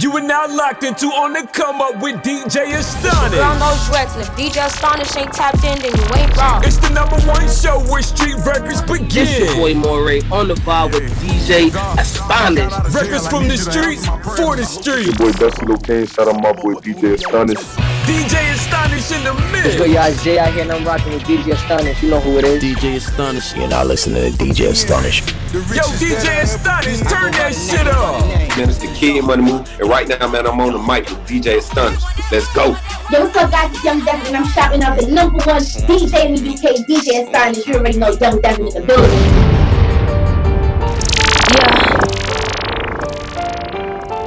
You are now locked into On the Come Up with DJ Astonish. Girl knows Rex, if DJ Astonish ain't tapped in, then you ain't wrong. It's the number one show where street records begin. This your boy Moray on the bar with DJ Astonish. Records from the streets for the streets. Your boy Dusty Locane, shout out my boy DJ Astonish. DJ Astonish in the This mix. your y'all Jay out here and I'm rocking with DJ Astonish. You know who it is. DJ Astonish. You're not listening to DJ Astonish. Yo, DJ Astonish, turn that shit up. Man, it's the Kid Money Move, and right now, man, I'm on the mic with DJ Astonish. Let's go. Yo, what's up, guys? It's Young Devin, and I'm shopping out the number one DJ in the UK, DJ Astonish. You already know Young Devin in the building.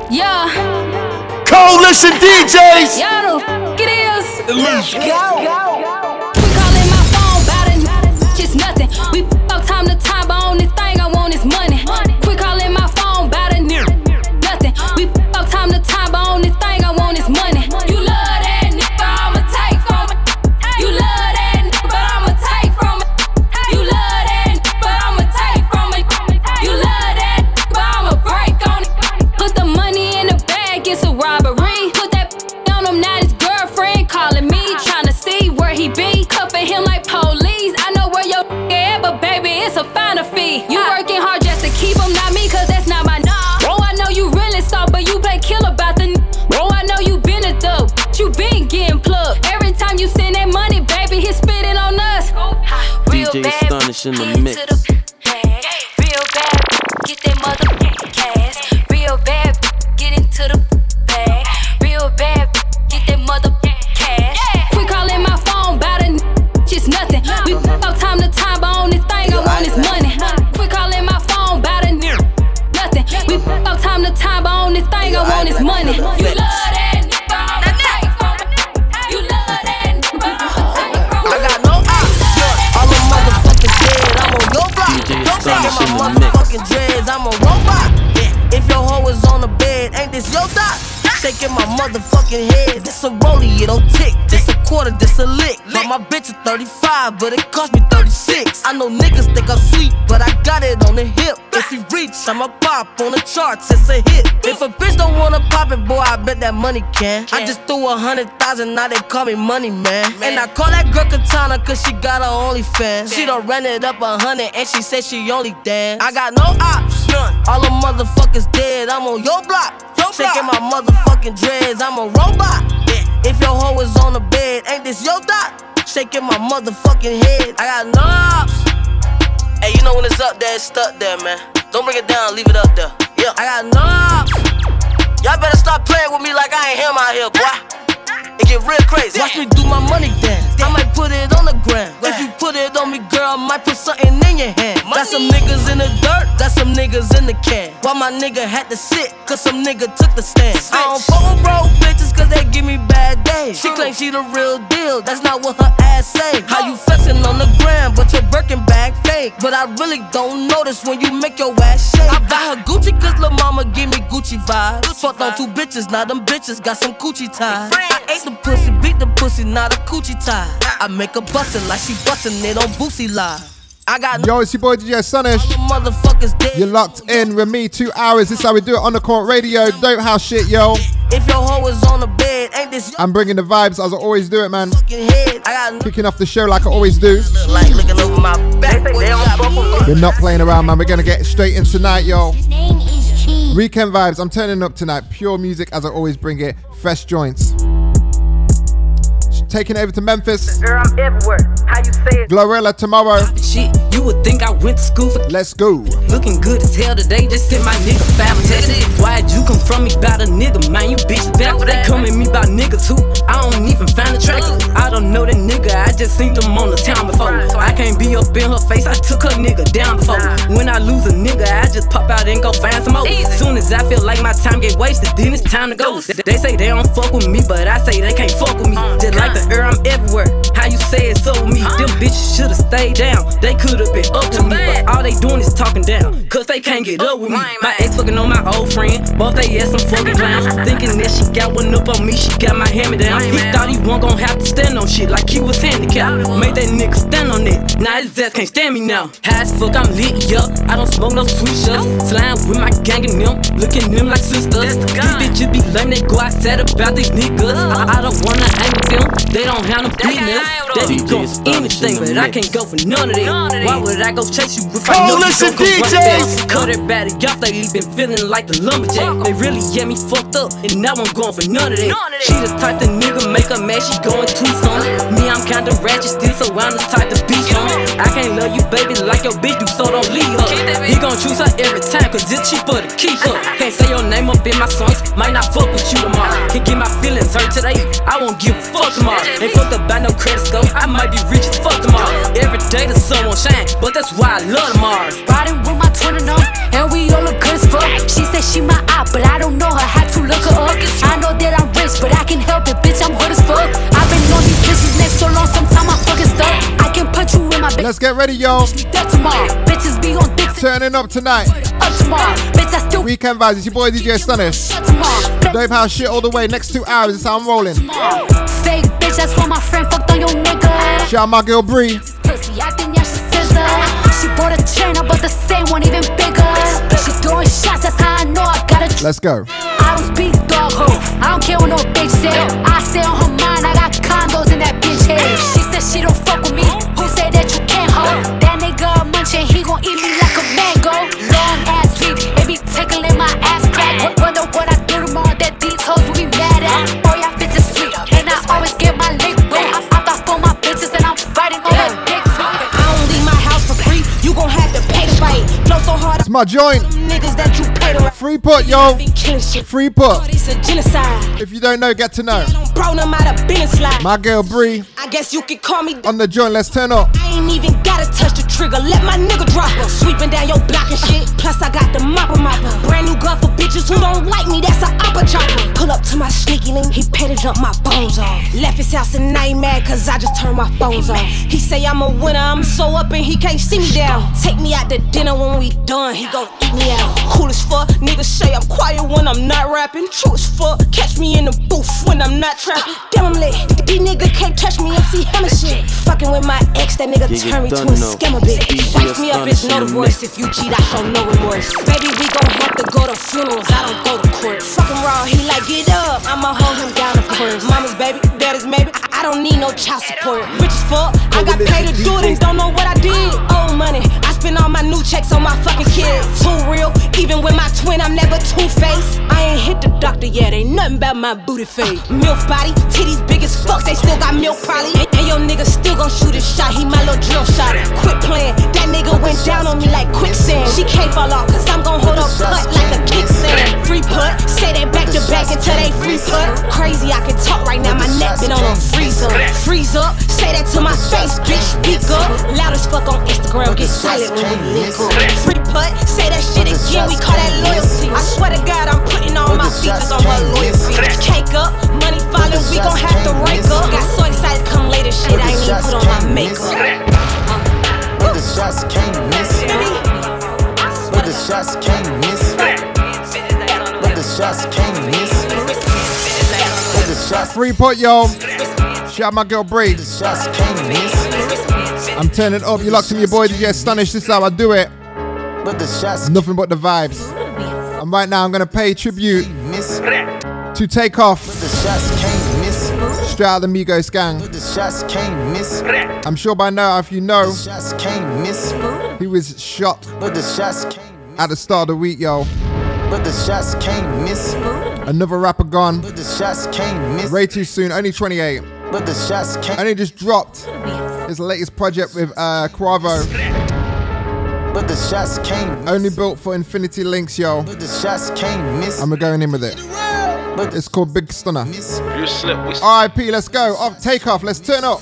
Yeah. Yeah. Coalition DJs! Y'all Let's go. We in the Shaking my motherfucking head. This a rollie, it don't tick. This a quarter, this a lick. But my bitch is 35, but it cost me 36. I know niggas think I'm sweet, but I got it on the hip. If he reach, I'ma pop on the charts, it's a hit. If a bitch don't wanna pop it, boy, I bet that money can. I just threw a hundred thousand, now they call me money man. And I call that girl Katana, cause she got her OnlyFans. She done ran it up a hundred, and she said she only dance. I got no ops, none. All the motherfuckers dead, I'm on your block. Shaking my motherfucking dreads, I'm a robot. If your hoe is on the bed, ain't this your dot? Shaking my motherfucking head, I got no ops. Hey, you know when it's up there, it's stuck there, man. Don't bring it down, leave it up there. Yeah, I got no ops. Y'all better stop playing with me like I ain't him out here, boy. It get real crazy. Watch me do my money dance. I might put it on the ground. If you put it on me, girl, I might put something in your hand. Got some niggas in the dirt, got some niggas in the can. Why my nigga had to sit, cause some nigga took the stand. I don't fuck with broke bitches, cause they give me bad days. She claims she the real deal, that's not what her ass say. How you flexing on the gram, but your Birkin bag fake. But I really don't notice when you make your ass shake. I buy her Gucci, cause lil' mama give me Gucci vibes. Fucked on two bitches, now them bitches got some coochie ties. I ate the pussy, beat the pussy, not a coochie tie. I make her bust it like she bustin' it on Boosie Live. I got Yo, it's your boy DJ Astonish. motherfuckers dead. You're locked in with me two hours. This is how we do it on the court radio. Dope house shit, yo. If your hoe is on the bed, ain't this your I'm bringing the vibes as I always do it, man. fucking head? I got Kicking off the show like I always do. like looking my back. They don't fuck. We're not playing around, man. We're gonna get straight in tonight, yo. Weekend vibes. I'm turning up tonight. Pure music as I always bring it. Fresh joints. Taking it over to Memphis. Girl, I'm everywhere. How you say it? Glorilla tomorrow. Shit, you would think I went to school for Let's go. looking good as hell today. Just sent my nigga five texts. Why'd you come from me about a nigga, man? You bitch back. They come at me about niggas who I don't even find attractive. I don't know that nigga, I just seen them on the town before. I can't be up in her face, I took her nigga down before. When I lose a nigga, I just pop out and go find some more. Soon as I feel like my time get wasted, then it's time to go. They they say they don't fuck with me, but I say they can't fuck with me. Just like the air, I'm everywhere. How you say it so with me? Them bitches should've stayed down. They could've been up to me, but all they doing is talking down. Cause they can't get up with me. My ex fucking on my old friend. Both they ass some fucking clowns. Thinking that she got one up on me, she got my hand me down. He thought he wasn't gonna have to stand on shit like he was handicapped. Made that nigga stand on it. Now his ass can't stand me now. High as fuck, I'm lit, yup. I don't smoke no sweet shots. Slime with my gang and them. Looking them like sisters. These bitches be letting it go outside about these niggas. I, I don't wanna hang with them, they don't have no business. They be going anything, but I can't go for none of that. Why would I go chase you if I know you Coalition gon' come right DJs. back? Cut it bad off, lately been feeling like the lumberjack. They really get me fucked up, and now I'm going for none of that. She the type of nigga make her mad, she going to some. Me, I'm kinda ratchet still, so I'm the type to be some. I can't love you, baby, like your bitch do, so don't leave her. He gon' choose her every time, cause it's cheaper to keep her. Can't say your name up in my songs, might not fuck with you tomorrow. Can get my feelings hurt today, I won't give a fuck tomorrow. Ain't fucked up by no credit score, I might be rich as fuck tomorrow. Every day the sun won't shine, but that's why I love tomorrow. Riding with my twin and them, and we all look good as fuck. She said she my eye, but I don't know her. Had to look her up. I know that I'm rich, but I can help it, bitch. I'm good as fuck. I've been on these bitches next so long, sometimes I'm fucking stuck. I can put you in my bitch Let's get ready, yo. that tomorrow. Bitches be on dicks Turning up tonight. up tomorrow. Bitch, I still Weekend vibes. It's your boy DJ Astonish. up tomorrow. Dope house shit all the way. Next two hours. It's how I'm rolling. Fake bitch, that's why my friend fucked on your nigga. Shout out my girl Bree. Pussy, I think yeah, she bought a chain, I bought the same one, even bigger. She throwing shots, that's how I know I got a Let's go. I don't speak dog ho. I don't care what no bitch say. I stay on her mind. I got condos in that bitch head. She said she don't fuck with me. Who say that you can't hold? That nigga he gon' eat me like a mango. Blow so hard, It's my joint. niggas that you pay to Free put, yo. Free put. It's a genocide. If you don't know, get to know. Don't bro them out of business slide. My girl Bree I guess you could call me. on the joint. Let's turn up. I ain't even gotta touch the trigger. Let my nigga drop her. Sweeping down your block and shit. Plus, I got the mopper mopper. Brand new gun for bitches who don't like me. That's an upper chopper. Pull up to my sneaky link. He pay to jump my bones off. Left his house and he mad cause I just turned my phones off. He say I'm a winner. I'm so up and he can't see me down. Take me out to dinner when we done. He gon' eat me out. Cool as fuck. Niggas say I'm quiet when I'm not rapping. True as fuck. Catch me in the booth when I'm not trapping. Damn, I'm lit. These niggas can't touch me. MC Hammer shit. Fucking with my ex, that nigga turn me to a scammer bitch. Wife me up, bitch, know the voice. If you cheat, I show no remorse. Baby, we gon' have to go to funerals. I don't go to court. Fucking raw, he like, get up. I'ma hold him down, of course. Mama's baby, daddy's maybe. I don't need no child support. Rich as fuck. I got paid to do it and don't know what I did. Old money. I spend all my new checks on my fucking kids. Too real. Even with my twin, I'm never two faced. I ain't hit the doctor yet. Ain't nothing about my booty face. Milk body, titties big as fuck. They still got milk probably. And, and your nigga still gon' shoot his shot. He my little drill shot. Quit playing. That nigga went down on me like quicksand. She can't fall off, cause I'm gon' hold her butt like a kickstand. Free put, say that back to back until they free put. Crazy, I can talk right now. My neck been on a freezer. Freeze up, say that to my face, bitch. Speak up. Loud as fuck on Instagram, get silent when we link up. Free put, say that shit again. We call that loyalty. I swear to God, I'm putting all my features on her loyalty. Cake up, money falling, we gon' have to rank up. Got so excited, to come later, shit. I ain't even put on my makeup. But the shots can't miss. But the shots can't miss. But the shots can't miss. But the shots Free put, yo. Shout out my girl Bree. shots can't miss. I'm turning up. You locked in your boy DJ Astonish. This is how I do it. But the shots Nothing but the vibes. And right now, I'm gonna pay tribute to Takeoff. The shots can't miss. Straight out the Migos gang. The shots can't miss. I'm sure by now, if you know, The shots can't miss. he was shot But the shots can't miss. at the start of the week, yo. But the shots can't miss. Another rapper gone. But the shots can't miss. Way too soon, only 28. But the shots can't. Only just dropped his latest project with uh, Quavo. But the shots can't. Only built for Infinity Links, yo. But the shots can't miss. And we're going in with it. But It's called Big Stunner. miss. You slip, we RIP, let's go. Off, take off, let's turn up.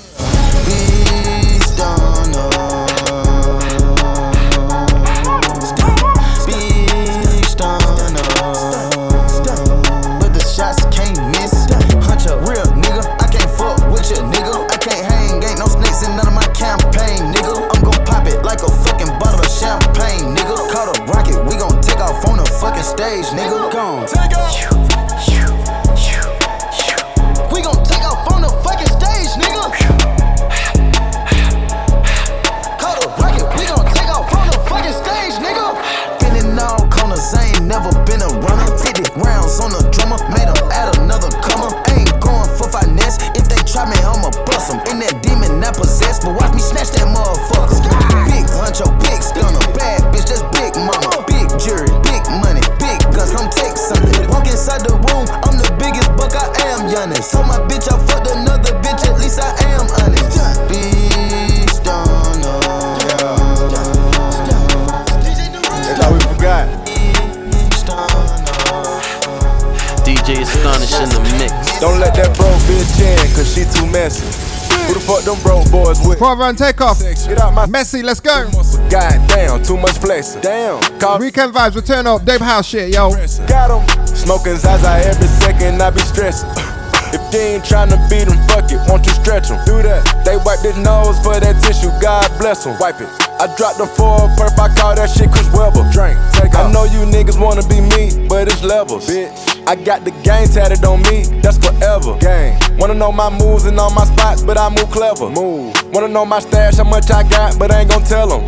the stage, nigga gone. Take off. We gon' take off from the fucking stage, nigga. Call rocket, we gon' take off from the fucking stage, nigga. Been in all corners, I ain't never been a runner. 50 rounds on the drummer, made him add another comer. Ain't going for finesse, if they try me, I'ma bust. In that demon I possess, but watch me snatch that motherfucker. Big hunch, your bitch. Honest. Told my bitch I fucked another bitch, at least I am honest. Beast on That's how we forgot. DJ Astonish in the mix. Don't let that broke bitch in, cause she too messy. Who the fuck them broke boys with? Brother and take off. Get out my Messi, let's go. God damn, too much flexing. Damn. Call Weekend vibes, return up. Dave House shit, yo. Got 'em. Smoking Zaza every second, I be stressing. You ain't tryna beat 'em, fuck it, won't you stretch 'em? Do that. They wipe their nose for that tissue, God bless bless 'em. Wipe it. I dropped the four perp, I call that shit Chris Webber. Drink, take off. I know you niggas wanna be me, but it's levels. Bitch. I got the game tatted on me, that's forever. Gang. Wanna know my moves and all my spots, but I move clever. Move. Wanna know my stash, how much I got, but I ain't gon' tell 'em.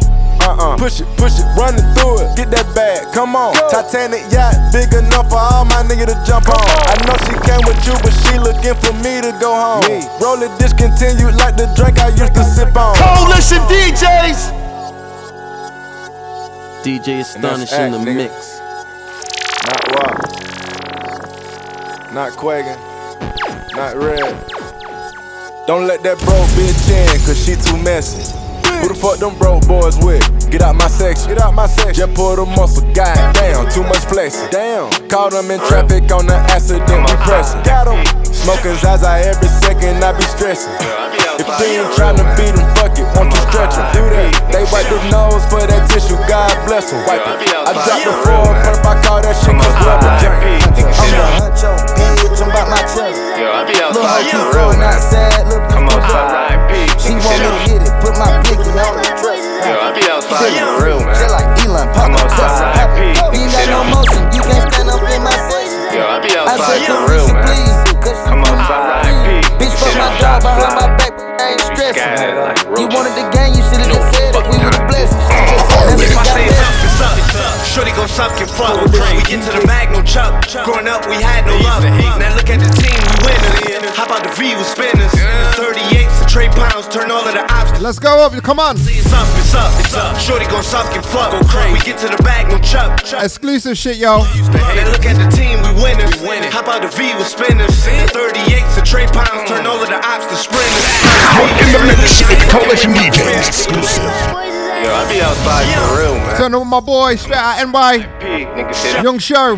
Uh-uh. Push it, push it, run it through it. Get that bag, come on. Titanic yacht, big enough for all my niggas to jump on. I know she came with you, but she looking for me to go home. Me. Roll it discontinued like the drink I used to sip on. Coalition DJs! DJ Astonish in the nigga. mix. Not Wop. Not Quagan. Not Red. Don't let that broke bitch in, cause she too messy. Who the fuck them broke boys with? Get out my section. Get out my section. Just pull the muscle. God damn, too much flexing. Damn. Caught them in traffic on the accident we pressing. Got 'em. Smoking Zaza every second, I be stressing. If they ain't tryna beat 'em, fuck it, won't you stretch 'em? Do that. They wipe their nose for that tissue, God bless bless 'em. Wipe it. I dropped the floor, perp, I call that shit cause drink. I'm the huncho, bitch, I'm about my chest. Hoe keep going outside, lil' bitch go broke. She want me to hit it, put my blicky on the dress. Just like Elon, pop my Tesla. You got no motion, you can't stand up in my section. I said, Carisha, please, cause she Bitch, fuck my dog behind my back, I ain't stressing. You wanted the game, you should've just said it, we would've blessed. She just said, If I say blessed. it's up, it's up. Shorty gon' suck and fuck. We get to the bag, no chuck. Growing up, we had no love. Now look at the team, we winners. How about the V with spinners? 38s and trade pounds, turn all of the options. Let's go up, come on. It's up, it's up, it's up. Shorty gon' suck and fuck. We get to the bag, no chuck. Exclusive shit, yo. Now look at the team, we winners. How about the V with spinners? 38s and trade pounds, turn all of the ops to sprinters. In the mix, Coalition DJs exclusive. Yo, I be outside for real, man. Turn up with my boy, straight out NY. Pig, nigga, shit. Young Show.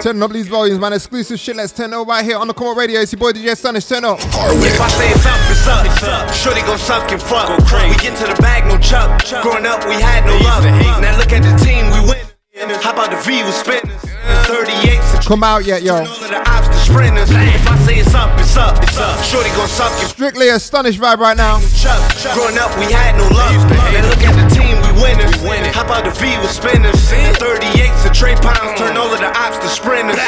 Turn up these volumes, man. Exclusive shit. Let's turn it up right here on the Come Radio. It's your boy DJ Astonish. Turn up. If I say it's up, it's up, it's up. Shorty gon' suck and fuck. We get to the bag, no chuck. Growing up, we had no love. Now look at the team, we win. How about the V with spinners? 38s and Come out yet, yo. all of the ops to sprinters. If I say it's up, it's up, it's up. Shorty gon' suck and Strictly a Stanish vibe right now. Growing up, we had no love. Now look at the team, we winners. How about the V with spinners? 38s and trade pounds, turn all of the ops to sprinters.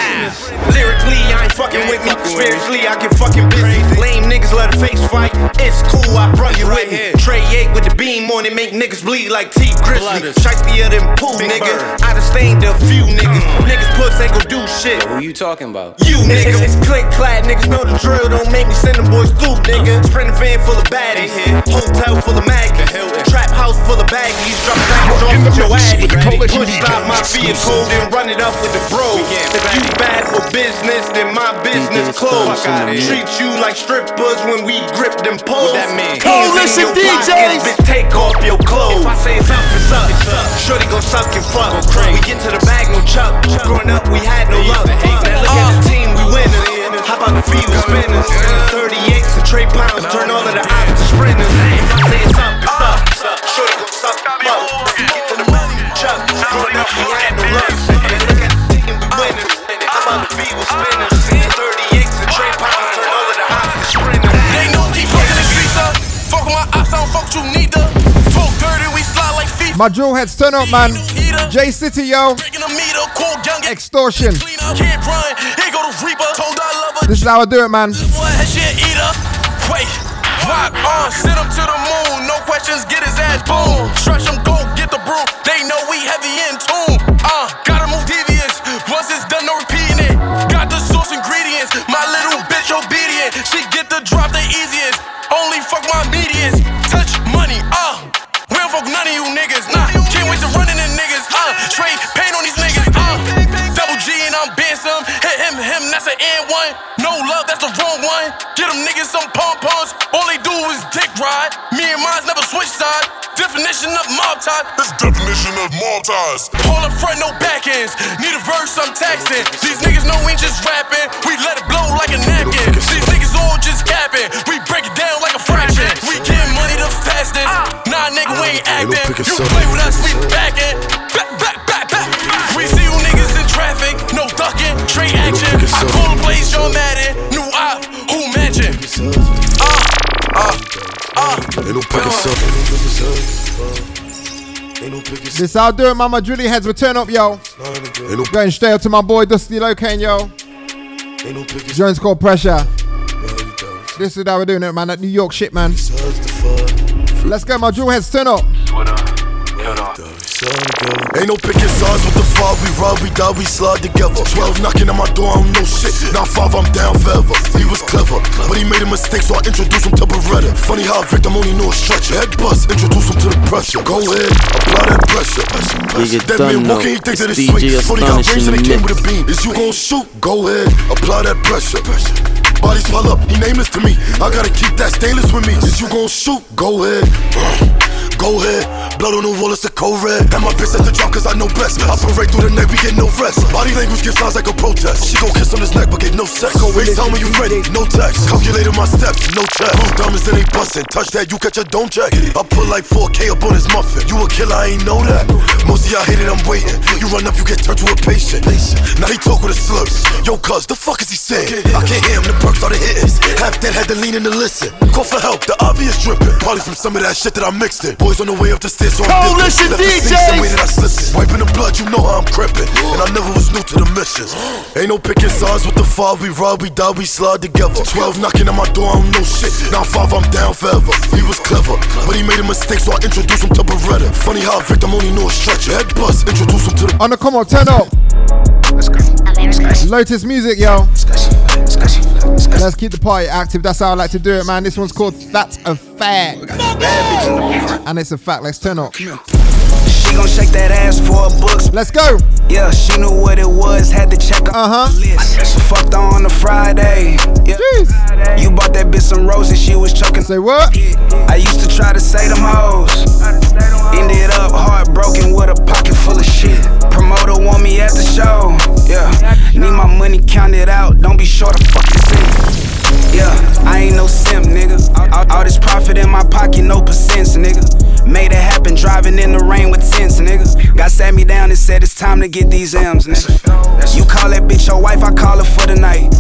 Lyrically, I ain't fucking with me. Spiritually, I get fucking busy. Lame niggas let a face fight. It's cool, I brought you with me. Trey 8 with the beam on it, make niggas bleed like Tee Grizzley. Shiestier than pool, nigga. I done stained a few niggas. Niggas puss ain't gon' do shit. Who you talking about? You niggas, it's click clad, niggas know the drill. Don't make me send them boys through, nigga. Sprinting van full of baddies, hotel full of maggots, trap house full of baggies. Drop diamonds off with your addy. Push stop my vehicle, then run it up with the bro. If you bad for business, then my business closed. Treat you like strippers when we grip them poles. Coalition DJs. Bitch, take off your clothes. If I say it's up, it's up. Shorty gon' suck and fuck. We get to the bag, no chuck. Growing up, we had no love. Now look at the team, we winners. How about the V with spinners? 38s and trade pounds, turn all of the ops to sprinters. If I say it's up, to the bag, no chuck. Growing up, we had no love. Look at the team, we winners. How about the V with spinners? 38s and turn of the. They the my ops, I don't fuck you neither. Dirty, we like feet. My drill heads, turn up, man. J City, yo. Extortion. This is how I do it, man. Wait, on, uh, send him to the moon. No questions, get his ass boom. She get the drop the easiest. Only fuck my medians. Touch money, uh. We don't fuck none of you niggas, nah. Can't wait to run in the niggas, uh. Straight paint on these niggas, uh. Double G and I'm some. Hit him, him that's an N1. No love, that's the wrong one. Get them niggas some pom poms. All they do is dick ride. Me and mine's never. Definition of mob ties. This definition of mob ties. Hold up front, no back ends. Need a verse, I'm taxing. These niggas know we just rapping. We let it blow like a napkin. These niggas all just capping. We break it down like a fraction. We get money the fastest. Nah, nigga, we ain't acting. You play with us, we backing. Back, back, back, back. We see you niggas in traffic. No ducking, straight action. I call the place, John Madden. New op, who mention? Uh, uh, uh. Ain't no picking This how I do it, man. My drilly heads will turn up, yo. Going straight up to my boy Dusty Locane, yo. Jones called Pressure. This is how we're doing it, man. That New York shit, man. Let's go, my drill heads, turn up. Ain't no picking sides with the five. We ride, we die, we slide together. 12 knocking at my door, I don't know shit. Now five, I'm down forever. He was clever, but he made a mistake, so I introduced him to Beretta. Funny how a victim only know a stretcher. Head bust, introduce him to the pressure. Go ahead, apply that pressure. Get That man walking, he thinks that It's sweet. Funny got Astonishing and the it came with a beam. Is you gon' shoot? Go ahead, apply that pressure. pressure. Bodies swell up, he nameless to me. I gotta keep that stainless with me. Is you gon' shoot? Go ahead. Go ahead, blood on the wall, it's a cold red. And my bitch at the drop cause I know best. I parade through the night, we get no rest. Body language gives sounds like a protest. She gon' kiss on his neck, but get no sex. Go wait, tell me you ready, no text. Calculated my steps, no check. Blue diamonds, then they bustin'. Touch that, you catch a don't check. I put like 4K up on his muffin. You a killer, I ain't know that. Most of y'all hate it, I'm waiting. You run up, you get turned to a patient. Now he talk with a slur. Yo, cuz, the fuck is he saying? I can't hear him, the perks started hitting. Half dead, had to lean in to listen. Call for help, the obvious dripping. Probably from some of that shit that I mixed in. Boys on the way up the stairs, so I'm Coalition dipping. Left the scene, DJs. Way that I slipped. Wiping the blood, you know how I'm crippin'. And I never was new to the missions. Ain't no picking sides with the five. We ride, we die, we slide together. 12 knocking at my door, I don't know shit. Now five, I'm down forever. He was clever, but he made a mistake, so I introduced him to Beretta. Funny how a victim only know a stretcher. Head bust, introduce him to the. On the come up, turn up. Lotus music, yo. Let's keep the party active. That's how I like to do it, man. This one's called That's a Fact. And it's a fact. Let's turn up. She gon' shake that ass for a books. Let's go. Yeah, she knew what it was, had to check up. Uh huh. Fucked on a Friday. Yeah. You bought that bitch some roses, she was choking. Say what? I used to try to say them hoes. Ended up heartbroken with a pocket full of shit. Promoter want me at the show. Yeah. Need my money counted out, don't be short of fucking cent. Yeah, I ain't no simp, nigga. All, all this profit in my pocket, no percents, nigga. Made it happen, driving in the rain with tents, nigga. Got sat me down and said it's time to get these M's, nigga. You call that bitch your wife, I call her for the night.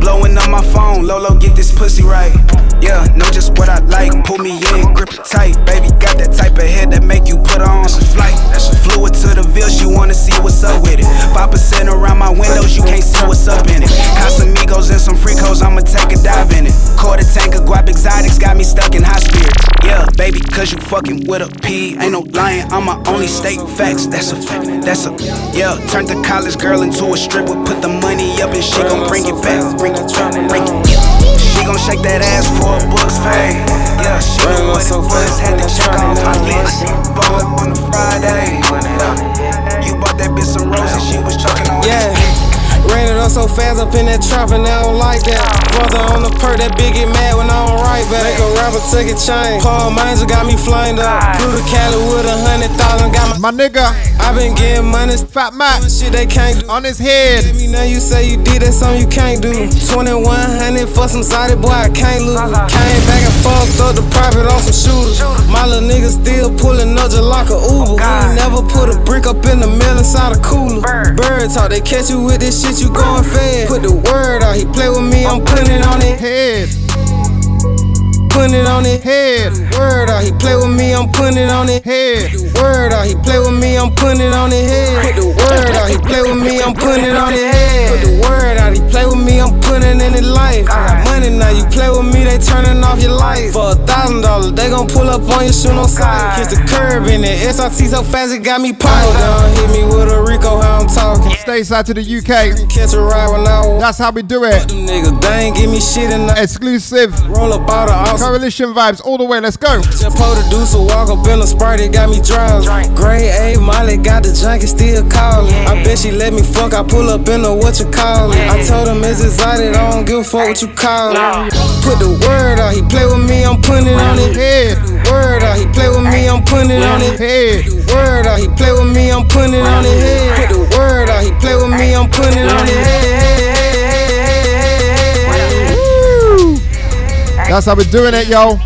Blowing up my phone, Lolo, get this pussy right. Yeah, know just what I like. Pull me in, grip it tight. Baby, got that type of head that make you put her on a flight. Flew her to the Ville, she wanna see what's up with it. 5% around my windows, you can't see what's up in it. Casamigos stuck in high spirits. Yeah, baby, cause you fucking with a P. Ain't no lying, I'ma only state facts. That's a fact, that's a. Yeah, turned the college girl into a stripper. Put the money up and she gon' bring it back. Bring it, bring it. She gon' shake that ass for a books pay. Yeah, she knew what it was, had to check off my list. Bought up on a Friday. Yeah. You bought that bitch some roses, she was choking on Yeah. Ran it up so fast up in that trap and I don't like that. Brother on the perk, that big get mad when I don't write back. Make a rapper take a chain. Paul Mines got me flamed up. Flew to Cali with a hundred thousand, got My my. nigga. I been getting money, Fat Matt. shit they can't do. On his head. Let me know you say you did that something you can't do. 2100 for some Saudi boy, I can't lose. Came back and fucked up the private on some shooters. My little nigga still pulling up just like a Uber. We ain't never put a brick up in the mill inside a cooler. Bird talk, they catch you with this shit, you going fed. Put the word out, he play with me, I'm putting it on it. Head. Putting it on it. Head. Word out, he play with me, I'm putting it on it. Head. Word out, he play with me, I'm putting it on his head. Put the word out, he play with me, I'm putting it on his head. Put the word out, he play with me, I'm putting it in his life. I got money money now. You play with me, they turning off your lights. For a thousand dollars, they gon' pull up on your shoe on sight. Kiss the curb in it. SRT so fast it got me paused. Don't hit me with a Rico, how I'm talking. Stateside to the UK. Catch a ride when I. That's how we do it. Them niggas, they ain't give me shit in the Exclusive. roll up all the awesome. Coalition vibes all the way. Let's go. Just produce a walk up in a Sprite, it got me drunk. Gray A Molly got the junkie still calling. I bet she let me fuck, I pull up in a what you call it. I told him it's excited, I don't give a fuck what you call it. Put the word out, he play with me, I'm putting it on it. Head. Word out, he play with me, I'm putting it on it. Head. Word out, he play with me, I'm putting it on it. Head. Put the word out, he play with me, I'm putting it on it. That's how we're doing it, yo.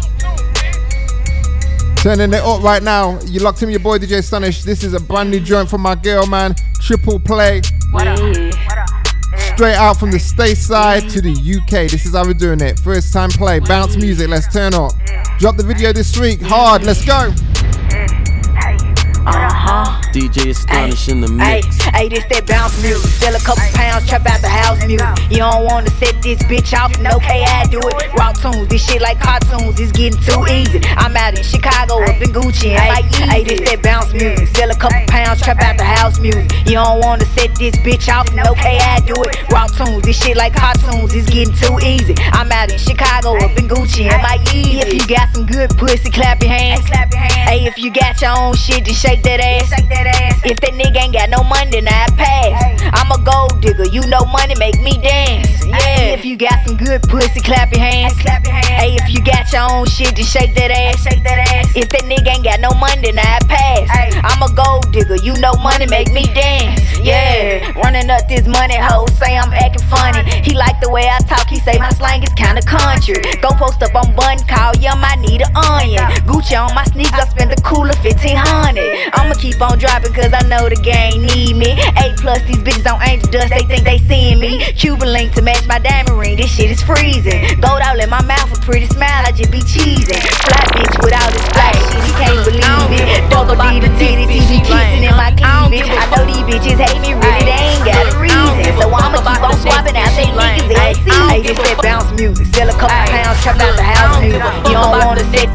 Turning it up right now. You locked in your boy DJ Astonish. This is a brand new joint from my girl, man. Triple play. Straight out from the stateside to the UK. This is how we're doing it. First time play. Bounce music. Let's turn up. Drop the video this week. Hard. Let's go. Uh-huh. DJ Astonish in the Hey, mix. hey, this that bounce music. Sell a couple pounds, trap out the house music. You don't wanna set this bitch off, and okay, I do it. Raw tunes, this shit like cartoons, it's getting too easy. I'm out in Chicago, up in Gucci, and like Hey, this that bounce music. Sell a couple pounds, trap out the house music. You don't wanna set this bitch off, and okay, I do it. Raw tunes, this shit like cartoons, it's getting too easy. I'm out in Chicago, up in Gucci, and like If you got some good pussy, clap your hands. Hey, if you got your own shit, then shake that ass. If that nigga ain't got no money, then I pass. I'm a gold digger, you know money make me dance. Yeah. If you got some good pussy, clap your hands. Hey, if you got your own shit, then shake that ass. If that nigga ain't got no money, then I pass. I'm a gold digger, you know money make me dance. Yeah, running up this money, hoe say I'm acting funny. He like the way I talk, he say my slang is kinda country. Go post up on bun, call yum, I need an onion. Gucci on my sneakers, I spend a cooler 1500. I'ma keep on dropping cause I know the gang need me. A plus, these bitches on angel dust, they think they seeing me. Cuban link to match my diamond ring, this shit is freezing. Gold all in my mouth, a pretty smile, I just be cheesing. Fly bitch with all this fly shit, he can't believe it. Double D the titties, he be kissing in my cleavage. I know these bitches hate me, really, they ain't got a reason. So I'ma keep on swapping out they niggas in the Hey, this that bounce music, sell a couple pounds, trap out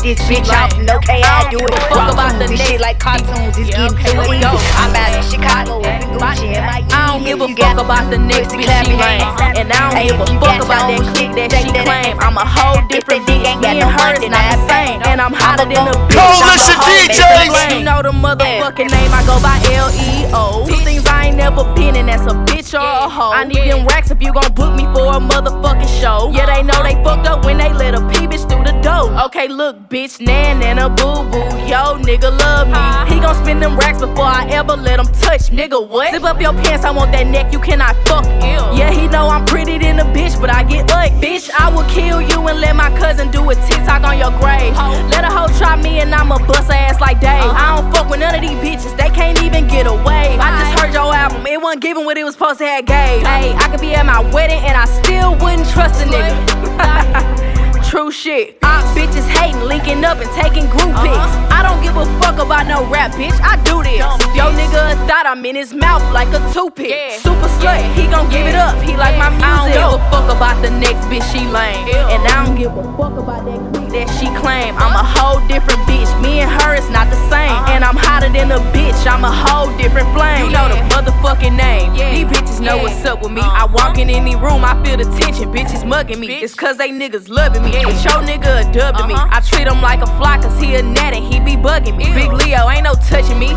this bitch off, and okay, I do it. Fuck about this shit like cartoons, it's getting too easy. I'm out in Chicago, Gucci, and my don't give a fuck about the next bitch she lame. And I don't give a fuck about that clique that she claim. I'm a whole different bitch. Me and her is not the same. And I'm hotter than a bitch. Coalition I'm a whole DJs. You know the motherfucking name. I go by L-E-O. Two things I ain't never been, and that's a bitch or a hoe. I need them racks if you gon' book me for a motherfucking show. Yeah, they know they fucked up when they let a P bitch through the door. Okay, look, bitch, nan and a boo boo. Yo, nigga, love me. He gon' spend them racks before I ever let him touch. Nigga, what? Zip up your pants, I want that neck, you cannot fuck. Yeah, he know I'm pretty than a bitch, but I get ugly. Bitch, I will kill you and let my cousin do a TikTok on your grave. Let a hoe try me and I'ma bust her ass like Dave. I don't fuck with none of these bitches, they can't even get away. I just heard your album, it wasn't giving what it was supposed to have gave. Hey, I could be at my wedding and I still wouldn't trust a nigga. True shit. Op bitches hating, linking up and taking group uh-huh. pics. I don't give a fuck about no rap, bitch. I do this. Yo, nigga thought I'm in his mouth like a toothpick. Super slut, he gon' give it up. He like my music. I don't give a fuck about the next bitch she lame. And I don't give a fuck about that that she claim. I'm a whole different bitch. Me and her is not the same. And I'm hotter than a bitch. I'm a whole different flame. You know the motherfucking name. These bitches know what's up with me. I walk in any room, I feel the tension. Bitches mugging me. It's cause they niggas loving me. But your nigga a dub to me. I treat him like a fly cause he a gnat and he be bugging me. Big Leo ain't no touching me.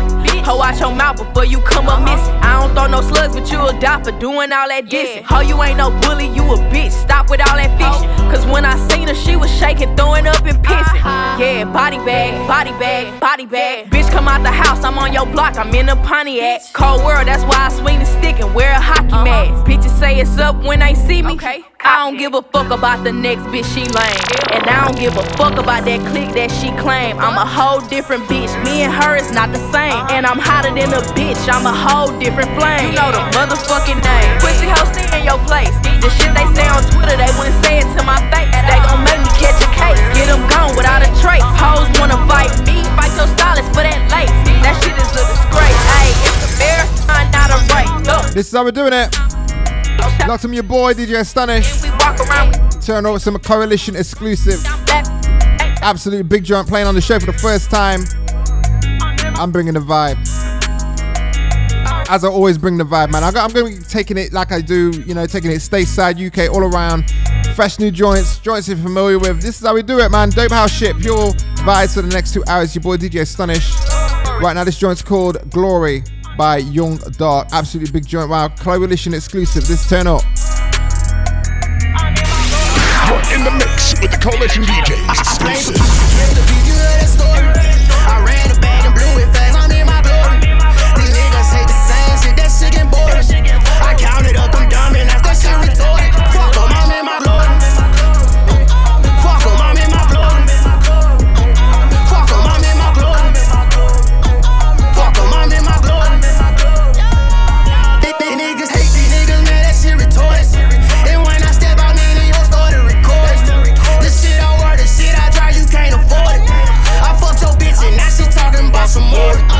Ho, watch your mouth before you come up missing. I don't throw no slugs, but you'll die for doing all that dissing. Ho, you ain't no bully, you a bitch. Stop with all that fiction. Cause when I seen her, she was shaking, throwing up and pissing. Uh-huh. Yeah, body bag, body bag, body bag. Bitch, come out the house, I'm on your block, I'm in a Pontiac. Cold world, that's why I swing the stick and wear a hockey uh-huh. mask. Bitches say it's up when they see me. I don't give a fuck about the next bitch she lame. And I don't give a fuck about that clique that she claim. I'm a uh-huh. whole different bitch. Me and her is not the same. And I'm hotter than a bitch. I'm a whole different flame. You know the motherfucking name. Pussy hoe stay in your place. The shit they say on Twitter, they wouldn't say it to my face. They gon' make me catch a case. Get them gone without a trace. Hoes wanna fight me. Fight your stylist for that lace. That shit is a disgrace. Ayy, it's a marathon, not a race. This is how we're doing it. Locked from your boy DJ Astonish. We walk around with Turn over some coalition exclusive. Absolute big joint playing on the show for the first time. I'm bringing the vibe. As I always bring the vibe, man. I'm going to be taking it like I do, you know, taking it stateside, UK, all around. Fresh new joints, joints you're familiar with. This is how we do it, man. Dope house shit, pure vibes for the next two hours. Your boy DJ Astonish. Right now, this joint's called Glory by Young Dark. Absolutely big joint. Wow, Coalition exclusive. This turn up. You're in the mix with the Coalition DJs. Exclusive. Talking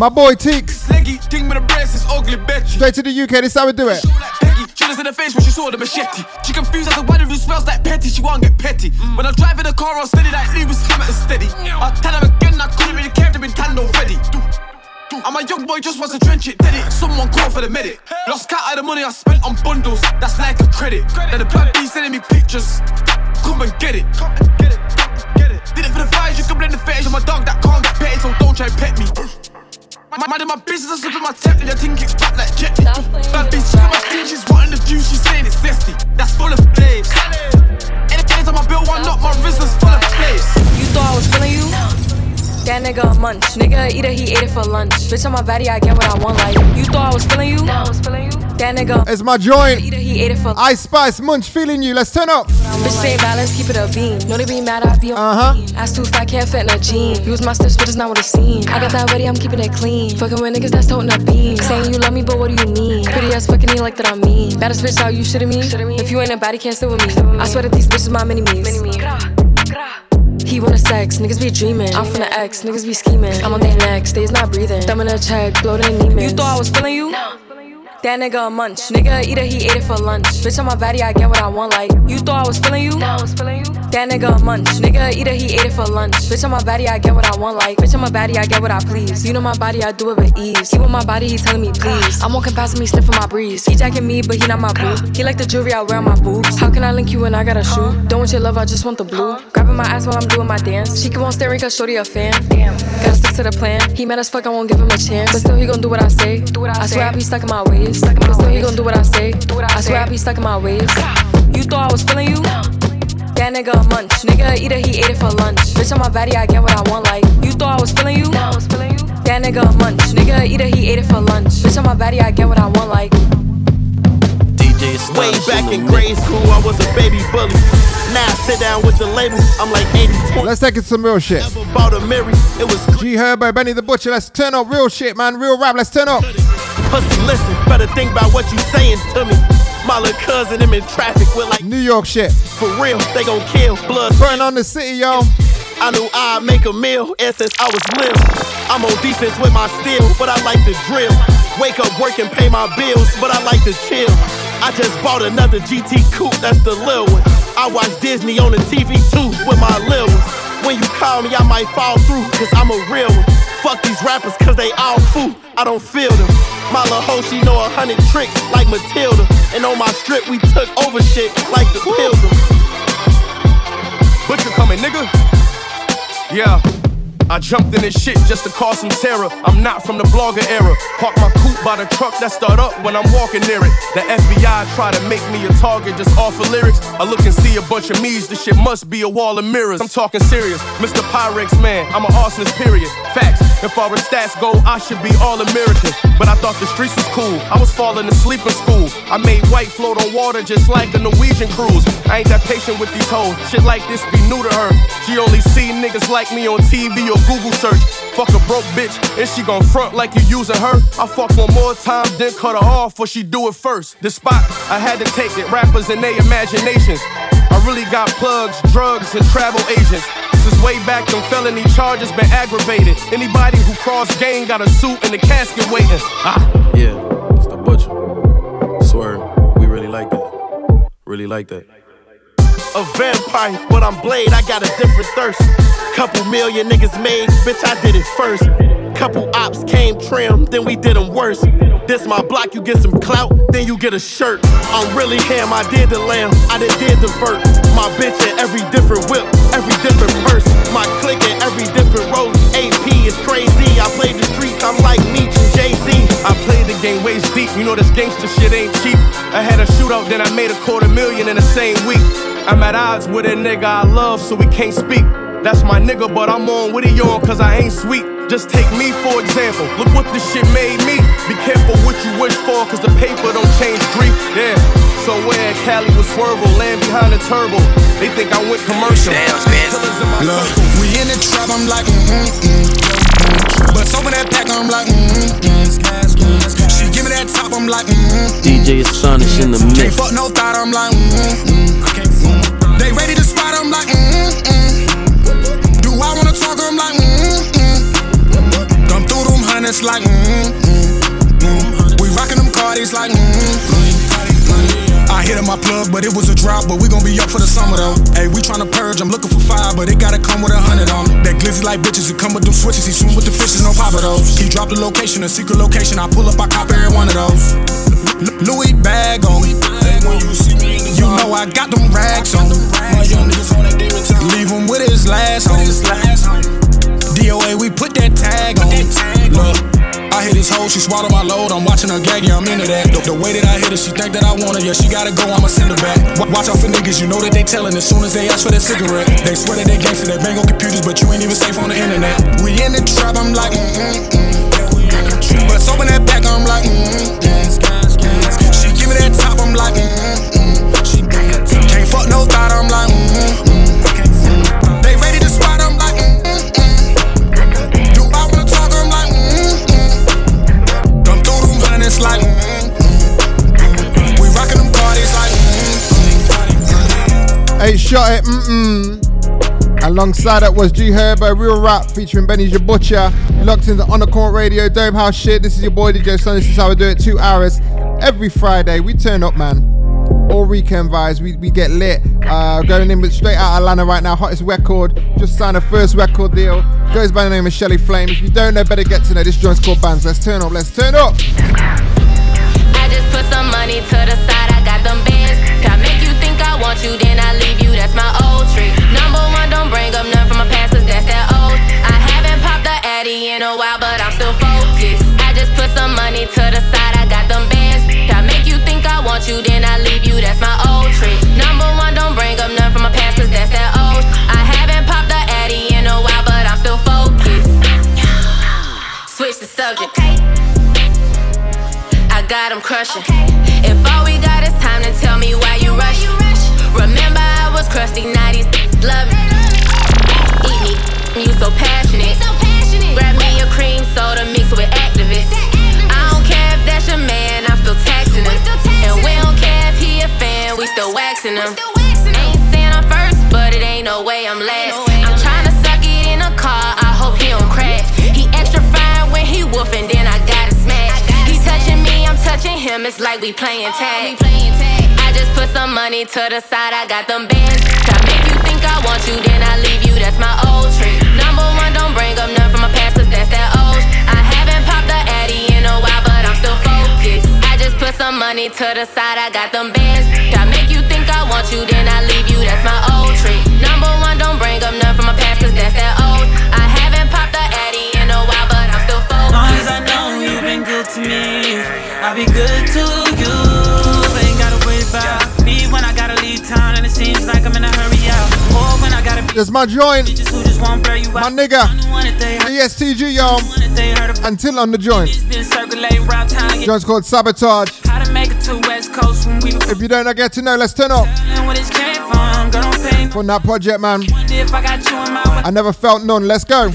My boy Teeks. Leggy, thing with a breast is ugly, bitch. Straight to the UK, this is how we do it. Peggy, shoot us in the face when she saw the machete. She confused as to why the dude smells like petty. She won't get petty. When I drive in the car, I'm steady like Lewis Hamilton steady. I tell her again, I couldn't really care to be tanned already. I'm a young boy, just wants to drench it, did it. Someone call for the medic. Lost count of the money I spent on bundles, that's like a credit. Now the black B sending me pictures. Come and get it. Did it for the fires, you can blame the fetish. I'm a dog that can't get petted, so don't try and pet me. My mind in my business, I slip in my and your thing kicks back like jet. Bad bitch, she got my team, she's wanting the juice, she's saying it's zesty. That's full of flames. Anytime I build one up, my wrist is full of flames. You thought I was feeling you? That nigga a munch. Nigga eat it, he ate it for lunch. Bitch on my body, I get what I want. Like you thought I was feeling you? No, I was feeling you. That nigga. It's my joint. Eat it, he ate it for. Ice Spice Munch feeling you. Let's turn up. Bitch stay balance, keep it a beam. Know they be mad, I be on. Uh huh. Ass too fat, can't fit in a jean. Use my steps, but it's not what it seems. I got that ready, I'm keeping it clean. Fucking with niggas that's toting a beam. Saying you love me, but what do you mean? Pretty ass fucking me like that I'm mean. Baddest bitch out, you shitting me? If you ain't a baddie, can't sit with me. I swear that these bitches my mini me's. He wanna sex, niggas be dreaming. I'm from the X, niggas be scheming. I'm on their necks, they's not breathing. Thumb in a check, blow their. You thought I was feeling you? That nigga a munch. Nigga eat it, he ate it for lunch. Bitch on my body, I get what I want. Like you thought I was feeling you? I was feeling you. That nigga a munch. Nigga eat it, he ate it for lunch. Bitch on my body, I get what I want. Like bitch on my body, I get what I please. You know my body, I do it with ease. He want my body, he telling me please. I'm walking past me, sniffing my breeze. He jacking me, but he not my boo. He like the jewelry I wear on my boobs. How can I link you when I got a shoe? Don't want your love, I just want the blue. Grabbing my ass while I'm doing my dance. She keep on staring cause shorty a fan. Damn. Gotta stick to the plan. He mad as fuck, I won't give him a chance. But still he gon' do what I say. I swear I be stuck in my ways. But still he gon' do what I say. I swear I be stuck in my ways. You thought I was feeling you? That nigga a munch. Nigga eat it, he ate it for lunch. Bitch on my body, I get what I want. Like you thought I was feeling you? I was feeling you. That nigga a munch. Nigga eat it, he ate it for lunch. Bitch on my body, I get what I want. Like DJ Way back in in grade school, I was a baby bully. Now I sit down with the label, I'm like 80 20. Let's take it some real shit. Bought a Mary, it was G Herbo, Benny the Butcher. Let's turn up real shit, man. Real rap. Let's turn up. Pussy. Listen, better think about what you saying to me. My little cousin, him in traffic with like New York shit. for real, they gon' kill blood. Burn on the city, yo. I knew I'd make a meal, and since I was little, I'm on defense with my steel, but I like to drill. Wake up, work, and pay my bills, but I like to chill. I just bought another GT coupe, that's the lil one. I watch Disney on the TV too with my lil ones. When you call me, I might fall through, cause I'm a real one. Fuck these rappers, cause they all fool, I don't feel them. My little hoe, she know a hundred tricks like Matilda. And on my strip, we took over shit like the Pilgrims. Butcher coming, nigga. Yeah. I jumped in this shit just to cause some terror. I'm not from the blogger era. Park my coupe by the truck that start up when I'm walking near it. The FBI try to make me a target just off of lyrics. I look and see a bunch of me's. This shit must be a wall of mirrors. I'm talking serious. Mr. Pyrex, man, I'm an arsonist, period. Facts. If our stats go, I should be all American. But I thought the streets was cool. I was falling asleep in school. I made white float on water just like a Norwegian cruise. I ain't that patient with these hoes. Shit like this be new to her. She only see niggas like me on TV or Google search. Fuck a broke bitch, and she gon' front like you using her. I fuck one more time, then cut her off, or she do it first. The spot, I had to take it. Rappers and their imaginations. I really got plugs, drugs, and travel agents. Way back, them felony charges been aggravated. Anybody who cross game got a suit and a casket waiting. Ah, yeah, it's the butcher. Swear, we really like that. Really like that. A vampire, but I'm Blade, I got a different thirst. Couple million niggas made, bitch, I did it first. Couple ops came trim, then we did them worse. This my block, you get some clout, then you get a shirt. I'm really him, I did the lamb, I done did the vert. My bitch in every different whip, every different purse. My clique in every different road. AP is crazy, I play the streets, I'm like Meech and Jay-Z. I played the game waist deep, you know this gangster shit ain't cheap. I had a shootout, then I made a quarter million in the same week. I'm at odds with a nigga I love, so we can't speak. That's my nigga, but I'm on with it on, cause I ain't sweet. Just take me for example. Look what this shit made me. Be careful what you wish for, cause the paper don't change grief. Yeah. So where Cali was swervo, land behind the turbo. They think I went commercial. Look, we in the trap, I'm like, mm mm. But open that pack, I'm like, mm mm. She give me that top, I'm like, mm mm. DJ Astonish in the mix. Can't fuck no thought, I'm like, mm mm. Them hundreds like, mm mm. We rockin' them Cardis like, mm I hit in my plug, but it was a drop. But we gon' be up for the summer though. Hey, we tryna purge. I'm looking for fire, but it gotta come with a hundred on. That glizzy like bitches, it come with them switches. He swim with the fishes, no papa those. He dropped the location, a secret location. I pull up, I cop every one of those. Louis bag on. You know I got them rags on. Leave him with his last on. DOA, we put that on. Look. I hit his hoe, she swallow my load. I'm watching her gag, yeah, I'm into that. The, the way that I hit her, she think that I want her, yeah, she gotta go, I'ma send her back. Wa- Watch out for niggas, you know that they tellin' as soon as they ask for that cigarette. They swear that they gangsta, they bang on computers, but you ain't even safe on the internet. We in the trap, I'm like, mm mm mm. But open that back, I'm like, mm mm. She give me that top, I'm like, mm mm. She can't fuck no thought, I'm like, mm mm. Eight shot it, mm-mm. Alongside that was G Herbo, Real Rap featuring Benny Butcher. Locked into On the Court Radio, Dome House shit. This is your boy DJ Sun. This is how we do it. Two hours every Friday. We turn up, man. All weekend vibes. We, we get lit. Uh, going in with straight out Atlanta right now. Hottest record. Just signed a first record deal. Goes by the name of Shelly Flame. If you don't know, better get to know. This joint's called Bands. Let's turn up. Let's turn up. I just put some money to the side, I got them bands. Want you, then I leave you, that's my old trick. Number one, don't bring up none from my past, cause that's that old. I haven't popped the Addy in a while, but I'm still focused. I just put some money to the side, I got them bands. I make you think I want you, then I leave you, that's my old trick. Number one, don't bring up none from my past, cause that's that old. I haven't popped the Addy in a while, but I'm still focused. Switch the subject. I got 'em crushing. If all we got Remember I was crusty, now these love me. Eat me, you so passionate. Grab me a cream soda mixed with activists. I don't care if that's your man, I'm still taxing him. And we don't care if he a fan, we still waxing him. Ain't saying I'm first, but it ain't no way I'm last. I'm trying to suck it in a car, I hope he don't crash. He extra fine when he woofing, then I gotta smash. He touching me, I'm touching him, it's like we playing tag. I just put some money to the side, I got them bands. I make you think I want you, then I leave you, that's my old trick. Number one, don't bring up none from my past, cause that's that old. I haven't popped the Addy in a while, but I'm still focused. I just put some money to the side, I got them bands. I make you think I want you, then I leave you, that's my old trick. Number one, don't bring up none from my past, cause that's that old. I haven't popped the Addy in a while, but I'm still focused. As Long as I know you've been good to me, I'll be good to There's my joint. who just won't blur you out. My nigga. Wanted they heard, ESTG, yo. they heard about Until on the joint. been circulating around town. Joint's called Sabotage. How to make it to West Coast when we If you don't get to know, let's turn up. and where this came from. Girl, don't pay From that project, man. I got you in my way. I never felt none. Let's go.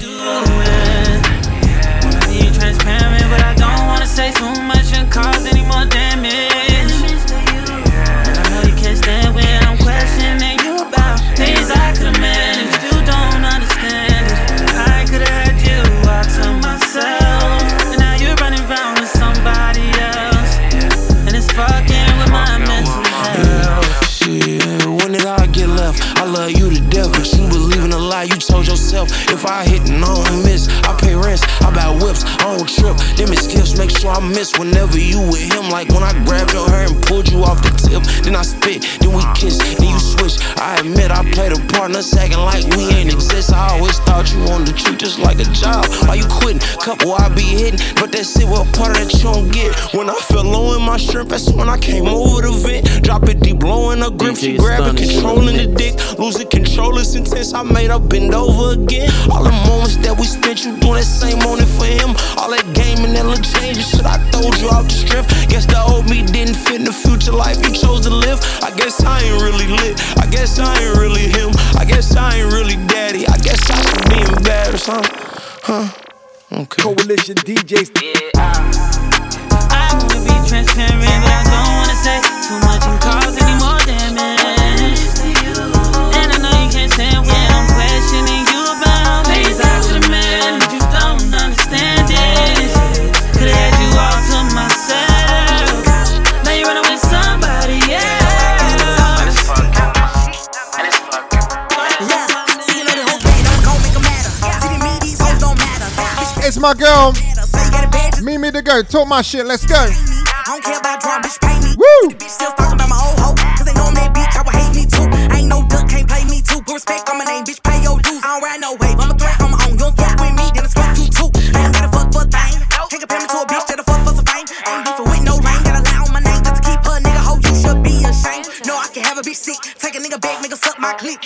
Yourself. If I hit and I don't miss, I pay rents, I buy whips, I don't trip. Them is gifts, sure I miss whenever you with him. Like when I grabbed your hair and pulled you off the tip, then I spit, then we kiss, then you switch. I admit I played a part, not acting like we ain't exist. I always thought you wanted to treat just like a job. Why you quitting? Couple I be hitting, but that's it, what part of that you don't get? When I fell low in my shrimp, that's when I came over the vent. Drop it deep, blowing a grip, she grabbing, controlling the the dick. Losing control it's intense, I made her bend over again. All the moments that we spent, you doing that same morning for him. All that game and that little changes, shit, I told you off the strip. Guess the old me didn't fit in the future life you chose to live. I guess I ain't really lit, I guess I ain't really him. I guess I ain't really daddy, I guess I should be embarrassed, huh? Huh? Okay. Coalition DJs. I wanna be transparent, but I don't wanna say too much and cause It's my girl. Mimi the go. Talk my shit. Let's go. I don't care about drum, bitch, pay me. Woo! The bitch still talking about my old hoe. Cause they know I'm that bitch, I would hate me too. I ain't no duck, can't play me too. Put respect on my name, bitch, pay your dues. I don't ride no wave, I'm a threat on my own. You don't fuck with me, then it's fuck you too. I ain't gotta fuck for a thing. Can't compare me to a bitch that'll fuck for some fame. Ain't beefing with no lane, gotta lie on my name just to keep her nigga hoe. You should be ashamed. No, I can have a bitch sick. Take a nigga back, nigga suck my clip.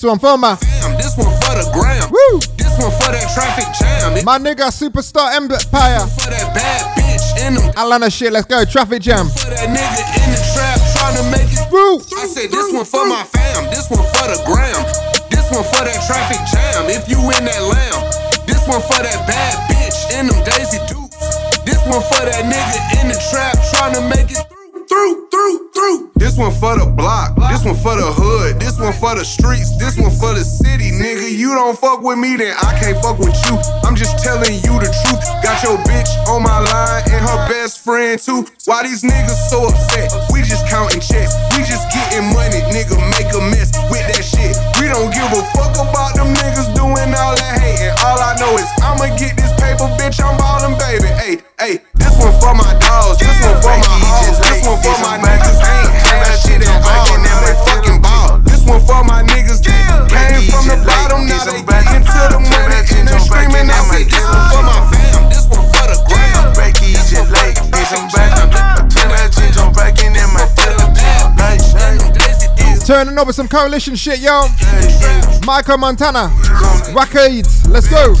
This one for my. fam, this one for the gram. Woo! This one for that traffic jam. It My nigga Superstar Empire. for that bad bitch in them. Atlanta shit. Let's go. Traffic jam. For that nigga in the trap trying to make it. Woo! I said, this one for my fam. This one for the gram. This one for that traffic jam. If you in that lamb. This one for that bad bitch in them Daisy Dukes. This one for that nigga in the trap trying to make This one for the block. This one for the hood. This one for the streets. This one for the city, nigga. You don't fuck with me, then I can't fuck with you. I'm just telling you the truth. Got your bitch on my line and her best friend too. Why these niggas so upset? We just counting checks. We just getting money, nigga. Make a mess with that shit. We don't give a fuck about them niggas doing all that hating. All I know is I'ma get this paper, bitch. I'm ballin', baby. Hey, hey, this one for my dogs. This one for my hoes. This one for my niggas. Ain't had that shit at all. Now they fucking ball. This one for my niggas that came from the bottom. Now they getting to the money and they screaming. I say this one for my fam. This one for the gram. Break easy late, bitch, I'm back. Turn that change on back Turning over some coalition shit, yo. Michael Montana. Rockades. Let's go.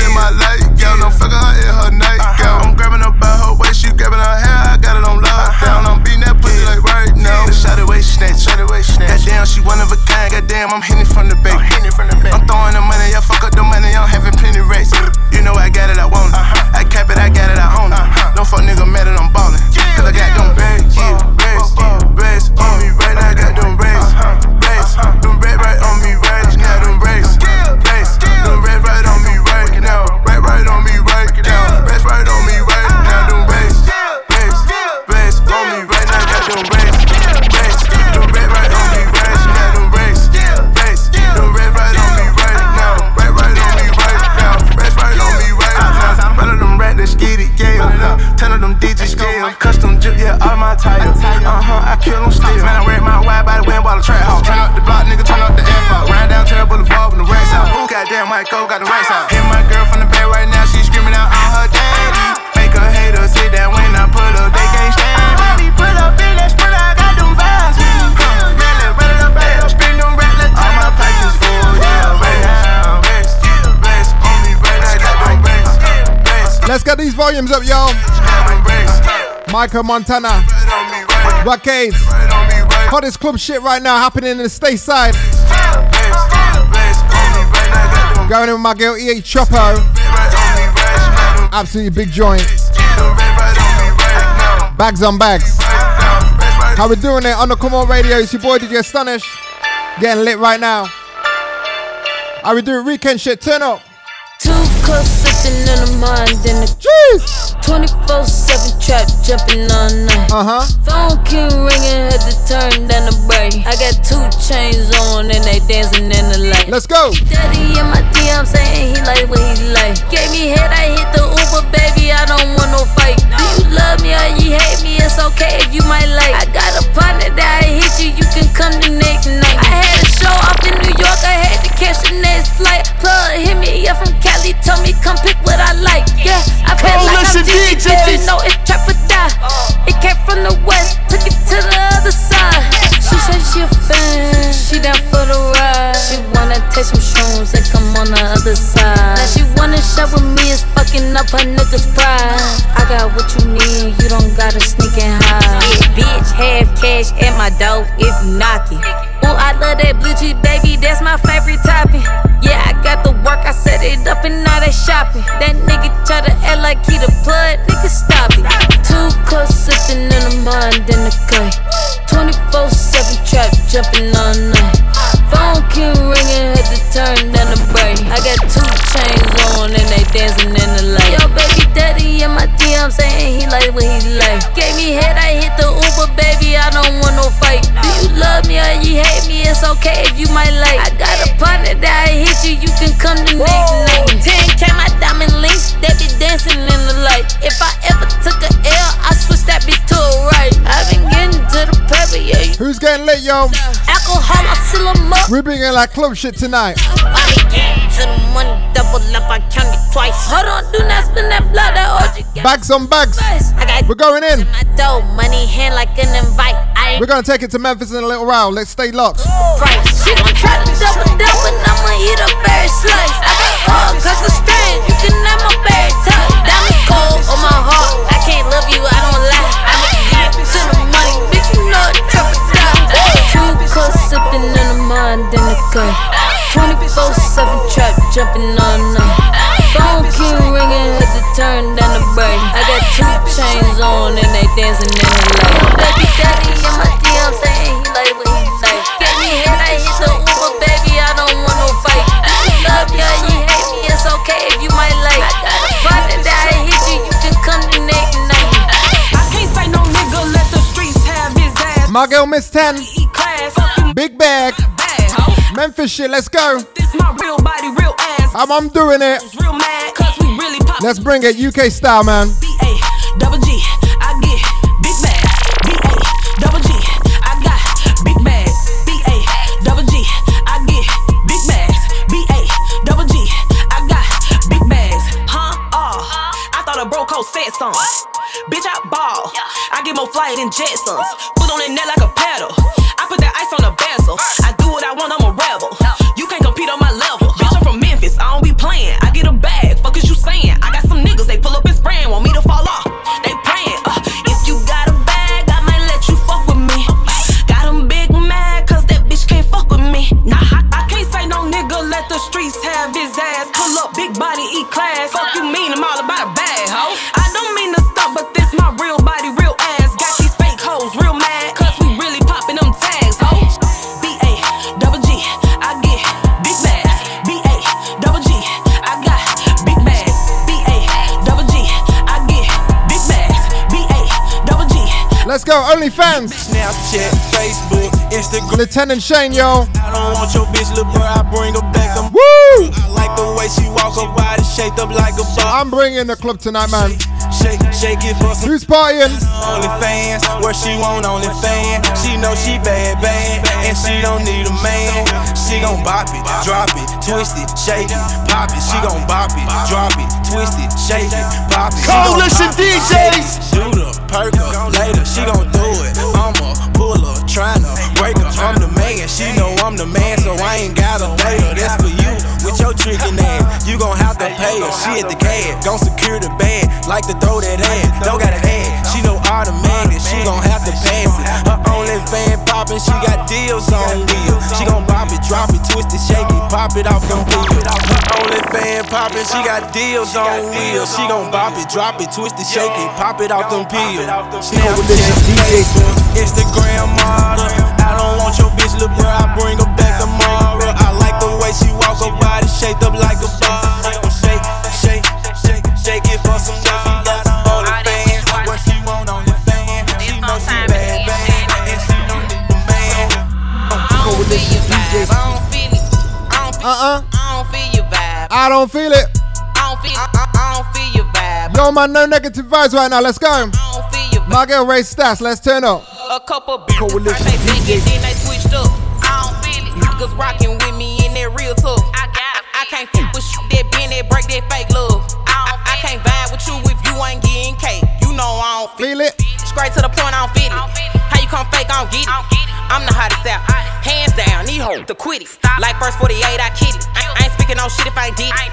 In Shot. Goddamn, she one of a kind. Goddamn, I'm hitting from the back. I'm throwing the money. Yeah, fuck up the money. I'm having plenty racks. You know I got it. I want it. Volumes up, yo. Michael Montana. Rockades. Hottest club shit right now happening in the stateside. Going in with my girl EA Chopo. Absolutely big joint. Bags on bags. How we doing it on the Come On Radio? It's your boy DJ Astonish. Getting lit right now. How we doing weekend shit? Turn up. Two sitting in the mind in the. 24 7 trap jumping all night. Uh huh. Phone keep ringing, had to turn down the brake. I got two chains on and they dancing in the light. Let's go. Daddy in my DM saying he like what he like. Gave me head, I hit the Uber, baby. I don't want no fight. Do you love me or you hate me? It's okay if you might like. I got a partner that I hit you, you can come the next night. I had a show off in New York, I had catch the next flight. Plug hit me up from Cali, told me come pick what I like. Yeah, I feel like I'm bitch, you know it's trap or die. It came from the west, took it to the other side. She said she a fan, she down for take some shrooms and come on the other side. Now she wanna shop with me, is fucking up her niggas' pride. I got what you need, you don't gotta sneak and hide. Yeah, bitch, have cash at my door if you knock it. Ooh, I love that blue cheese, baby, that's my favorite topping. Yeah, I got the work, I set it up and now they shopping. That nigga try to act like he the plug, nigga stop it. Two cups sipping in the mind in the cut. 24 7 trap jumping all night. Phone keep ringing, had to turn down the brake. I got two chains on and they dancing in the light. Yo, baby daddy in my DM saying he like what he like. Gave me head, I hit the Uber, baby. I don't want no fight. Do you love me or you hate me? It's okay if you might like. I got a partner that I hit you, you can come the next night. 10k my diamond links, they be dancing in the light. If I ever took a L, I switch that bitch to a right. I've been getting to the Who's getting lit, yo? Alcohol, I seal 'em up. We're bringing like club shit tonight. I getting to the money, double up, I count it twice. Hold on, do not spin that blood, that orgy. Bags on bags. I got We're going in. my dough, money hand like an invite. We're gonna take it to Memphis in a little while. Let's stay locked. right. She gon' try to double double, and I'ma eat a berry slice. I got cause it's strange, you can have my berry touch. Diamond cold on my heart, I can't love you, I don't lie. I to the sipping in the mind in the cut. 24 7 trap jumping all night. Phone keep ringing, had to turn down the brake. I got two chains on and they dancing in the light. Baby daddy in my DM saying he like what he like. Get me head, I hit the Uber, baby, I don't want no fight. You love me or you hate me, it's okay if you might like. I got a partner that I hit you, you can come the next night. I can't say no nigga, let the streets have his ass. My girl Miss 10. Big bag. Memphis shit, let's go. This my real body, real ass. I'm, I'm doing it. Mad, really let's bring it UK style, man. B-A, double G, I get big bag. B-A, double G, I got big bags. B-A, double G, I get big bags. B-A, double G, I got big bags. Huh? Oh, I thought a bro code said something. Bitch, I ball. Yeah. I get more flight than Jetsons. Put on that net like a go, OnlyFans. Snapchat, Facebook, Instagram. Lieutenant Shane, yo. I don't want your bitch, little bro. I bring her back. I'm Woo! I like the way she walk her body shaped up like a ball. I'm bringing the club tonight, man. Shake, shake it for some Who's partying? OnlyFans. Where she want OnlyFans. She know she bad, bad, and she don't need a man. She gon' bop it, drop it, twist it, shake it, pop it. She gon' bop it, drop it, twist it, shake it, pop it. She Coalition DJs. Shoot up, perk up, later. She gon' do it. I'ma pull her, tryna break her. I'm the man, she know I'm the man, so I ain't gotta pay her. That's for you with your trickin' ass. You gon' have to pay her. She at the cab, gon' secure the bag, like to throw that ass. Don't gotta add, she know automatic, she gon' have to pass it. Her only fan poppin', she got deals on wheels. She gon' bop it, drop it, twist it, shake it, pop it off them pills. Her only fan poppin', she got deals on wheels. She gon' bop it, drop it, twist it, shake it, pop it off them pills. Snapchat, Facebook, Instagram model. I don't want your bitch, little bro. I bring her back tomorrow. I like the way she walk body shaped up like a ball. Shake, shake, shake, shake it for some dollars. OnlyFans, where she want OnlyFans. She know she bad, bad, and she don't need a man. Coalition DJs. Uh-uh. I don't feel your vibe. I don't feel it. I don't feel, I, I, I don't feel your vibe. Yo, man, no negative vibes right now. Let's go. My girl Ray Stats, let's turn up. A couple bitches first they big and then they switched up. I don't feel it. Niggas rocking with me in that real tough. I got I can't fuck with shit that bend that break that fake love. I, I, I can't vibe with you if you ain't getting cake. You know I don't feel it. Straight to the point, I don't feel it. How you come fake, I don't get it. I'm the hottest out. Hands down, need hope to quit it. Like first 48, I kid it. I, I ain't speaking no shit if I ain't did it.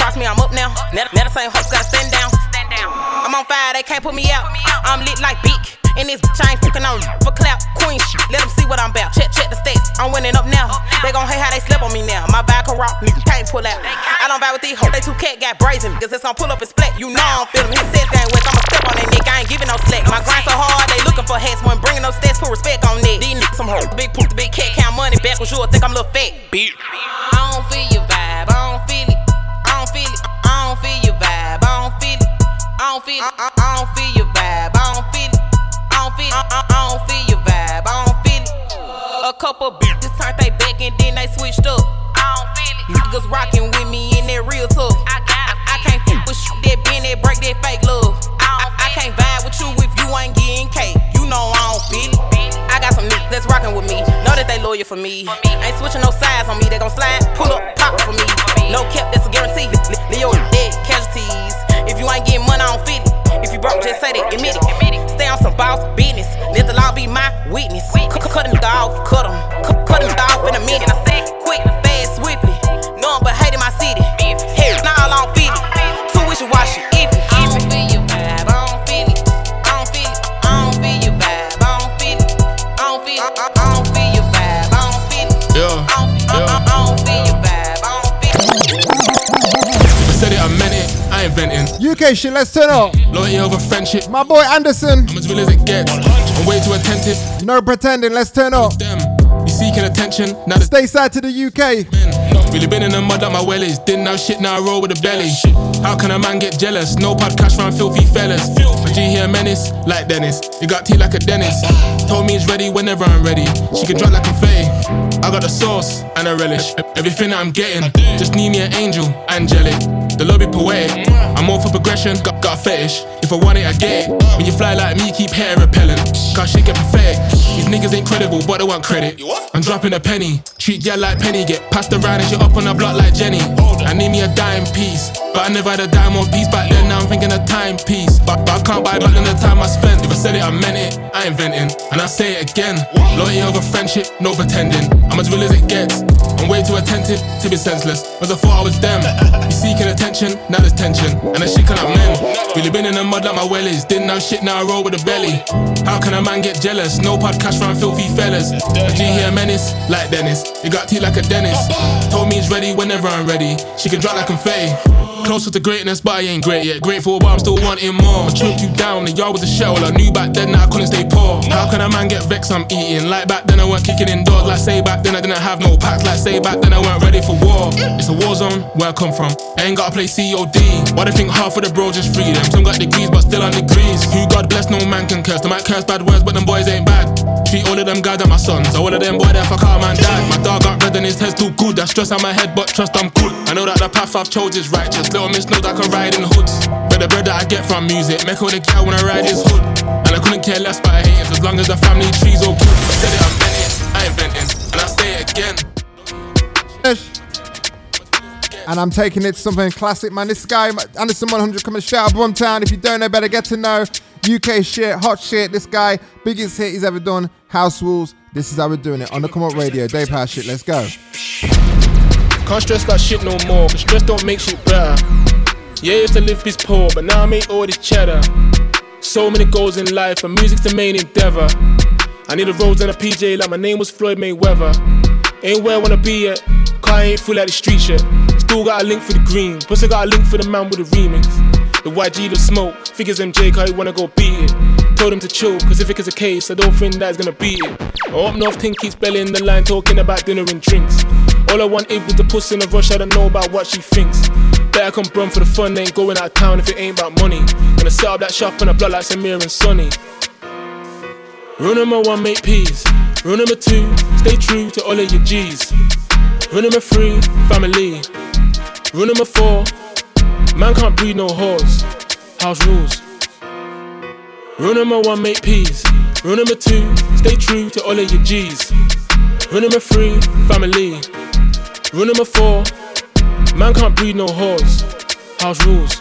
Cross me, I'm up now. Now, now the same hoes gotta stand down. I'm on fire, they can't put me out. I'm lit like beak. And this bitch, I ain't fucking on for clap. Queen shit, let them see what I'm about. Check, check the stats. I'm winning up now. They gon' hate how they slip on me now. My vibe can rock, niggas can't pull out. I don't vibe with these hoes. They two cat got brazen. Cause it's gon' pull up and splat. You know I'm feeling. feel them. His says gang wet. I'ma step on that neck. I ain't giving no slack. My grind so hard, they looking for hats. When bringing no stats, put respect on that. These niggas some hoes. Big poop, the big cat count money backwards. You'll think I'm a little fat. Bitch. I don't feel your vibe. I don't feel it. I don't feel it. I don't feel your vibe. I don't feel it. I don't feel it. I, I. I, I, don't feel your vibe. I don't feel it. A couple bitches turned they back and then they switched up. I don't feel it. Niggas rocking with me in that real tough. I I, I can't fuck with shit that bend that break that fake love. I, I, I can't vibe with you if you ain't getting cake. You know I don't feel it. I got some niggas that's rocking with me. Know that they loyal for me. Ain't switching no sides on me. They gon' slide, pull up, pop for me. No cap, that's a guarantee. Leo dead casualties. You ain't getting money, I don't fit it. If you broke, just say that, admit it. Stay on some boss business. Let the law be my witness. Cut, cut him off, cut him. Cut, cut him off in a minute. I said quick, UK shit, let's turn up. Loyalty over friendship. My boy Anderson. I'm as real as it gets. I'm way too attentive. No pretending, let's turn up. You seeking attention. Now Stay side to the UK. Really been in the mud like my wellies. Didn't know shit, now I roll with a belly. How can a man get jealous? No podcast round filthy fellas. G here menace, like Dennis. You got tea like a dentist. Told me it's ready whenever I'm ready. She can drop like a confetti. I got the sauce and a relish. Everything that I'm getting. Just need me an angel, angelic. The lobby poetic. I'm all for progression, got, got a fetish. If I want it, I get it. When you fly like me, keep hair repellent. Cause shit get pathetic. These niggas ain't credible, but they want credit. I'm dropping a penny. Treat ya like penny, get passed around and she up on the block like Jenny. I need me a dime piece, but I never had a dime or piece back then. Now I'm thinking a timepiece, but, but I can't buy back than the time I spent. If I said it, I meant it. I ain't venting, and I say it again. Loyalty over friendship, no pretending. I'm as real as it gets. I'm way too attentive to be senseless. Cause I thought I was them. You seeking attention, now there's tension. And the shit cannot men. Really been in the mud like my wellies. Didn't have shit, now I roll with a belly. How can a man get jealous? No podcast from filthy fellas. A G here menace, like Dennis. You got teeth like a dentist. Told me he's ready whenever I'm ready. She can drop like confetti. Closer to greatness, but I ain't great yet. Grateful, but I'm still wanting more. I you down, the yard was a shell. I knew back then that I couldn't stay poor. How can a man get vexed? I'm eating. Like back then, I weren't kicking in doors. Like say back then, I didn't have no packs. Like say back then, I weren't ready for war. It's a war zone where I come from. I ain't gotta play COD. Why they think half of the bro just free them? Some got degrees, but still on degrees. Who God bless, no man can curse. They might curse bad words, but them boys ain't bad. Treat all of them guys like my sons. All of them boy there fuck out my dad. My dog got red and his head's too good. That stress on my head, but trust I'm cool. I know that the path I've chose is righteous. Little miss knows I can ride in hoods. But the bread that I get from music, make all the cow when I ride his hood. And I couldn't care less about haters as long as the family tree's all good. I said it, I meant it, I ain't venting, and I say it again. And I'm taking it to something classic, man. This guy, Anderson 100, coming shout out Brumtown. If you don't know, better get to know. UK shit, hot shit. This guy, biggest hit he's ever done. House rules. This is how we're doing it on the Come Up Radio. Day Power shit. Let's go. Can't stress about shit no more, cause stress don't make shit better. Yeah, used to live this poor, but now I make all this cheddar. So many goals in life, but music's the main endeavor. I need a rose and a PJ like my name was Floyd Mayweather. Ain't where I wanna be yet, car ain't full at the street yet. Still got a link for the green, plus I got a link for the man with the remix. The YG the smoke, figures MJ cause he wanna go beat it. Told him to chill, cause if it is a case, I don't think that's gonna beat it. Oh, up north, Tink keeps belling the line, talking about dinner and drinks. All I want is with the puss in a rush, I don't know about what she thinks. Better come brum for the fun, ain't going out of town if it ain't about money. Gonna set up that shop and a blood like Samir and Sonny. Rule number one, make peace. Rule number two, stay true to all of your G's. Rule number three, family. Rule number four, man can't breed no whores. House rules. Rule number one, make peace. Rule number two, stay true to all of your G's. Rule number three, family. Rule number four, man can't breed no whores. House rules.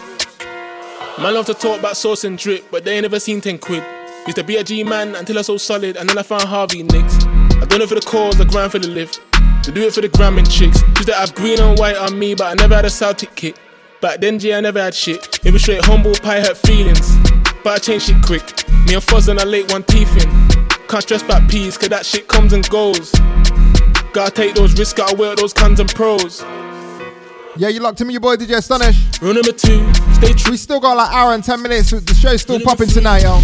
Man love to talk about sauce and drip, but they ain't never seen 10 quid. Used to be a G man until I saw solid, and then I found Harvey Nicks. I done it for the cause, I grind for the lift. To do it for the gram and chicks. Used to have green and white on me, but I never had a Celtic kit. Back then, G, I never had shit. It was straight humble pie, hurt feelings. But I changed shit quick. Me and Fuzz and I late one teeth in. Can't stress about peas, cause that shit comes and goes. Gotta take those risks, gotta wear those cons and pros. Yeah, you locked in with your boy DJ Astonish. Rule number two, stay true. We still got like hour and ten minutes. The show's still popping tonight, yo.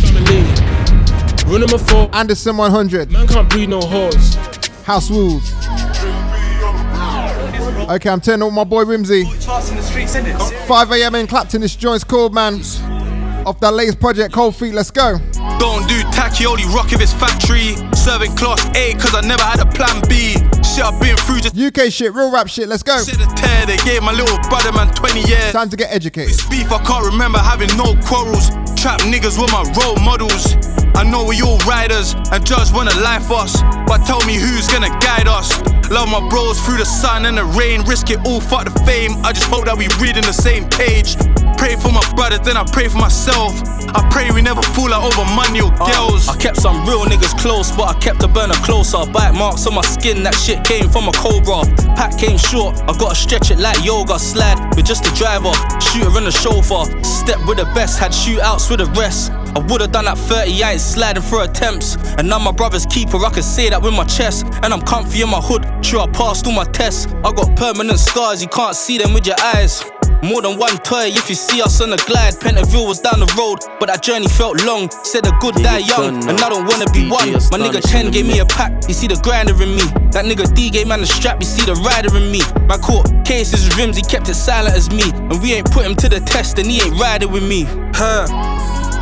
Rule number four, Anderson 100. Man can't breed no whores. House rules. Okay, I'm turning on my boy Rimsey. 5 a.m. in Clapton. This joint's called, man. Off that latest project, Cold Feet. Let's go. Don't do tacky, only rock if it's factory. Serving class A, cause I never had a plan B. Shit I've been through just UK shit, real rap shit. Let's go. Shed a tear, they gave my little brother man 20 years. Time to get educated. This beef, I can't remember having no quarrels. Trap niggas were my role models. I know we all riders and judge wanna life us. But tell me who's gonna guide us. Love my bros through the sun and the rain. Risk it all, fuck the fame. I just hope that we reading the same page. Pray for my brothers, then I pray for myself. I pray we never fall out over money or uh, girls. I kept some real niggas close, but I kept the burner closer. Bite marks on my skin, that shit came from a cobra. Pack came short, I gotta stretch it like yoga. Slide with just the driver, shooter and the chauffeur. Step with the best, had shootouts with the rest. I would've done that 30, I ain't sliding for attempts. And now my brother's keeper, I can say that with my chest. And I'm comfy in my hood, sure I passed all my tests. I got permanent scars, you can't see them with your eyes. More than one toy if you see us on the glide. Pentonville was down the road, but that journey felt long. Said the good die young, and I don't wanna be one. My nigga 10 gave me a pack, you see the grinder in me. That nigga D gave man the strap, you see the rider in me. My court cases with rims, he kept it silent as me. And we ain't put him to the test, and he ain't riding with me. Huh.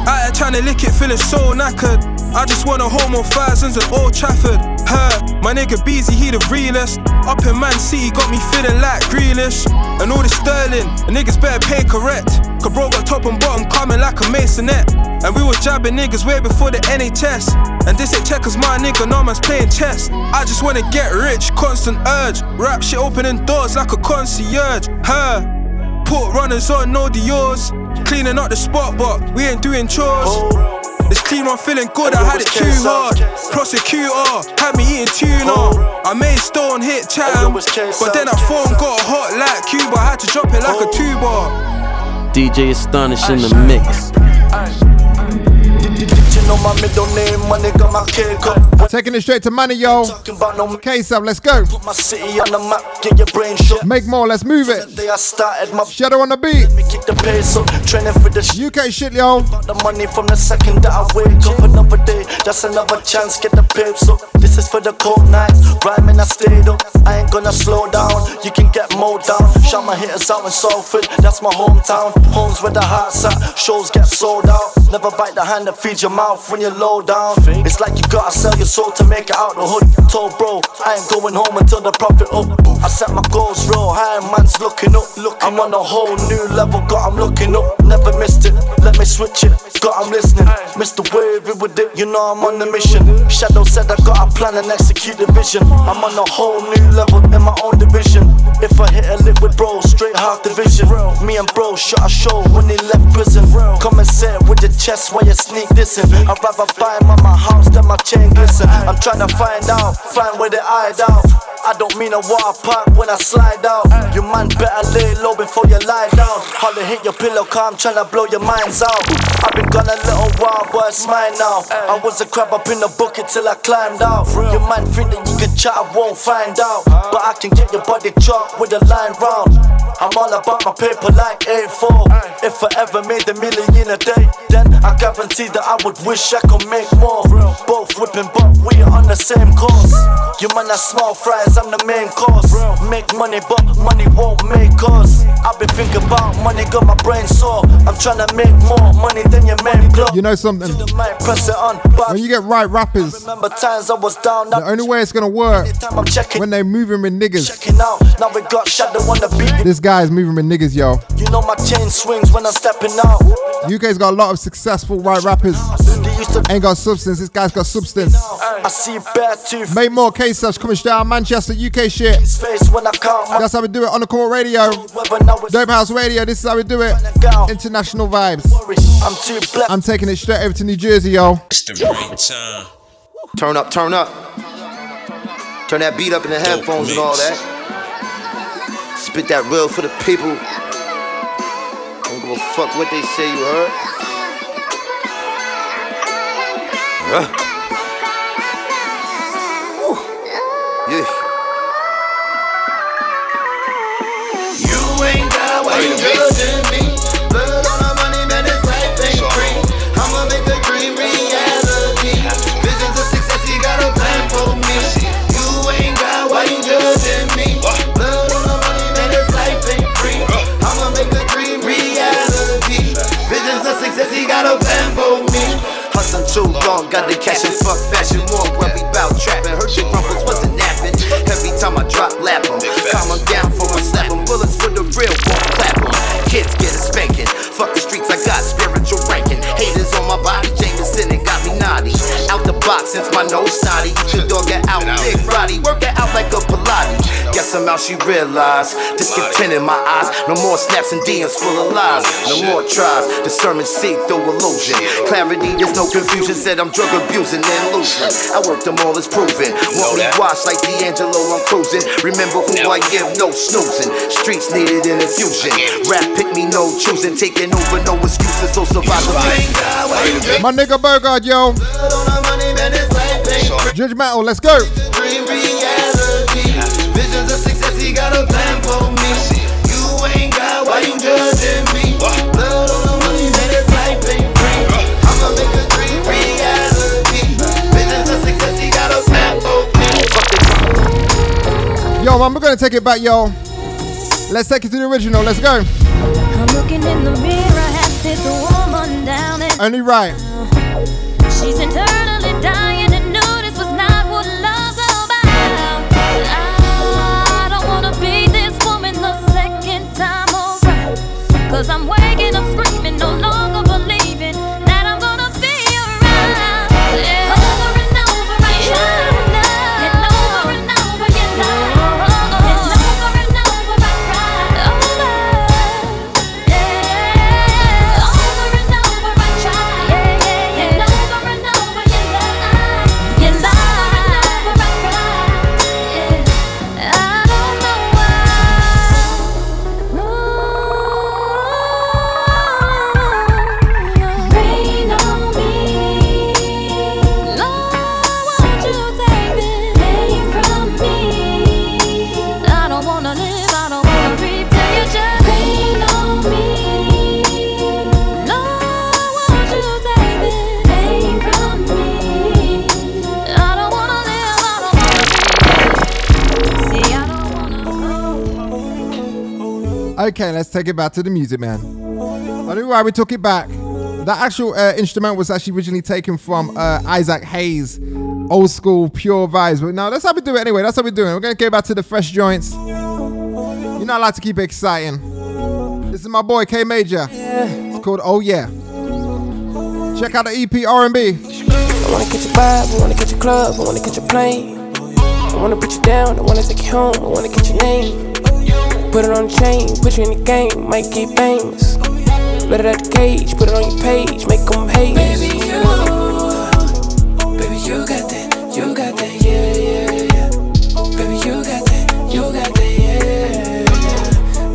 Out here trying to lick it, feeling so knackered. I just wanna hold more thousands at Old Trafford. Her, my nigga Beezy, he the realest. Up in Man City, got me feeling like Grealish. And all this sterling, a niggas better pay correct. Cause bro got top and bottom coming like a maisonette. And we was jabbing niggas way before the NHS. And this ain't checkers, my nigga, no man's playing chess. I just wanna get rich, constant urge. Rap shit opening doors like a concierge. Her. Put runners on, the yours. Cleaning up the spot, but we ain't doing chores. This clean one feeling good, I had it too hard. Prosecutor had me eating tuna. I made Stone hit Cham, but then that phone got hot like Cuba. I had to drop it like a tuba. DJ Astonish in the mix. Know my middle name, my nigga, my cake up. Taking it straight to money, yo. Case up, let's go. Put my city on the map, get your brain shut. Make more, let's move it. Day I started my Shadow on the beat. me kick the pace up, training for the sh- UK shit, yo. The money from the second that I wake up. Another day, that's another chance, get the papes up. This is for the cold nights, rhyming I stayed up. I ain't gonna slow down, hitters out in Salford, that's my hometown. Homes where the heart's at, shows get sold out. Never bite the hand that feeds your mouth when you're low down. It's like you gotta sell your soul to make it out the hood. Told bro, I ain't going home until the profit up. I set my goals real high, man's looking up. Look, I'm on a whole new level, God, I'm looking up. Never missed it, let me switch it. God, I'm listening. Mr. Wavy with it, you know I'm on the mission. Shadow said I got a plan and execute the vision. I'm on a whole new level in my own division. If I hit a lick with bro, straight half division. Me and bro shot a show when they left prison. Come and sit with your chest while you sneak this in. I'd rather buy my house than my chain glisten. I'm trying to find out, find where they hide out. I don't mean a water park when I slide out. Your man better lay low before you lie down. Holler hit your pillow, trying to blow your minds out. I've been gone a little while, but it's mine now. I was a crab up in the bucket till I climbed out. Your man think that you can chat, I won't find out. But I can get your body chalk with a line round. I'm all about my paper like A4. If I ever made a million a day, then I guarantee that I would wish I could make more. Both whipping, but we are on the same course. You man are small fries, I'm the main course. Make money, but money won't make us. I've been thinking about money, got my brain sore. I'm trying to make more money than your main block. You know something? Might press it on, but When you get right rappers, remember times I was down. the only way it's gonna work when they moving with niggas. Now we got shadow on the beat. This guy is moving with niggas, yo. You know my chain swings when I'm stepping out. UK's got a lot of successful white rappers. Ain't got substance. This guy's got substance. I see bad tooth Make more case ups coming straight out of Manchester, UK shit. face when I count my That's how we do it on the Core Radio. weather. Dope House Radio, this is how we do it. International vibes. I'm too black. I'm taking it straight over to New Jersey, yo. It's the right time. Turn up, turn up. Turn that beat up in the headphones and all that. Spit that real for the people. Don't give a fuck what they say, you heard? Huh? Yeah. Too long, got the cash and fuck fashion. More worry about trapping. Heard your rumples wasn't napping. Every time I drop, lap 'em. Calm 'em down for I slap 'em. Bullets for the real, won't clap 'em. Kids get a spanking. Fuck the streets, I got spiritual ranking. Haters on my body, Jameson, it got me naughty. Out the box since my nose snotty. The dog get out, big body. Work it out like a Pilates. Guess I'm she realized. Discontent in my eyes. No more snaps and DMs full of lies. No more tries. Discernment see through illusion. Clarity, there's no confusion. Said I'm drug abusing and losing. I work them all as proven. Want me washed like D'Angelo, I'm cruising. Remember who I am, no snoozing. Streets needed an infusion. Rap pick me, no choosing. Taking over, no excuses. So survive the My nigga Bogard, yo. Judge Metal, let's go. Got a plan for me. You ain't got why you judging me. Blood on the money, man, this life ain't free. I'ma make a dream reality. Visions of success, he got a plan for me. Yo, man, we're gonna take it back, yo. Let's take it to the original. Let's go. I'm looking in the mirror at this woman down there. Only right. She's internally dying Cause I'm Okay, let's take it back to the music, man. I don't know why we took it back. That actual uh, instrument was actually originally taken from uh, Isaac Hayes, old school, pure vibes. But now that's how we do it anyway. That's how we're doing. We're gonna get back to the fresh joints. You know, I like to keep it exciting. This is my boy K Major. It's called Oh Yeah. Check out the EP R&B. I wanna catch a vibe, I wanna catch a club, I wanna catch a plane. I wanna put you down, I wanna take you home, I wanna catch your name. Put it on the chain, put you in the game, might get famous. Let it out the cage, put it on your page, make them hate. Baby, you, baby, you got that, you got that, yeah, yeah, yeah. Baby, you got that, you got that, yeah.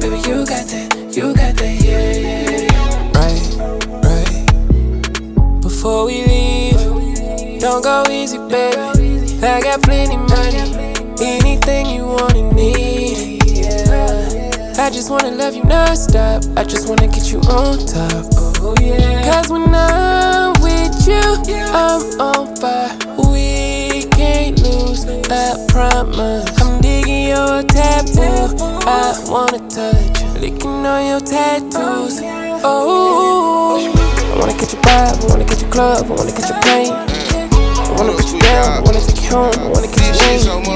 Baby, you got that, you got that, yeah, yeah, yeah. Right, right. Before we leave, don't go easy, baby. I got plenty money, anything you. I just wanna love you non-stop. I just wanna get you on top. Oh, yeah. Cause when I'm with you, I'm on fire. We can't lose, I promise. I'm digging your taboo. I wanna touch, licking on your tattoos. Oh, oh, I wanna catch a vibe, I wanna catch a club, I wanna catch a plane. I wanna put you down, wanna take you home, wanna catch your name.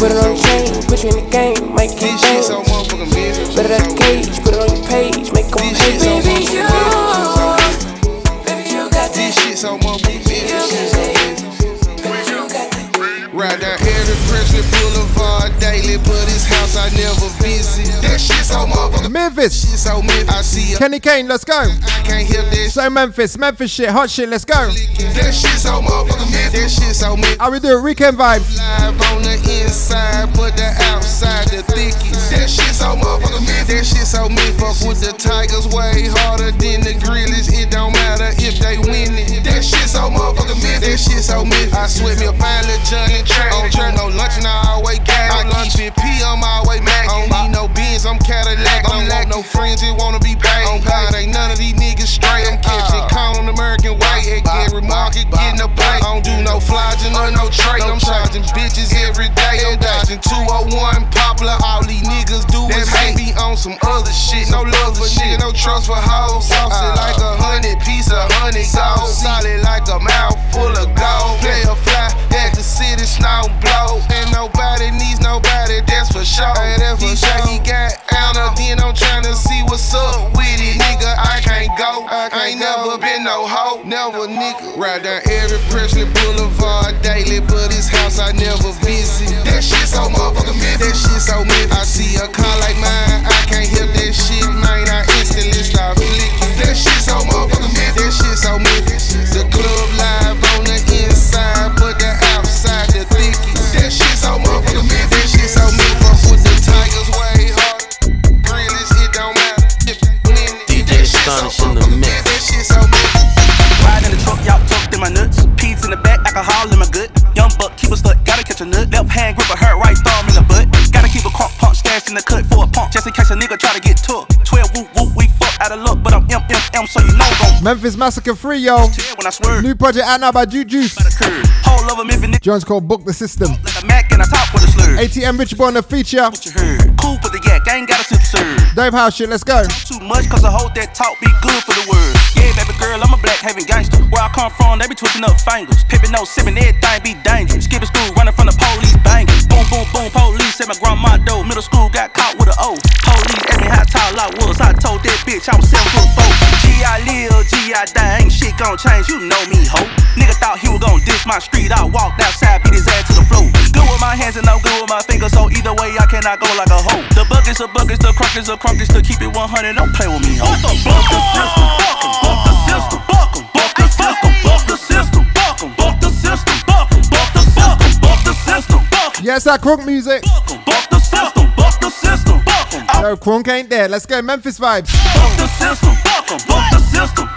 Put it on the chain, put you in the game, make you dance. Put it at the cage, put it on your page, make them hate. Baby, you, baby, you got this shit so motherfucking Ride down every Presley Boulevard daily, but his house I never visit. That shit so motherfucking Memphis. Shit so Memphis. I see a Kenny Kane, let's go. I can't help that So Memphis, Memphis shit, hot shit, let's go. That shit so motherfucking Memphis. That shit so Memphis. How we do it? Weekend vibes. Live on the inside, but the outside the thickest. That shit so motherfucking Memphis. That shit so Memphis. Fuck with the Tigers way harder than the Grizzlies. It don't matter if they win it. That shit so motherfucking Memphis. That shit so Memphis. I sweat me a fine little Johnny train. On train, no lunch I always gas. I lunch and P on my way Mac. I don't need no beans, I'm Cadillac. I don't want no friends that wanna be paid. On God, ain't none of these niggas straight. I'm catching count on American way. At Gary Market, getting a plate. I don't do no flogging or no trade. I'm charging bitches every day. I'm dodging 201 popular. All these niggas do is hate me on some other shit. No love for nigga, no trust for nigga. Ride down every Presley Boulevard daily, but his house I never visit. That shit so motherfucking Memphis. That shit so Memphis. I see a car like mine, I can't help that shit, man. I instantly start flicking. That shit so motherfucking Memphis. That shit so Memphis. The club live on the inside, but the outside the thickest. That shit so motherfucking Memphis. That shit so Memphis. Fuck with the Tigers way hard. Realest, it don't matter. If win it. DJ Astonish in the mix. That shit so Memphis. In my nuts. Peas in the back, alcohol in my gut. Young buck, keep a stuck, gotta catch a nut. Left hand grip a hurt, right thumb in the butt. Gotta keep a crunk stashed in the cut for a pump, just in case a nigga try to get took. 12 whoop whoop, we fuck out of luck, but I'm M M M, so you know gon' Memphis Massacre 3, yo. when I swerve. New project out now by Jujuice. Whole of 'em if it Jones called Book the System. a Mac and I talk with a slur. ATM Rich Boy on the feature. Cool with the yak, I ain't got a super serve. Dave House shit, let's go. Too much, cause I hold that talk be good for the word. Yeah, baby girl, I'm a black haven gangster. Where I come from, they be twisting up fingers. Pippin' no sippin', everything be dangerous. Skipping school, running from the police bangers. Boom, boom, boom, police at my grandma door. Middle school got caught with an O. Police asked me how tall I was. I told that bitch I was seven foot four. G I live, G I die, ain't shit gon' change. You know me, ho. Nigga thought he was gon' diss my street. I walked outside, beat his ass to the floor. Good with my hands and no good with my fingers. So either way, I cannot go like a hoe. The buckets of buckets, the crunkets of crunkets. To keep it 100, don't play with me, ho. Buck the system, buck 'em, buck the system, buck 'em, buck the system, buck the system, buck 'em, buck the system, buck 'em, buck the system, buck the system, buck 'em. Yes, that crunk music. Buck the system, buck the system, buck 'em. No, crunk ain't there. Let's go. Memphis vibes. Buck the system, buck 'em, buck the system,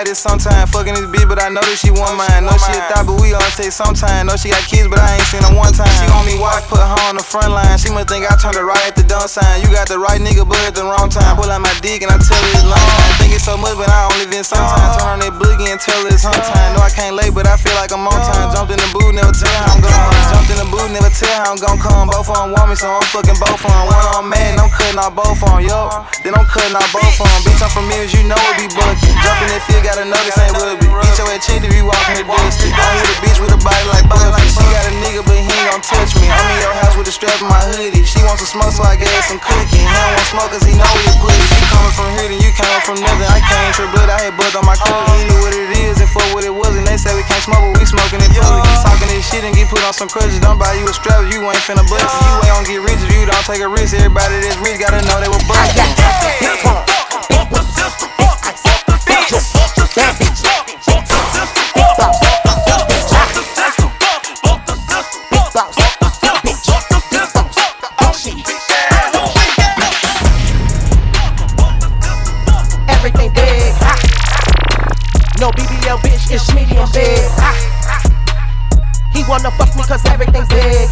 like this sometime. Fucking this bitch, but I know that she want mine. Know she a thought, but we all say sometime. Know she got kids, but I ain't seen her one time. She on me watch, put her on the front line. She must think I turned her right at the dumb sign. You got the right nigga, but at the wrong time. Pull out my dick and I tell her it's long time. Think it's so much, but I only been sometimes. Turn on that boogie and tell her it's hunt time. No, I can't lay, but I feel like I'm on time. Jumped in the booth, never tell how I'm going. Jumped in the booth, never tell how I'm gon' come. Both of them want me, so I'm fucking both of them. One on man, I'm cutting off both of them, yo. Then I'm cutting off both of them. Bitch, I'm from Mills, you know it be bucking. Jumping that field, got another same rugby. Get your head checked if you walking the dusty. Don't hit a bitch with a body like Buffy. She got a nigga, but he ain't gon' touch me. I'm in your house with a strap in my hoodie. She wants some smoke, so I gave her some cookie. He don't want smoke, cause he know he a pussy. You coming from here, then you coming from nothing. I came true blood, I had blood on my coat. He knew what it is and for what it was. And they say we can't smoke, but we smoking it public. He talking this shit and get put on some crutches. Don't buy you a strap, you ain't finna bust. it. You ain't gon' get rich if you don't take a risk. Everybody that's rich gotta know they were bustin'. Boss, big boss, big shit. He wanna fuck me, everything's big.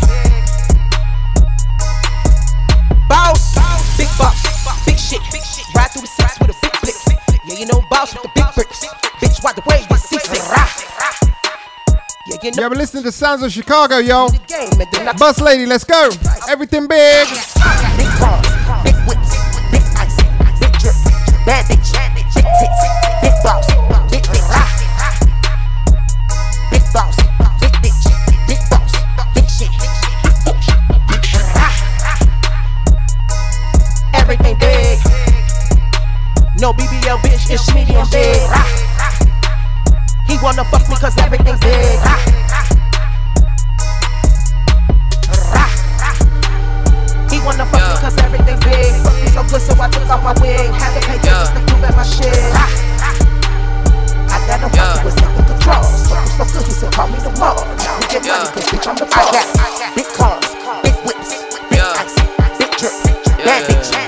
Ride through the six with a big blick. Yeah, you know boss with the big bricks. Bitch, why the way you see. Yeah, you know Yeah, but listen to sounds of Chicago, yo. game and then I Bus lady, let's go. Everything big. Big cars, big whips, big ice, big drip, bad bitch, big tits, big boss, big bitch, ah. big boss, big bitch, big boss, big shit, ah. everything big. No BBL bitch, it's medium big. He wanna fuck me cause everything's big. He wanna fuck me cause everything's big. Fuck me so good, so I took off my wig. Had to pay tickets to prove that my shit. I got no yeah. with nothing control. Fuck me so good, he said call me the law. Now we get money cause bitch I'm the boss. I got big cars, big whips, big ice, big drip, bad bitch,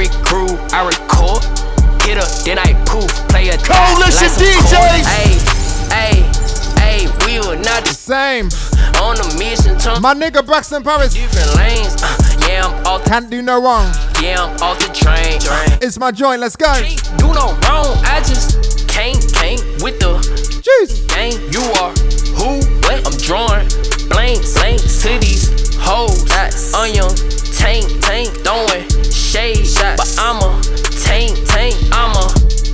every I record. Hit her, then I poof, play a Coalition DJs. Hey, hey, hey, we were not the same. On a mission, turn My nigga Braxton Paris. different lanes. Uh, yeah, I'm off the, Can't do no wrong. yeah, I'm off the train. It's my joint, let's go. Do no wrong, I just can't, can't with the Jeez. gang. You are who? What? I'm drawing blank, blank to these hoes. On your tank, tank, throwing shade. Shots. But I'm a tank, tank, I'm a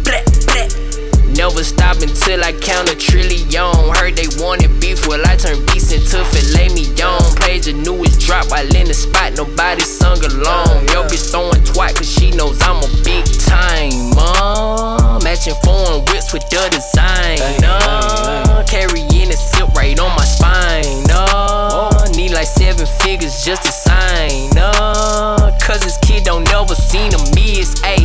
bleh, bleh. Never stop until I count a trillion. Heard they wanted beef, well I turn beast into filet mignon. Played the newest drop while in the spot, nobody sung along. Yo bitch throwing twat cause she knows I'm a big timer. Matching foreign whips with the design. Uh, carrying a silk right on my spine. Uh, need like seven figures just to sign. Uh, cause this kid don't never seen a miss. Ayy,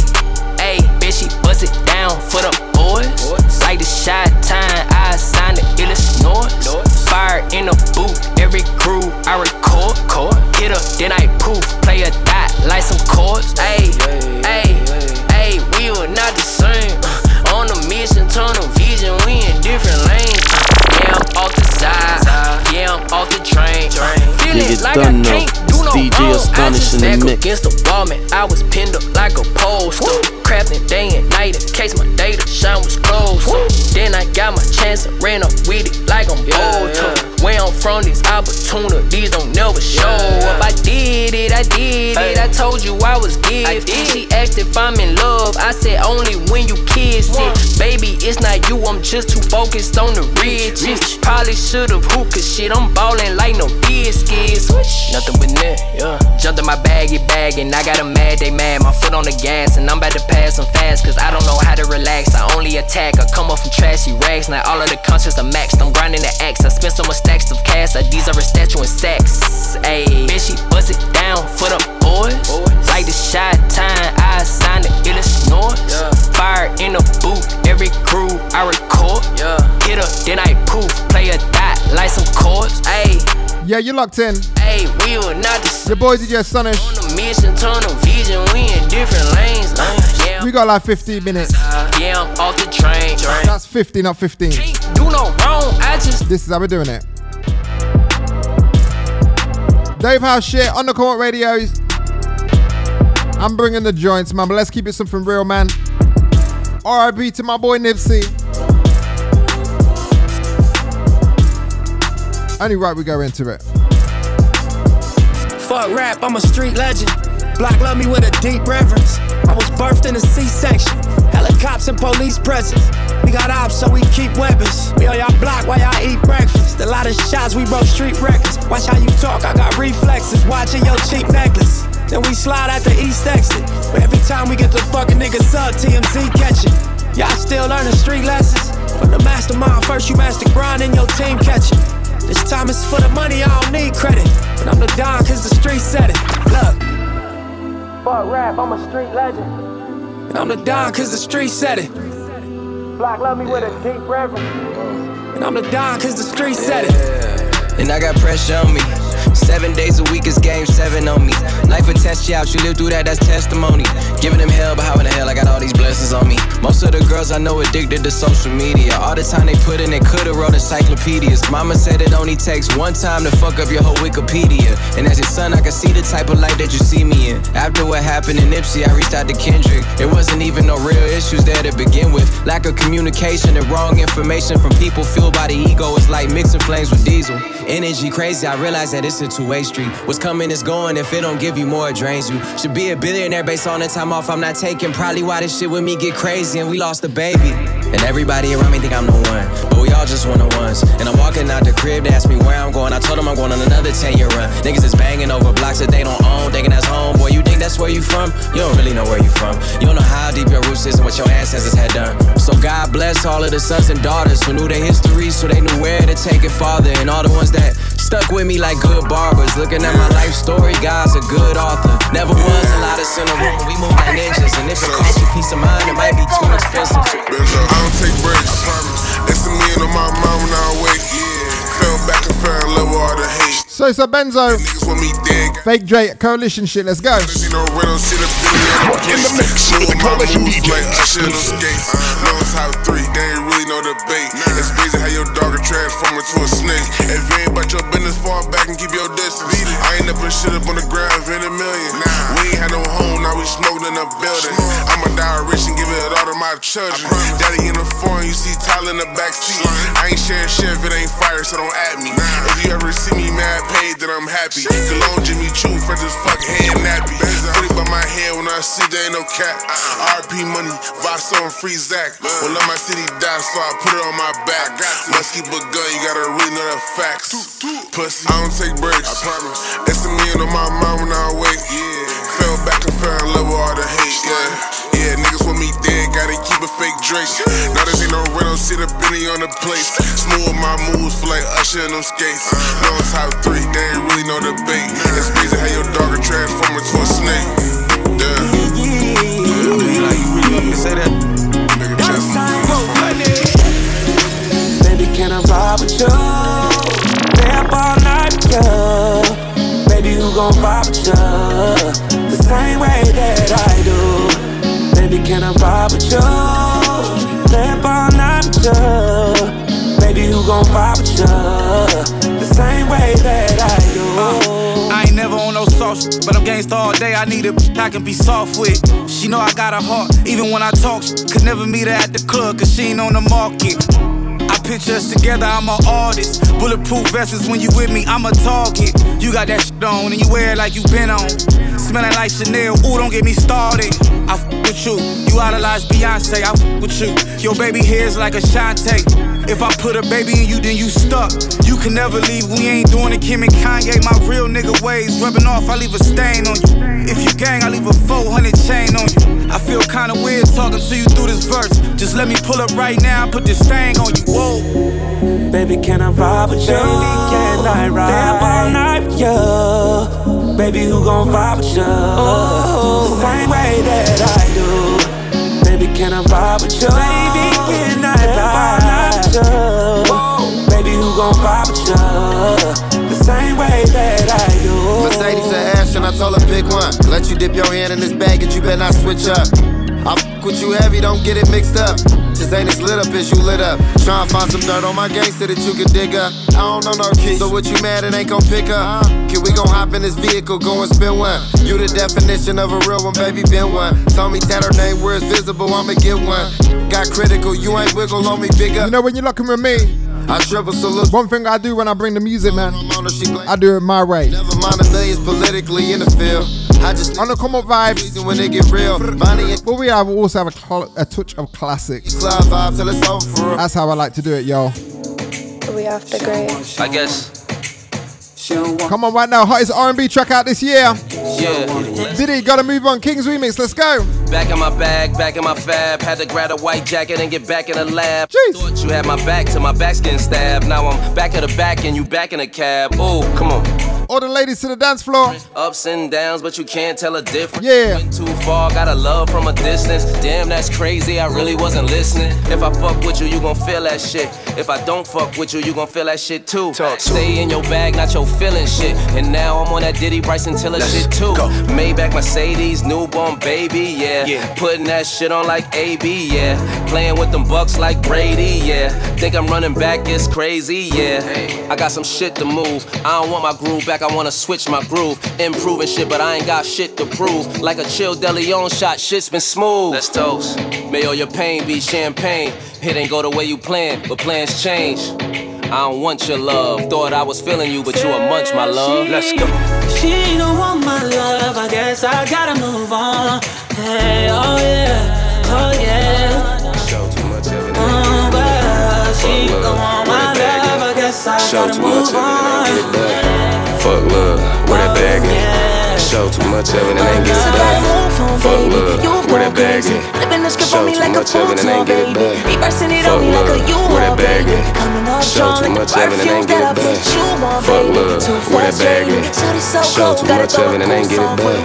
ayy, bitch, she bust it down for the boys. Like the shot time, I signed the illest noise. Fire in the boot, every crew I record. Hit her, then I poof, play a dot like some chords. Ayy, ayy, ayy, we were not the same. Uh, On a mission, tunnel vision, we in different lanes. Uh, Yeah, I'm off the side, yeah, I'm off the train. Feeling it like I can't though. do no It's DJ wrong. I Astonish just in the mix. against the wall, man. I was pinned up like a poster. Crafting day and night in case my data shine was closed. Then I got my chance and ran up with it like I'm bold. Where I'm from, these opportunities don't never show up. I did it, I did it. I told you I was gifted. She asked if I'm in love. I said only when you kiss it. Baby, it's not you, I'm just too focused on the riches. Probably should've hooped, cause shit, I'm ballin' like no biscuits. Nothing but net, yeah. Jumped in my baggy bag and I got a mad, they mad. My foot on the gas and I'm about to pass them fast, cause I don't know how to relax. I only attack, I come up from trashy rags. Now all of the conscious are maxed. I'm grinding the axe. I spent so much stacks of cash, I deserve a statue in sex. Ayy, bitch, she bust it down for the you locked in. Hey, we were not the Your boy DJ Astonish. On a mission, tunnel vision, we in different lanes. Uh, yeah, We got like 15 minutes. yeah, I'm off the train. train. That's 50, not 15. Do no wrong, I just This is how we're doing it. Dave House shit on the court radios. I'm bringing the joints, man, but let's keep it something real, man. RIP to my boy Nipsey. Only right we go into it. Fuck rap, I'm a street legend. Block love me with a deep reverence. I was birthed in a C-section. Helicopters and police presence. We got ops, so we keep weapons. We on y'all block while y'all eat breakfast. A lot of shots, we broke street records. Watch how you talk, I got reflexes. Watching your cheap necklace. Then we slide at the east exit. But every time we get the fucking niggas up, TMZ catch it. Y'all still learning street lessons? From the mastermind, first you master grind and your team catch it. This time it's for the money, I don't need credit. But I'm the don cause the street said it. Look. Fuck rap, I'm a street legend. And I'm the don cause the street said it. Block love me with a deep reverence. And I'm the don cause the street said it. And I got pressure on me. Seven days a week is game seven on me. Life will test you out, you live through that, that's testimony. Giving them hell, but how in the hell I got all these blessings on me? Most of the girls I know addicted to social media. All the time they put in, they could've wrote encyclopedias. Mama said it only takes one time to fuck up your whole Wikipedia. And as your son, I can see the type of life that you see me in. After what happened in Nipsey, I reached out to Kendrick. It wasn't even no real issues there to begin with. Lack of communication and wrong information from people fueled by the ego is like mixing flames with diesel. Energy crazy, I realize that it's a two-way street. What's coming is going. If it don't give you more, it drains you. Should be a billionaire based on the time off I'm not taking. Probably why this shit with me get crazy and we lost a baby. And everybody around me think I'm the one, but we all just one of ones. And I'm walking out the crib, they ask me where I'm going. I told them I'm going on another 10 year run. Niggas is banging over blocks that they don't own, thinking that's home. Boy, you think that's where you from? You don't really know where you from. You don't know how deep your roots is and what your ancestors had done. So God bless all of the sons and daughters who knew their history, so they knew where to take it farther. And all the ones that stuck with me like good barbers. Looking at my life story, God's a good author. Never was a lot of cinema, we move like ninjas. And if it costs you peace of mind, it might be too expensive. I don't take breaks. It's the million on my mind when I wake. Fell back and fell in love with all the hate. So it's a Benzo. Fake Drake coalition shit. Let's go. No rental shit in the mix. With the coalition Like Usher in them skates. Uh, no top three, they ain't really no debate. It's crazy how your dog will transform into a snake. If you ain't about your business, fall back and keep your distance. I ain't never shit up on the ground, in a million. We ain't had no home, now we smoking in the building. I'ma die rich and give it all to my children. Daddy in the foreign, you see Tyler in the back seat. I ain't sharing shit if it ain't fire, so don't at me. If you ever see me mad paid, then I'm happy. Cologne Jimmy Choo, fresh as fuck, head nappy. Put it by my head when I see there ain't no cap. RP money, Vox on free Zach. When let my city die, so I put it on my back. Must keep a gun, you gotta really know the facts. Pussy, I don't take breaks. I promise. It's a million on my mind when I wake. Fell all the hate. Yeah, yeah, niggas want me dead, gotta keep a fake Drake. Now there ain't no rental, see the Benny on the place. Smooth my moves, feel like Usher in them skates. It's top three, they ain't really no debate. It's crazy how your dog will transform into a snake. Yeah. Say that. Nigga, just Baby, can I vibe with you? Stay up all night you. Baby, who gon' vibe with you? Same way that I do. Baby, can I vibe with you? Up all night with you. Baby, who gon' vibe with you? The same way that I do. Uh, I ain't never on no soft but I'm gangsta all day. I need a bitch I can be soft with. She know I got a heart, even when I talk. Could never meet her at the club, cause she ain't on the market. I picture us together, I'm an artist. Bulletproof vests when you with me, I'm a target. You got that shit on and you wear it like you been on. Smelling like Chanel, ooh, don't get me started. I f with you, you idolize Beyonce, I f with you. Your baby hair's like a Shantae. If I put a baby in you, then you stuck. You can never leave, we ain't doing it. Kim and Kanye, my real nigga ways. Rubbing off, I leave a stain on you. If you gang, I leave a 400 chain on you. I feel kinda weird talking to you through this verse. Just let me pull up right now and put this thing on you. Whoa. Baby, can I vibe with you? Baby, can I ride? Stay up all night with you. Baby, who gon' vibe with you? the same way that I do. Baby, can I vibe with you? Baby, can I vibe with you? Baby, who gon' vibe with you? the same way that I do. Mercedes or Aston, I told her pick one. Let you dip your hand in this bag and you better not switch up. I fuck with you heavy, don't get it mixed up. Just ain't as lit up as you lit up. Try and find some dirt on my gangster that you can dig up. I don't know no key, so what you mad it ain't gon' pick up? Can we gon' hop in this vehicle, go and spin one? You the definition of a real one, baby, been one. Told me tell her name where it's visible, I'ma get one. Got critical, you ain't wiggle on me, bigger. You know when you're looking with me. I triple salute. One thing I do when I bring the music, man, I do it my way. Never mind the millions politically in the field. I just on the come up vibes when they get real. Bonnie and but we have also have a, cl- a touch of classics. Cloud vibe till it's over for real. That's how I like to do it, yo. We off the grid. I guess. Come on, right now, hottest R&B track out this year. Yeah. Diddy, gotta move on. King's remix, let's go. Back in my bag, back in my fab. Had to grab a white jacket and get back in the lab. Jeez. Thought you had my back till my back's getting stabbed. Now I'm back at the back and you back in the cab. Oh, come on. All the ladies to the dance floor. Ups and downs, but you can't tell a difference. Yeah. Went too far, got a love from a distance. Damn, that's crazy. I really wasn't listening. If I fuck with you, you gon' feel that shit. If I don't fuck with you, you gon' feel that shit too. Talk Stay in your bag, not your feeling shit. And now I'm on that Diddy Bryson Tiller shit too. Maybach Mercedes, newborn baby, yeah. Yeah. Putting that shit on like AB, yeah. Playing with them bucks like Brady, yeah. Think I'm running back, it's crazy, yeah. I got some shit to move. I don't want my groove back, I wanna switch my groove. Improving shit, but I ain't got shit to prove. Like a chill DeLeon shot, shit's been smooth. Let's toast. May all your pain be champagne. It ain't go the way you planned, but plans change. I don't want your love. Thought I was feeling you, but you a munch, my love. Let's go. She don't want my love, I guess I gotta move on. Hey, oh yeah, oh yeah. Show too much of it. Oh, but she don't want Show too much of it and ain't get it back. Fuck love, where that bag at? Show too much of it and ain't get it back. Fuck love, where that bag at? Flipping the script Show too much of it and ain't get it back. Fuck on me like a love, where that bag at? Show too much of it and ain't get it back. put you on, Fuck love, where that bag at? Show too much of it and ain't get it back.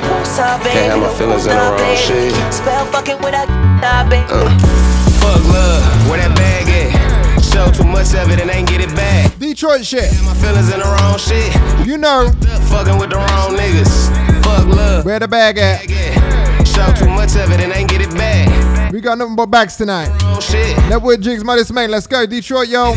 Can't have my feelings in the wrong shit. Spell fucking with that nah. Fuck love, where that bag at? Show too much of it and ain't get it back. Detroit shit. My feelings in the wrong shit. You know. Fucking with the wrong niggas. Fuck love. Where the bag at? Show too much of it and ain't get it back. We got nothing but bags tonight. Oh shit. Network Jigs, modest man. Let's go, Detroit, yo.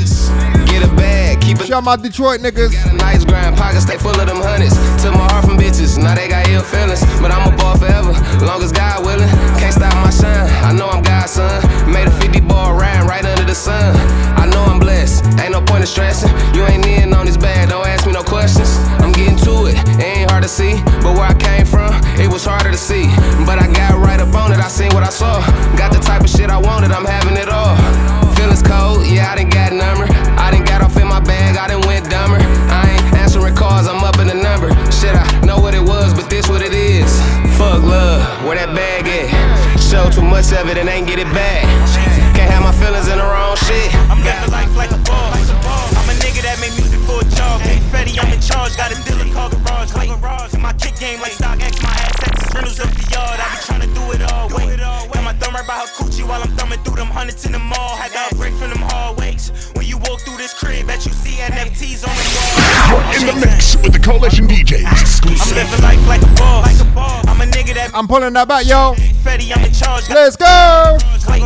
Get a bag, keep it. Shout my Detroit niggas. Got a nice grind, pockets stay full of them hundreds. Took my heart from bitches, now they got ill feelings. But I'm a ball forever, long as God willing. Can't stop my shine, I know I'm God's son. Made a 50 ball riding right under the sun. Point in stressing. You ain't in on this bag, don't ask me no questions. I'm getting to it, it ain't hard to see. But where I came from, it was harder to see. But I got right up on it, I seen what I saw. Got the type of shit I wanted, I'm having it all. Feelings cold, yeah, I done got number. I done got off in my bag, I done went dumber. I ain't answering calls, I'm up in the number. Shit, I know what it was, but this what it is. Fuck love, where that bag at? Show too much of it and ain't get it back. Can't have my feelings in the wrong shit. I'm living life like a boss. For. Hey, Fetty, I'm in charge. Got a dealer called Garage. Wait, and my kick game like StockX. My assets is rentals up the yard. I be trying to do it all. Wait, got my thumb right by her coochie while I'm thumbing through them hundreds in the mall. Had to break from them hallways. When you walk through this crib, bet you see NFTs on the wall. In the mix with the Coalition DJs. Exclusive. I'm living life like a boss. I'm a nigga that I'm pulling that back, yo. Fetty, I'm in charge. Let's go. Like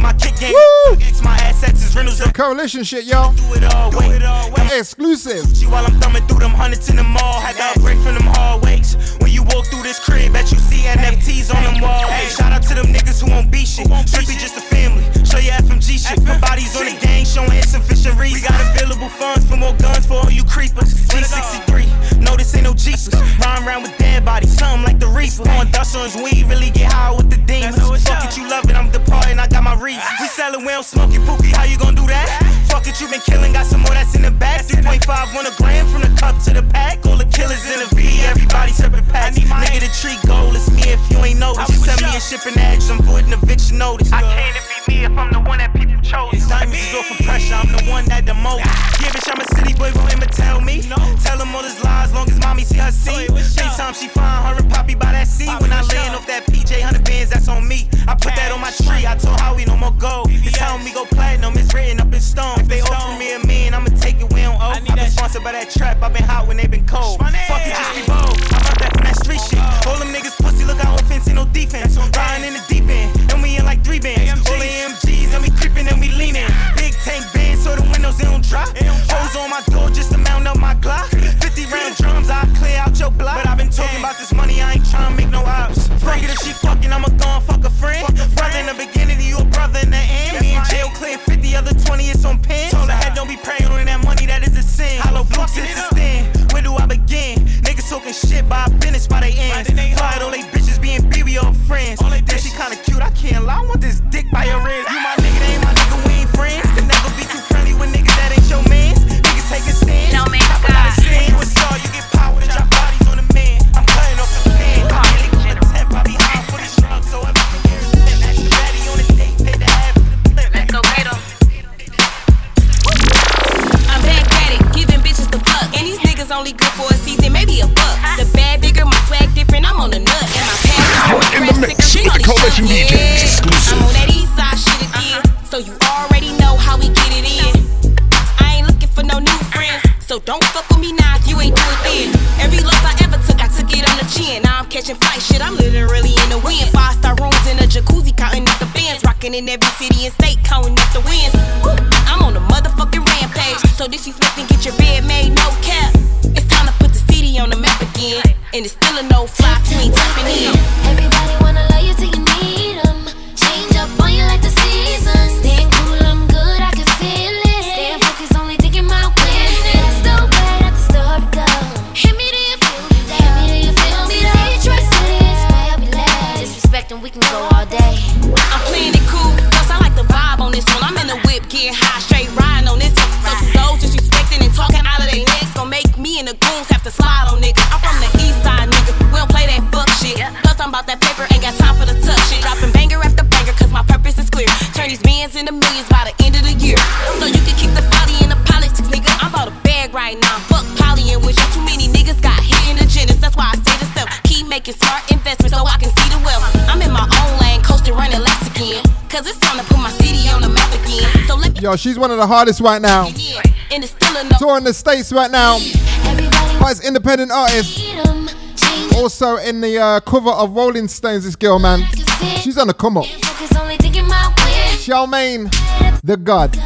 my kick game. Woo! My assets is rentals up Coalition shit, yo. do it all. Wait, wait. Exclusive. You while I'm thumbing through them hundreds in the mall. Had to break from them hallways. When you walk through this crib, bet you see NFTs on them walls. Hey, shout out to them niggas who won't be shit. Strictly just a family. Show your FMG shit. Put bodies on the gang, showing insufficient reason. We got available funds for more guns for all you creepers. G63. No, this ain't no Jesus. Rhyme around with dead bodies, something like the Reaper. On dust on his weed, really get high with the demons. Fuck it, you love it, I'm departing, I got my reasons. We sellin', we don't smoke it, Pookie, how you gon' do that? Fuck it, you been killing, got some more that's in the back. 3.5 on a gram from the cup to the pack. All the killers in the V, everybody separate packs. Nigga, the tree goal, it's me if you ain't noticed. Send me a shipping address, I'm voiding a eviction notice. I can't it be me if I'm the one that people chose. Diamonds is off of pressure, I'm the one that the most. Yeah, bitch, I'm a city boy, what Emma tell me? No. Tell him all his lies, long as mommy see her see. Anytime she find her and Poppy by that sea. When I laying off that PJ 100 bands, that's on me. I put that on my tree, I told Howie no more gold. It's telling me go platinum, it's written up in stone. If they offer me a million, I'ma take it, we don't owe. I've been sponsored by that trap, i been hot when they been cold. Fuck it, just be bold. I brought that from that street shit. All them niggas pussy, look out offense, ain't no defense. Riding in the deep end, and we in like three bands. All the And we creeping and we leaning. Big tank bands, so the windows they don't drop. Hoes on my door just to mount up my Glock. 50 round drums, I clear out your block. But I've been talking about this money, I ain't trying to make no ops. Fuck it if she fucking, I'ma go and fuck a friend. Brother in the beginning, you a brother in the end. Me and jail clear 50, other 20 it's on pen. Told her head, don't be praying on that money, that is a sin. Hollow blue since the stand. Talking shit, but I business by they ends. Quiet all they bitches being BBO friends. Then she kinda cute, I can't lie. I want this dick by your ribs. You my nigga, they ain't my nigga, we ain't friends. Can never be too friendly with niggas that ain't your mans. Niggas taking stands. No man, Talk about a sin. You a star, you get power to drop bodies on the man. I'm cutting off the pen. I really go to temp, I be high for the shrug, so every can get Ask with the Coalition DJs exclusive. I'm on that east side shit again, uh-huh. so you already know how we get it in. I ain't looking for no new friends, so don't fuck with me now if you ain't do it then. Every loss I ever took, I took it on the chin. Now I'm catching flight, shit, I'm literally in the wind. Five star rooms in a jacuzzi, counting up the bands. Rocking in every city and state, she's one of the hardest right now. and it's still a no. Touring the States right now. As independent artist. Also in the uh, cover of Rolling Stones, this girl, man. She's on the come up. Focus, only thinking my win. Charmaine, the God.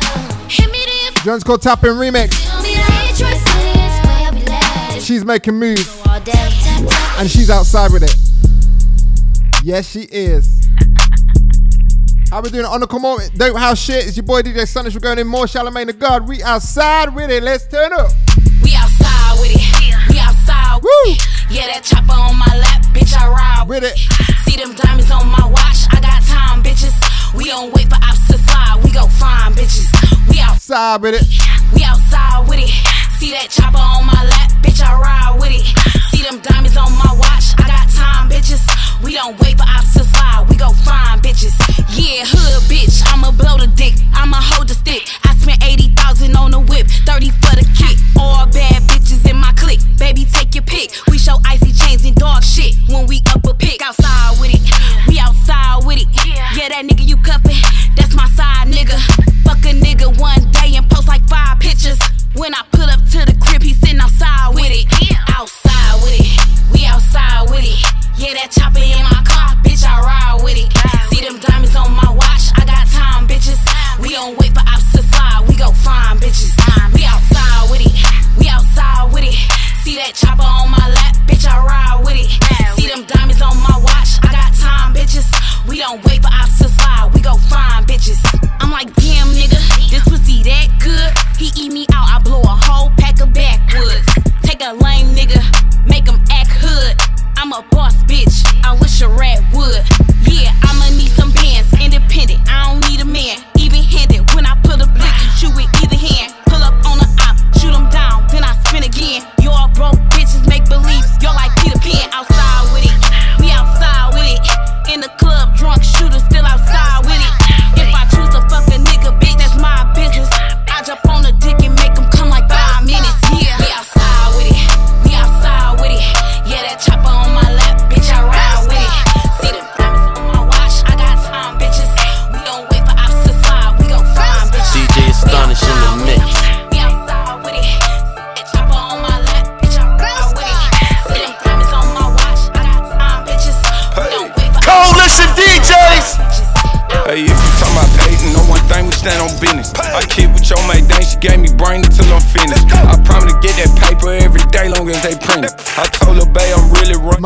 Hit me, do you Jones called Tapping Remix. feel me? Detroit City is where I be led. She's making moves. All day. Tap, tap. And she's outside with it. Yes, she is. How we doing on the come on? Dope house shit. It's your boy DJ Sonic. We're going in more Charlemagne the God. We outside with it. Let's turn up. We outside with it. We outside with Woo! it. Yeah, that chopper on my lap, bitch, I ride With it. See them diamonds on my watch, I got time, bitches. We don't wait for ops to slide, we go find bitches. We outside Outside with it. we outside with it. See that chopper on my lap, bitch, I ride with it. See them diamonds on my watch, I got time, bitches. We don't wait for ops to slide, we go find bitches. Yeah, hood bitch, I'ma blow the dick, I'ma hold the stick. I spent 80,000 on the whip, 30 for the kick. All bad bitches in my clique, baby, take your pick. We show icy chains and dog shit when we up a pick. Outside with it, we outside with it. Yeah, that nigga you cuffin', that's my side nigga. Fuck a nigga one day and post like five pictures. When I pull up to the crib, he sitting outside with it. Outside with it, we outside with it. Yeah, that chopper in my car, bitch, I ride with it. See them diamonds on my watch, I got time, bitches. We don't wait for ops to fly, we go find bitches. We outside with it, we outside with it. See that chopper on my lap, bitch, I ride with it. See them diamonds on my watch, I got time, bitches. We don't wait for ops to fly, we go find bitches. I'm like, damn, nigga, this pussy that good. He eat me out, I blow a whole pack of backwoods. Take a lame nigga, make him act hood. I'm a boss bitch. I wish a rat would. Yeah, I'ma need some pants. Independent, I don't need a man.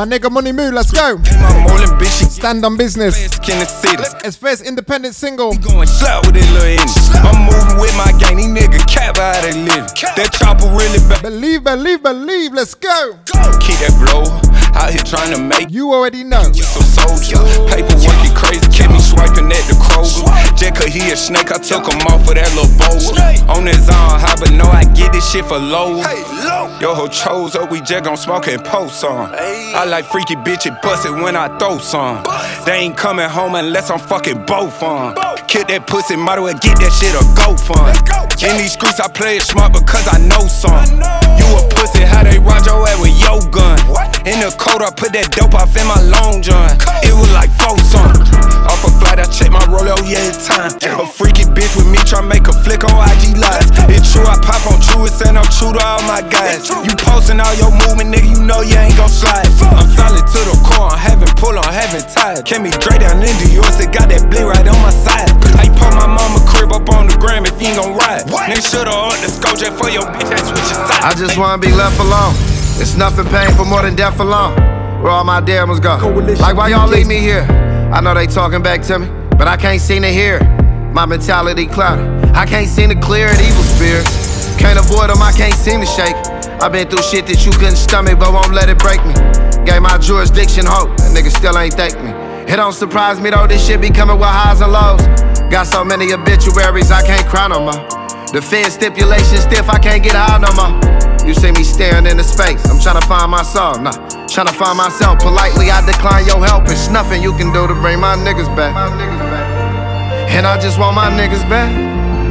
My nigga Money Moo, let's go. My morning bitch, she Stand on business. in the city. It's first independent single. Going slap with that little. I'm moving with my gang, these niggas cap how they live. That chopper really bad. Believe, believe, believe. Let's go. Keep that blow. Out here trying to make You already know. You some soldier. Paper working crazy, kept me swiping at the Kroger. Cause he a snake, I took him off of that little bowl. On his arm, high, but know I get this shit for low. Yo, ho chose up, we just gon' smoke and post on. I like freaky bitches, bust it when I throw some. They ain't coming home unless I'm fucking both on. Kill that pussy, might as well get that shit a go fund. In these streets, I play it smart because I know some. You a pussy, how they ride your ass with your gun. In the coat, I put that dope off in my long john. It was like four something. Off a flight, I check my roll, oh yeah, it's time. A freaky bitch with me, try make a flick on IG live. It's true, I pop on true, it's and I'm true to all my guys. You posting all your movement, nigga, you know you ain't gon' slide. I'm solid to the core, I'm having pull, I'm having tired. Can me Dre down in the US, they got that bleed right on my side. I put my mama crib up on the gram if you ain't gon' ride. Nigga shoulda up the scope just for your bitch, that's switch your side. I just wanna be left alone. It's nothing painful more than death alone. Where all my demons go. Like why y'all leave me here? I know they talking back to me, but I can't seem to hear it. My mentality clouded. I can't seem to clear it. Evil spirits. Can't avoid them, I can't seem to shake. I've been through shit that you couldn't stomach, but won't let it break me. Gave my jurisdiction hope, and niggas still ain't thank me. It don't surprise me though, this shit be coming with highs and lows. Got so many obituaries, I can't cry no more. The Fed stipulation stiff, I can't get high no more. You see me staring into space, I'm trying to find my soul, nah. Trying to find myself politely, I decline your help. It's nothing you can do to bring my niggas back. And I just want my niggas back.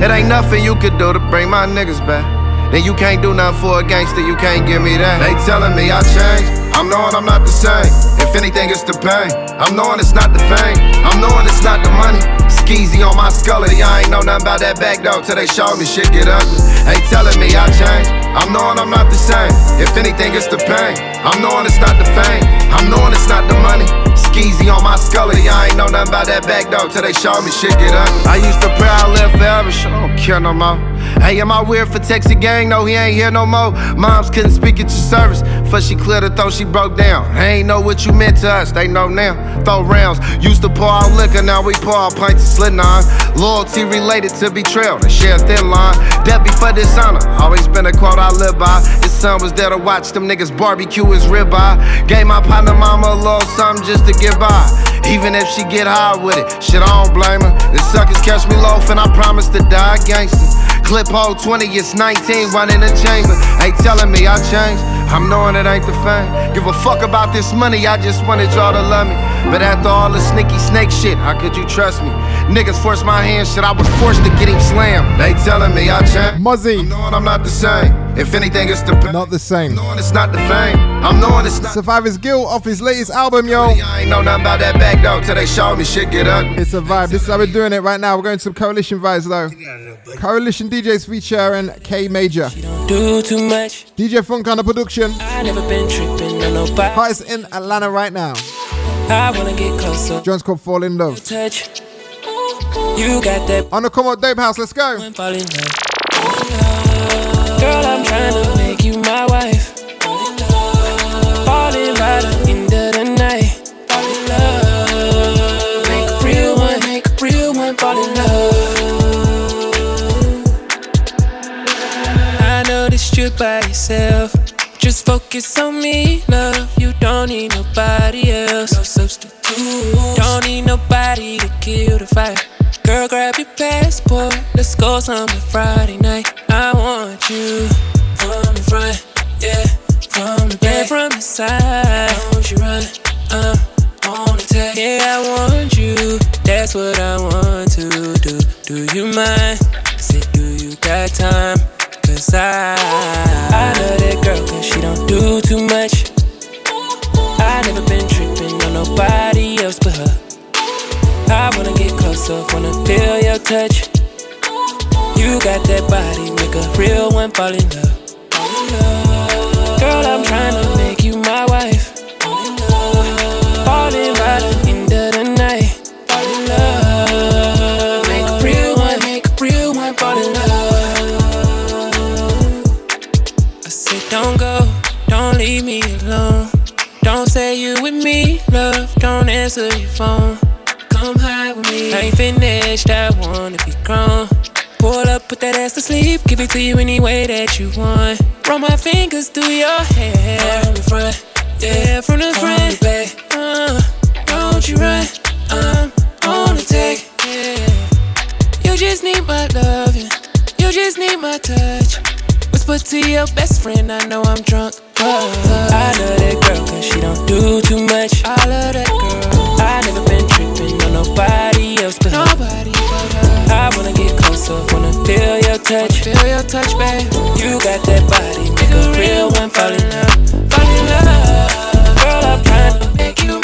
It ain't nothing you could do to bring my niggas back. Then you can't do nothing for a gangster, you can't give me that. They telling me I changed, I'm knowing I'm not the same. If anything, it's the pain. I'm knowing it's not the fame. I'm knowing it's not the money. Skeezy on my scully, I ain't know nothing about that back though till they showed me shit get ugly. They telling me I changed, I'm knowing I'm not the same. If anything, it's the pain. I'm knowing it's not the fame. I'm knowing it's not the money. Skeezy on my scully, I ain't know nothing about that back though till they showed me shit get ugly. I used to pray I live forever, shit, I don't care no more. Hey, am I weird for Texas gang? No, he ain't here no more. Moms couldn't speak at your service. First she cleared her throat, she broke down. They ain't know what you meant to us, they know now. Throw rounds, used to pour out liquor, now we pour out pints of slit on. Loyalty related to betrayal, they share a thin line. Debt before dishonor, always been a quote I live by. His son was there to watch them niggas barbecue his ribeye. Gave my partner mama a little something just to get by. Even if she get high with it, shit, I don't blame her. The suckers catch me loafing, I promise to die gangster. Clip hole 20, it's 19, one in the chamber. Ain't telling me I changed. I'm knowing it ain't the fame. Give a fuck about this money, I just wanted y'all to love me. But after all the sneaky snake shit, how could you trust me? Niggas forced my hand, shit, I was forced to get him slammed. They telling me I changed. Muzzy. I'm knowing I'm not the same. If anything, it's the Not the same. knowing it's not the fame. I'm knowing it's not. Survivor's Guilt off his latest album, yo. I ain't know nothing about that back though till they showed me shit get ugly. It's a vibe. This is how we're doing it right now. We're going to some coalition vibes though. Coalition DJs featuring K Major. Do too much. DJ Funk on the production. I never been tripping on nobody. Hottest in Atlanta right now. I wanna get closer. Jones called Fall in Love. Touch. You got that On the come out Dope House, let's go. I'm trying to make you my wife. Falling the end of the night. Fall in love. Make a real one, make a real one fall in love. I know this you're by yourself. Just focus on me, love. You don't need nobody else. No substitute. Don't need nobody to kill the fire. Girl, grab your passport. Let's go somewhere Friday night. I want you from the front, yeah, from the back, from the side. Don't you run, uh, on attack. Yeah, I want you. That's what I want to do. Do you mind? Say, do you got time? Cause I, I love that girl cause she don't do too much. I never been tripping on nobody else but her. I wanna get close up, wanna feel your touch. You got that body, make a real one fall in love. Girl, I'm trying to make you my wife. Fall in love, Fall in by the end of the night. Fall in love. Make a real one, make a real one fall in love. I said, don't go, don't leave me alone. Don't say you with me, love. Don't answer your phone. I ain't finished, I wanna be grown. Pull up, put that ass to sleep. Give it to you any way that you want. Run my fingers through your hair. From the front, yeah, from the front. Back. Uh, don't you run, I'm on the take. Yeah. You just need my loving, you just need my touch. Whisper to your best friend, I know I'm drunk. Oh, I love that girl, cause she don't do too much. I love that girl. I never been tripping on nobody else but nobody but her. I wanna get closer, wanna feel your touch, feel your touch, babe. You got that body, make a real one fall in love, fall in love. Girl, I'm trying to make you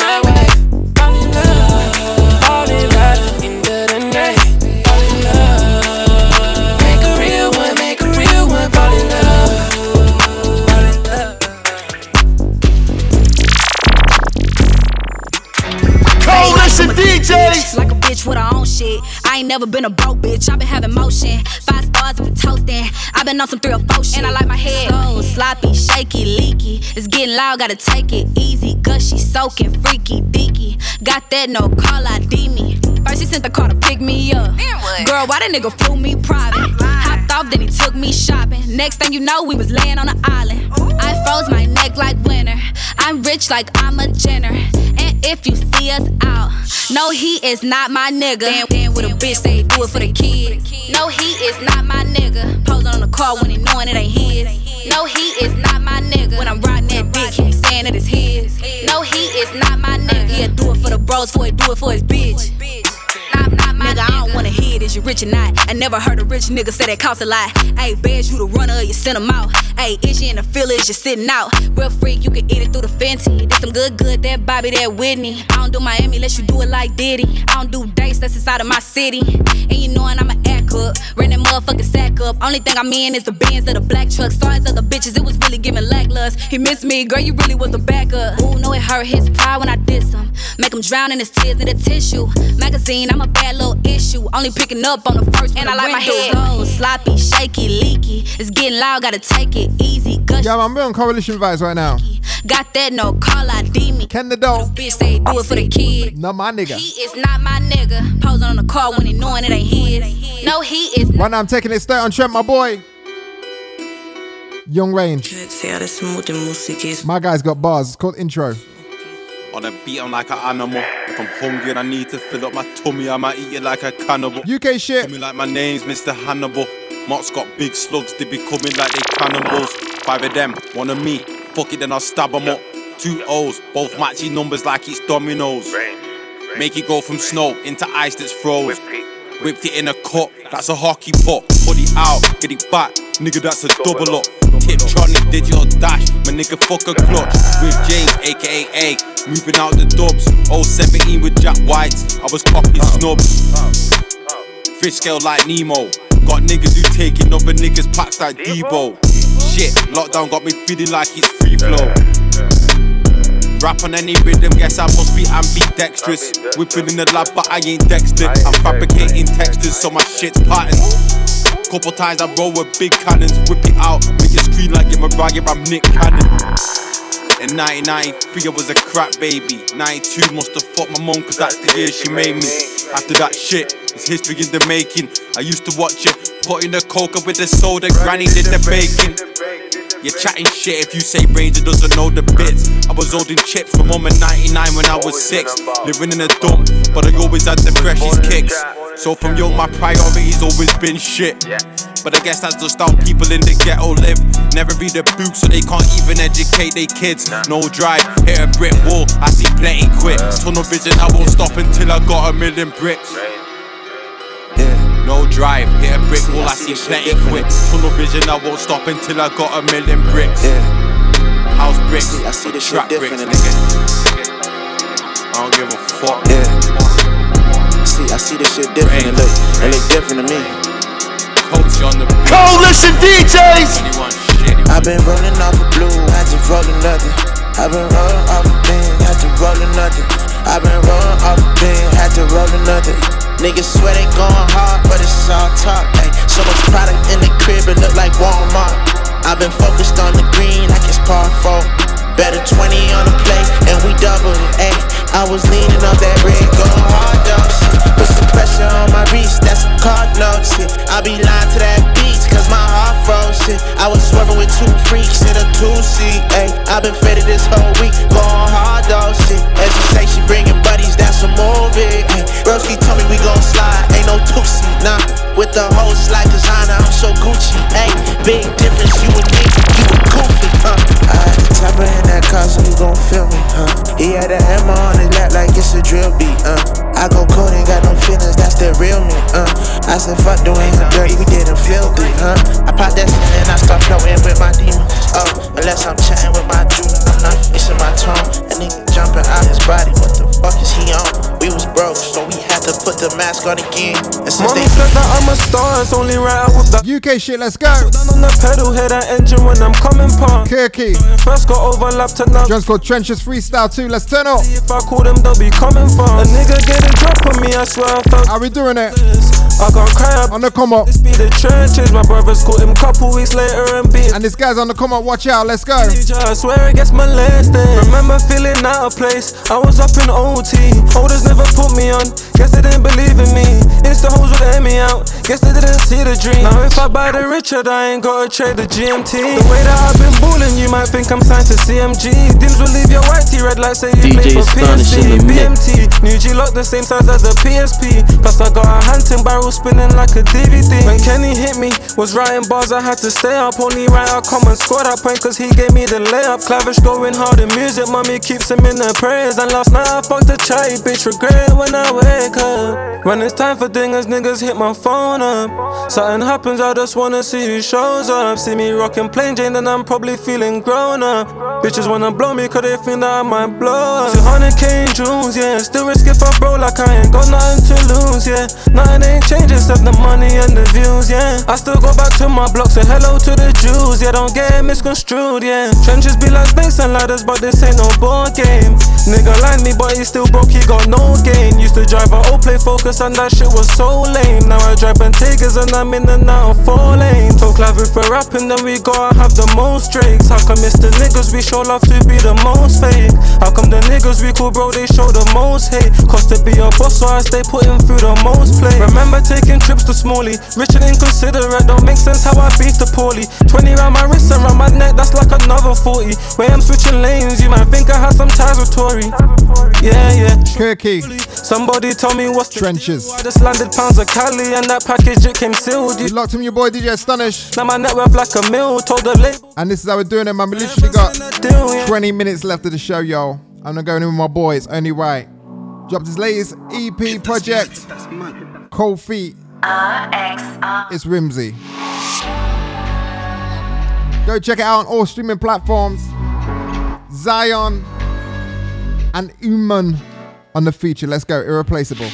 Like a bitch with her own shit. I ain't never been a broke bitch. I been having motion. Five stars if we toasting. I been on some three or four shit. And I like my head so sloppy, shaky, leaky. It's getting loud, gotta take it easy. Gushy, soaking, freaky, deaky. Got that no call ID me. First he sent the car to pick me up. Girl, why the nigga flew me private? Ah. Hopped off, then he took me shopping. Next thing you know, we was laying on the island. I froze my neck like winter. I'm rich like I'm a Jenner. And if you see us out, no, he is not my nigga. Damn, damn with a bitch, say do it for the kid. No, he is not my nigga. Posing on the car when he knowing it ain't his. No, he is not my nigga. When I'm riding that dick, he saying that it's his. No, he is not my nigga. He'll do it for the bros, for he do it for his bitch. Nigga, I don't wanna hear it, is you rich or not? I never heard a rich nigga say that costs a lot. Hey, bears you the runner, you send him out. Hey, is you in the field, is you sitting out? Real freak, you can eat it through the Fenty. This some good, good, that Bobby, that Whitney. I don't do Miami unless you do it like Diddy. I don't do dates, that's inside of my city. And you knowin' I'm an act up, ran that motherfucking sack up. Only thing I'm in is the Benz of the black truck. Stars of the bitches, it was really giving lacklust. He missed me, girl, you really was the backup. Ooh, know it hurt his pride when I diss him. Make him drown in his tears in the tissue. Magazine, I'm a bad little issue. Only picking up on the first And I like my head so sloppy, shaky, leaky. It's getting loud, gotta take it easy. Gush. Yeah, man, we're on coalition vibes right now. Got that no call ID me. Ken the dog. Bitch say do it for the kid. Not my nigga. He is not my nigga. Posing on the car when he knowing it ain't his. No, he is Right now I'm taking it straight on Trent, my boy. Young Range. My guy's got bars. It's called intro. On a beat, I'm like an animal. If I'm hungry and I need to fill up my tummy, I might eat it like a cannibal. UK shit. Tell me like my name's Mr. Hannibal. Mott's got big slugs, they be coming like they cannibals. Five of them, one of me. Fuck it, then I'll stab them up. Two O's, both matching numbers like it's dominoes. Make it go from snow into ice that's froze. Whipped it in a cup, that's a hockey. Put it out, get it back, nigga, that's a double up. Tiptronic, digital dash, my nigga fuck a clutch. With James, aka A, moving out the dubs. 017 with Jack White, I was popping snubs. Fish scale like Nemo. Got niggas who taking other niggas packs like Debo. Shit, lockdown got me feeling like it's free flow. Rap on any rhythm, guess I must be ambidextrous. Whipping in the lab, but I ain't Dexter. I'm fabricating textures, so my shit's patterned. Couple times I roll with big cannons, whip it out, make it scream like you're Mariah, I'm Nick Cannon. In 1993, I was a crap baby. 92 must have fucked my mum, cause that's the year she made me. After that shit, it's history in the making. I used to watch it, putting the coca with the soda, granny did the baking. You're chatting shit if you say Ranger doesn't know the bits. I was holding chips from in 99 when I was six. Living in a dump, but I always had the freshest kicks. So from young, my priorities always been shit. But I guess that's just how people in the ghetto live. Never read a book, so they can't even educate their kids. No drive, hit a brick wall, I see plenty quit. Tunnel vision, I won't stop until I got a million bricks. No drive, hit a brick wall, I see plenty quick. Tunnel vision, I won't stop until I got a million bricks. Yeah. House bricks, I see this shit trap bricks, nigga. I don't give a fuck. Yeah. I see, I see this shit different. It look, it look different to me. Coach on the beat. Coalition DJs. I've been rolling off a blue, had to roll nothing. I've been rolling off a bean, had to roll nothing. I've been rolling off a bean, had to roll nothing. Niggas swear they going hard, but it's all talk. Ay, so much product in the crib, it look like Walmart. I've been focused on the green like it's par four. Better 20 on the plate, and we doubled it. Ayy, I was leaning on that red, going hard though. Shit. Put some pressure on my wrist, that's a card note. Shit. I be lying to that beat, cause my heart froze. Shit. I was swerving with two freaks in a two seat. Ayy, i been faded this whole week, going hard though. Shit. As you say, she bringing buddies, that's a movie. Ayy, Broski told me we gon' slide, ain't no two seat, nah. With the host like designer, I'm so Gucci. Ayy, big difference, you and me, you a goofy, I'm chatting with my dude, I'm not fixing my tone. That nigga jumping out his body, what the fuck is he on? We was broke, so we had to put the mask on again. And since Mommy they said that I'm a star, it's only right I whip that UK shit, let's go. Foot down on the pedal, hear that engine when I'm coming past. Kirky. First got overlapped and now. Jones called Trenches Freestyle 2, let's turn up. If I call them, they'll be coming fast. A nigga getting drop on me, I swear I felt. How we doing it? I can't cry up. On the come up. This be the trenches. My brothers caught him couple weeks later and beat. And this guy's on the come up, watch out, let's go. I swear it gets molested. Remember feeling out of place. I was up in OT. Holders never put me on. Guess they didn't believe in me. Insta hoes would air me out. Guess they didn't see the dream. Now if I buy the Richard, I ain't gotta trade the GMT. The way that I've been balling, you might think I'm signed to CMG. Dims will leave your white tee red like say you DJ play for Astonishing the mix. BMT. New G lock the same size as a PSP. Plus I got a hunting barrel spinning like a DVD. When Kenny hit me, was writing bars, I had to stay up. Only right, I come and score that point cause he gave me the layup. Clavish going hard in music, mommy keeps him in the prayers. And last night I fucked a chatty bitch, regret when I wake up. When it's time for dingers, niggas hit my phone up. Something happens, I just wanna see who shows up. See me rocking plain Jane, then I'm probably feeling grown up. Bitches wanna blow me cause they think that I might blow up. 200k in Junes, yeah. Still risk if I bro like I ain't got nothing to lose, yeah. Nothing ain't changed except the money and the views, yeah. I still go back to my block, say hello to the Jews, yeah. Don't get misconstrued, yeah. Trenches be like snakes and ladders, but this ain't no board game. Nigga like me, but he still broke, he got no gain. Used to drive a old play focus, and that shit was so lame. Now I drive Bentaygas and I'm in and out of four lanes. Talk live if we're rapping, then we gotta have the most drakes. How come it's the niggas we show love to be the most fake? How come the niggas we cool, bro, they show the most hate? Cost to be a boss, so I stay putting through the most play. Remember taking trips to Smalley, rich and inconsiderate, don't make sense how I beat the poorly. 20 round my wrist and round my neck, that's like another 40. Where I'm switching lanes, you might think I had some ties with Tory. Yeah, yeah. Kirky. Somebody tell me what's the Trenches. deal? I just landed pounds of Cali and that package it came sealed. You You locked him, your boy DJ Astonish. now my net worth like a mill. Told the label And this is how we're doing it, man. We literally got deal. Yeah. 20 minutes left of the show, yo. I'm not going in with my boy, it's only right. Dropped his latest EP project, Cold Feet. It's Rimsey. Go check it out on all streaming platforms. Zion and Uman on the feature. Let's go, irreplaceable.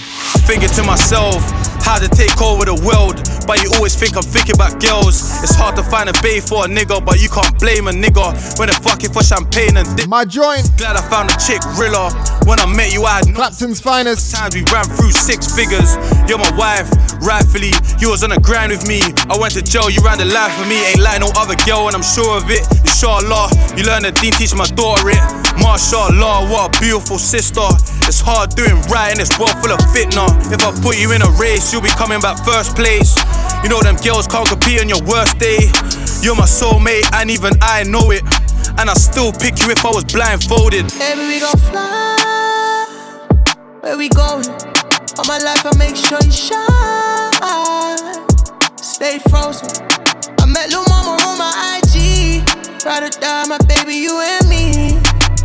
Thinking to myself, how to take over the world. But you always think I'm thinking about girls. It's hard to find a bay for a nigga, but you can't blame a nigga when they're fucking for champagne and dick. My joint, Glad I found a chick, Rilla. When I met you, I had no Clapton's finest. times we ran through six figures. You're my wife, rightfully. You was on the grind with me. I went to jail, you ran the life for me. Ain't like no other girl, and I'm sure of it. Inshallah, you learn the deen, teach my daughter it. Mashallah, what a beautiful sister. It's hard doing right in this world full of fitna. If I put you in a race, you'll be coming back first place. You know them girls can't compete on your worst day. You're my soulmate, and even I know it. And I still pick you if I was blindfolded. Baby, we gon' fly. Where we going? All my life, I make sure you shine. Stay frozen. I met Lil Mama on my IG. Ride or die, my baby, you and me.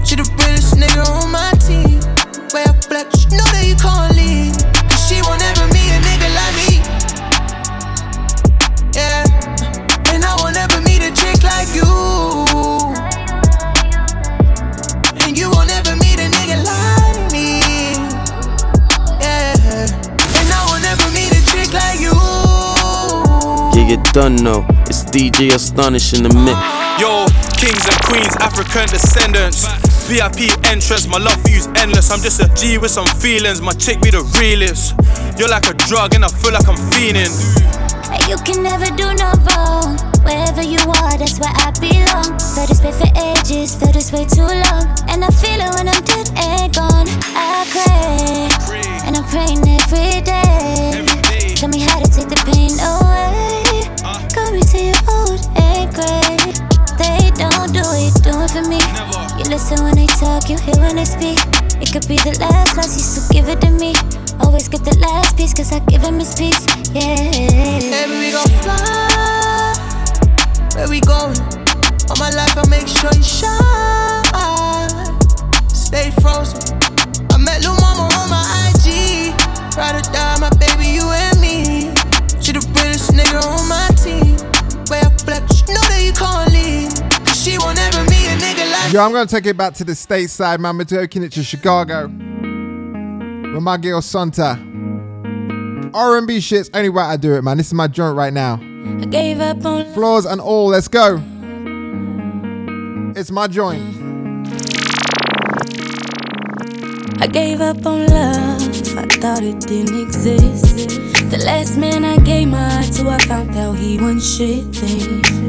She the realest nigga on my team. Way I flex, done know. It's DJ Astonish in the mix. Yo, kings and queens, African descendants. VIP entrance, my love for you's endless. I'm just a G with some feelings, my chick be the realest. You're like a drug and I feel like I'm fiending. You can never do no wrong. Wherever you are, that's where I belong. Felt this way for ages, felt this way too long. And I feel it when I'm dead and gone. I pray, and I'm praying every day. Tell me how to take the pain away. Me to your old and gray. They don't do it, do it for me. You listen when they talk, you hear when they speak. It could be the last class, you still give it to me. Always get the last piece, cause I give him his piece. Yeah. Baby, we gon' fly. Where we going? All my life, I make sure you shine. Stay frozen. I met Lil Mama on my IG. Ride or die, my baby, you and me. She the realest nigga on my Yo, I'm gonna take it back to the stateside, man. We're taking it to Chicago. With my girl Santa. R&B shit's only right I do it, man. This is my joint right now. I gave up on Floors and all, let's go. It's my joint. I gave up on love. I thought it didn't exist. The last man I gave my heart to, I found out he wasn't shit. Thing.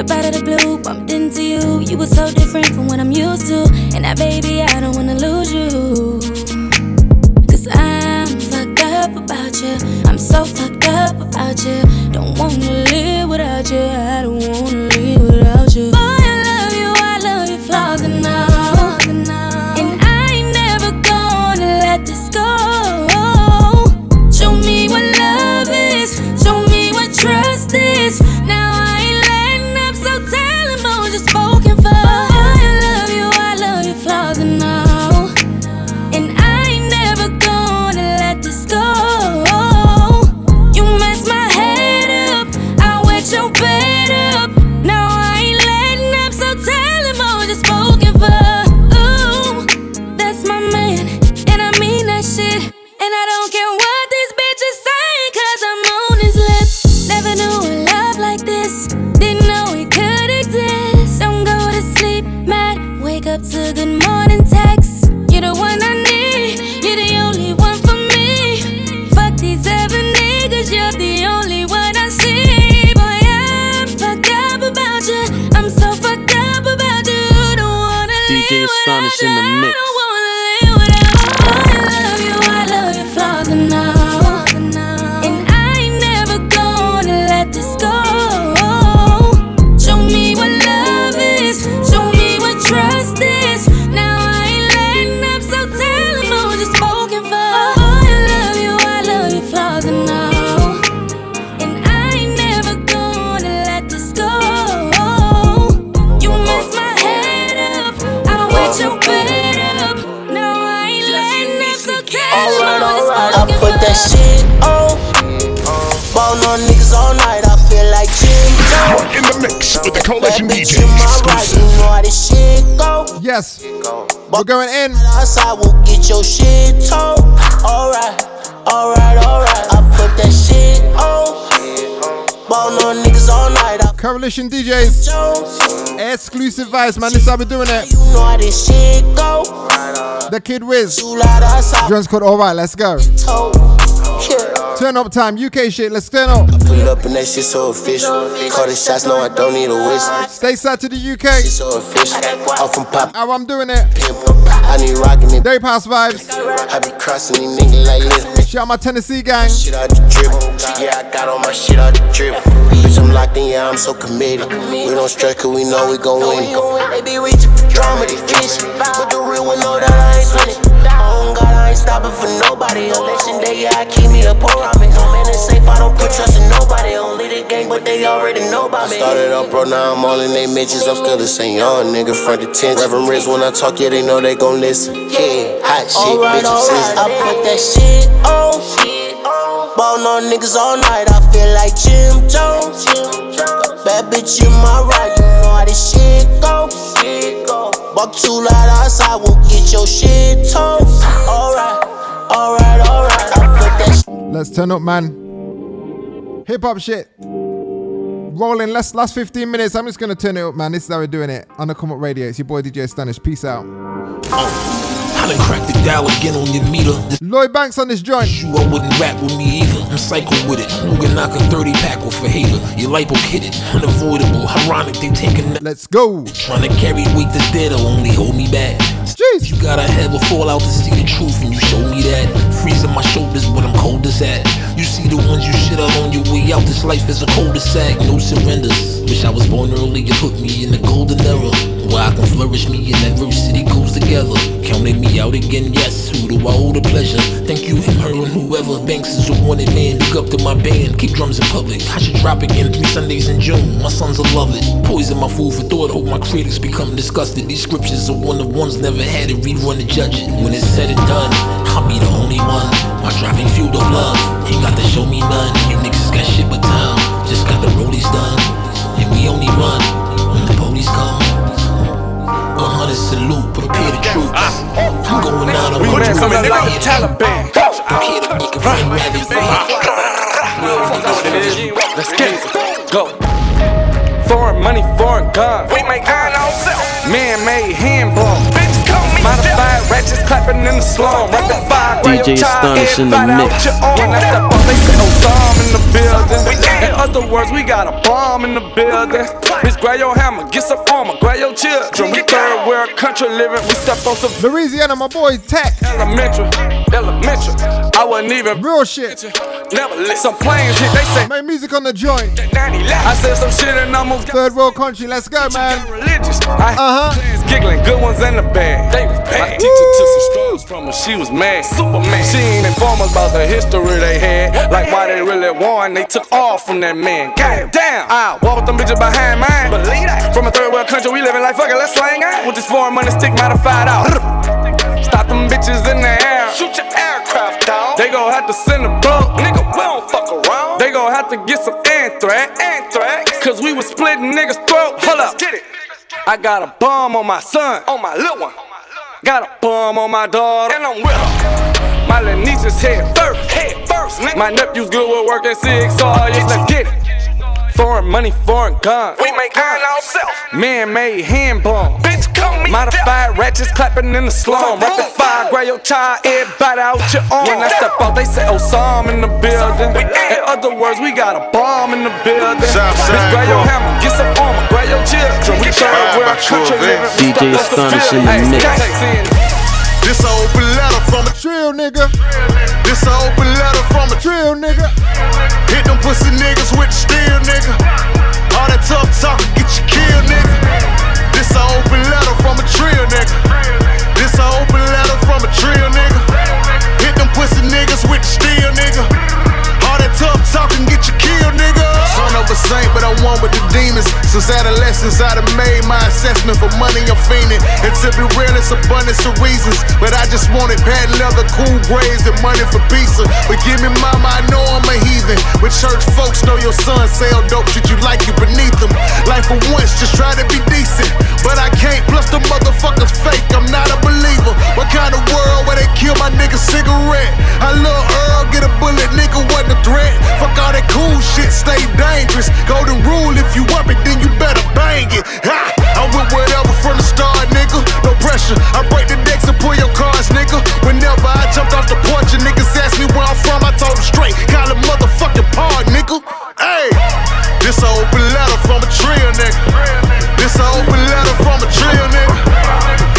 Up out of the blue, bumped into you. You were so different from what I'm used to. And now, baby, I don't wanna lose you. Cause I'm fucked up about you. I'm so fucked up about you. Don't wanna live without you. I don't wanna live this shit go. Yes. We're going in. Outside, we'll get your shit told. Alright, alright, alright. I put that shit on. Ballin' on niggas all night, I Coalition DJs. Exclusive vibes, man. This is how we're doing it. know how this shit go. The Kid Wiz. loud outside. Called Alright, let's go. Told. Yeah. Turn up time, UK shit, let's turn up. Pull up and that shit so official. Call the shots, no, I don't need a whistle. Stay side to the UK. So official. Off from pop, How I'm doing it. I need rockin' it. Day pass vibes. I be crossing these niggas like this. Shout out my Tennessee gang. Shit out the drip. Yeah, I got all my shit out the drip. Bitch, I'm locked in, yeah, I'm so committed. We don't stress cause we know we gon' win. They be reaching for drama, they fish. But the real one know that I ain't sweating. Oh God, I ain't stopping for nobody. Election day, yeah, I keep me a poor ramen. No man is safe, I don't put trust in nobody. Only the gang, but they already know about me. Started up, bro, now I'm all in they mentions. I'm still the same young nigga, front the tent. Reverend Riz, when I talk, yeah, they know they gon' listen. Yeah, hot shit, Alright, bitch, I'm I put that shit on. Ballin' on niggas all night, I feel like Jim Jones. Bad bitch in my right, you know how this shit go. Walk too loud outside, we'll get your shit told. Alright, alright, alright, I put that Let's turn up, man. Hip hop shit. Rolling last last 15 minutes. I'm just gonna turn it up, man. This is how we're doing it. On the Come Up Radio. It's your boy DJ Astonish. Peace out. I done cracked the dial again on your meter. Lloyd Banks on this joint. You, I wouldn't rap with me either. I'm psycho with it. Who can knock a 30 pack off a hater? Your lipo hit it. Unavoidable. Ironic, they taking that. Let's go. Trying to carry weight that's dead will only hold me back. Jeez. You gotta have a fallout to see the truth, and you show me that. Freezing my shoulders, but I'm coldest at. You see the ones you shit on your way out. This life is a cul-de-sac, no surrenders. Wish I was born early, you put me in the golden era. Where I can flourish, me and adversity goes together. Counting me out again, yes. Who do I owe the pleasure? Thank you, him, her, and whoever. Banks is a wanted man. Look up to my band. Keep drums in public. I should drop again three Sundays in June. My sons will love it. Poison my food for thought. Hope my critics become disgusted. These scriptures are one of ones never had to rerun to judge it. When it's said and done, I'll be the only one. My driving fueled of love. Ain't got to show me none. You niggas got shit but time. Just got the rollies done. And we only run when the police come. A hundred salute, prepare the troops. I'm going out on We my man troops. coming like the Taliban. I'm here to make a friend rather Let's get it. Go. Foreign money, foreign guns. We make iron ourselves. Man-made hand blown. Modified ratchets clapping in the slum. Rapid fire, grab DJ your child, Astonish in the everybody out mix. your arm. When I step up, they say, bomb in the building. In other words, we got a bomb in the building. Bitch, grab your hammer, get some armor, grab your children. We third world country living. We step on some Louisiana, my boy Tech. elementary, elementary. I wasn't even real shit. Never lit some planes hit. They say make music on the joint. I said some shit and almost got Third world country, let's go, man. religious. I Uh-huh. huh. Giggling, good ones in the bag. They My teacher took some strolls from her. She was mad. Superman. She ain't inform us about the history they had. Like why they really won. They took off from that man. God damn. I walk with them bitches behind mine. Believe that. From a third world country, we living like fuck it. Let's slang out. With this foreign money stick modified out. Stop them bitches in the air. Shoot your aircraft down. They gon' have to send a boat. Nigga, we don't fuck around. They gon' have to get some anthrax. Anthrax. Cause we was splitting niggas' throat. Hold up. Get it. I got a bomb on my son. On my little one. Got a bomb on my daughter. And I'm with her. My little niece is head first. Head first. My nephew's good with work at six. Yes, let's get it. Foreign money, foreign guns. We make iron ourselves. Man-made hand blown. Bitch, come me Modified ratchets clapping in the slum. Rapid fire, grab your child, everybody out your arm. When I step out, they say, oh, some in the building. In other words, we got a bomb in the building. Bitch, grab your hammer, get some armor, grab your children. We third world country living. DJ stuck on some Astonish in the mix. This a open letter from a Trill nigga. This a open letter from a Trill nigga. Hit them pussy niggas with the steel nigga. All that tough talk get you killed, nigga. This a open letter from a trill nigga. This a open letter from a trill nigga. Hit them pussy niggas with the steel nigga. All that tough talk get you killed, nigga. A saint, but I'm one with the demons. Since adolescence, I done made my assessment for money I'm fiending. And to be real, it's abundance of reasons. But I just wanted patent leather, cool grades, and money for pizza. Forgive me, mama, I know I'm a heathen. But church folks know your son sell dope, treat you like you beneath them. Life for once, just try to be decent. But I can't, plus the motherfuckers fake, I'm not a believer. What kind of world where they kill my nigga cigarette? I love Earl, get a bullet, nigga wasn't a threat. Fuck all that cool shit, stay dangerous. Golden rule, if you up it, then you better bang it. Ha! I went whatever from the start, nigga. No pressure. I break the decks and pull your cards, nigga. Whenever I jumped off the porch and niggas asked me where I'm from, I told them straight. Call a motherfucking pod, nigga. Hey, this a open letter from a trio, nigga. This a open letter from a trio, nigga.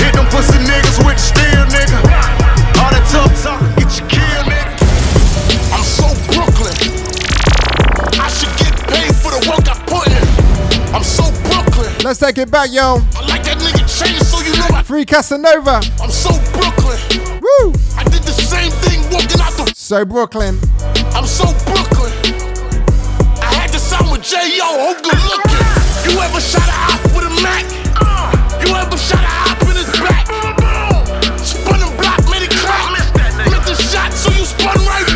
Hit them pussy niggas with steel, nigga. All that tough talk, Let's take it back, yo. I like that nigga chain, so you know I. Free Casanova. I'm so Brooklyn. Woo! I did the same thing walking out the. So Brooklyn. I'm so Brooklyn. I had to sign with J.O. Who good looking? You ever shot a op with a Mac? You ever shot a op in his back? Spun him block, made it crack. Missed the shot, so you spun right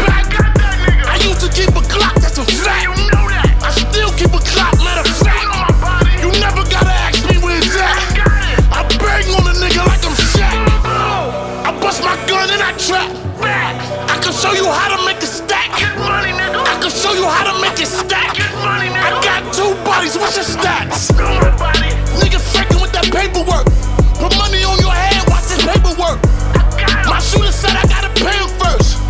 you how to make it stack. I got two bodies, what's your stats? Nigga faking with that paperwork. Put money on your head, watch this paperwork. My shooter said I gotta pay him first.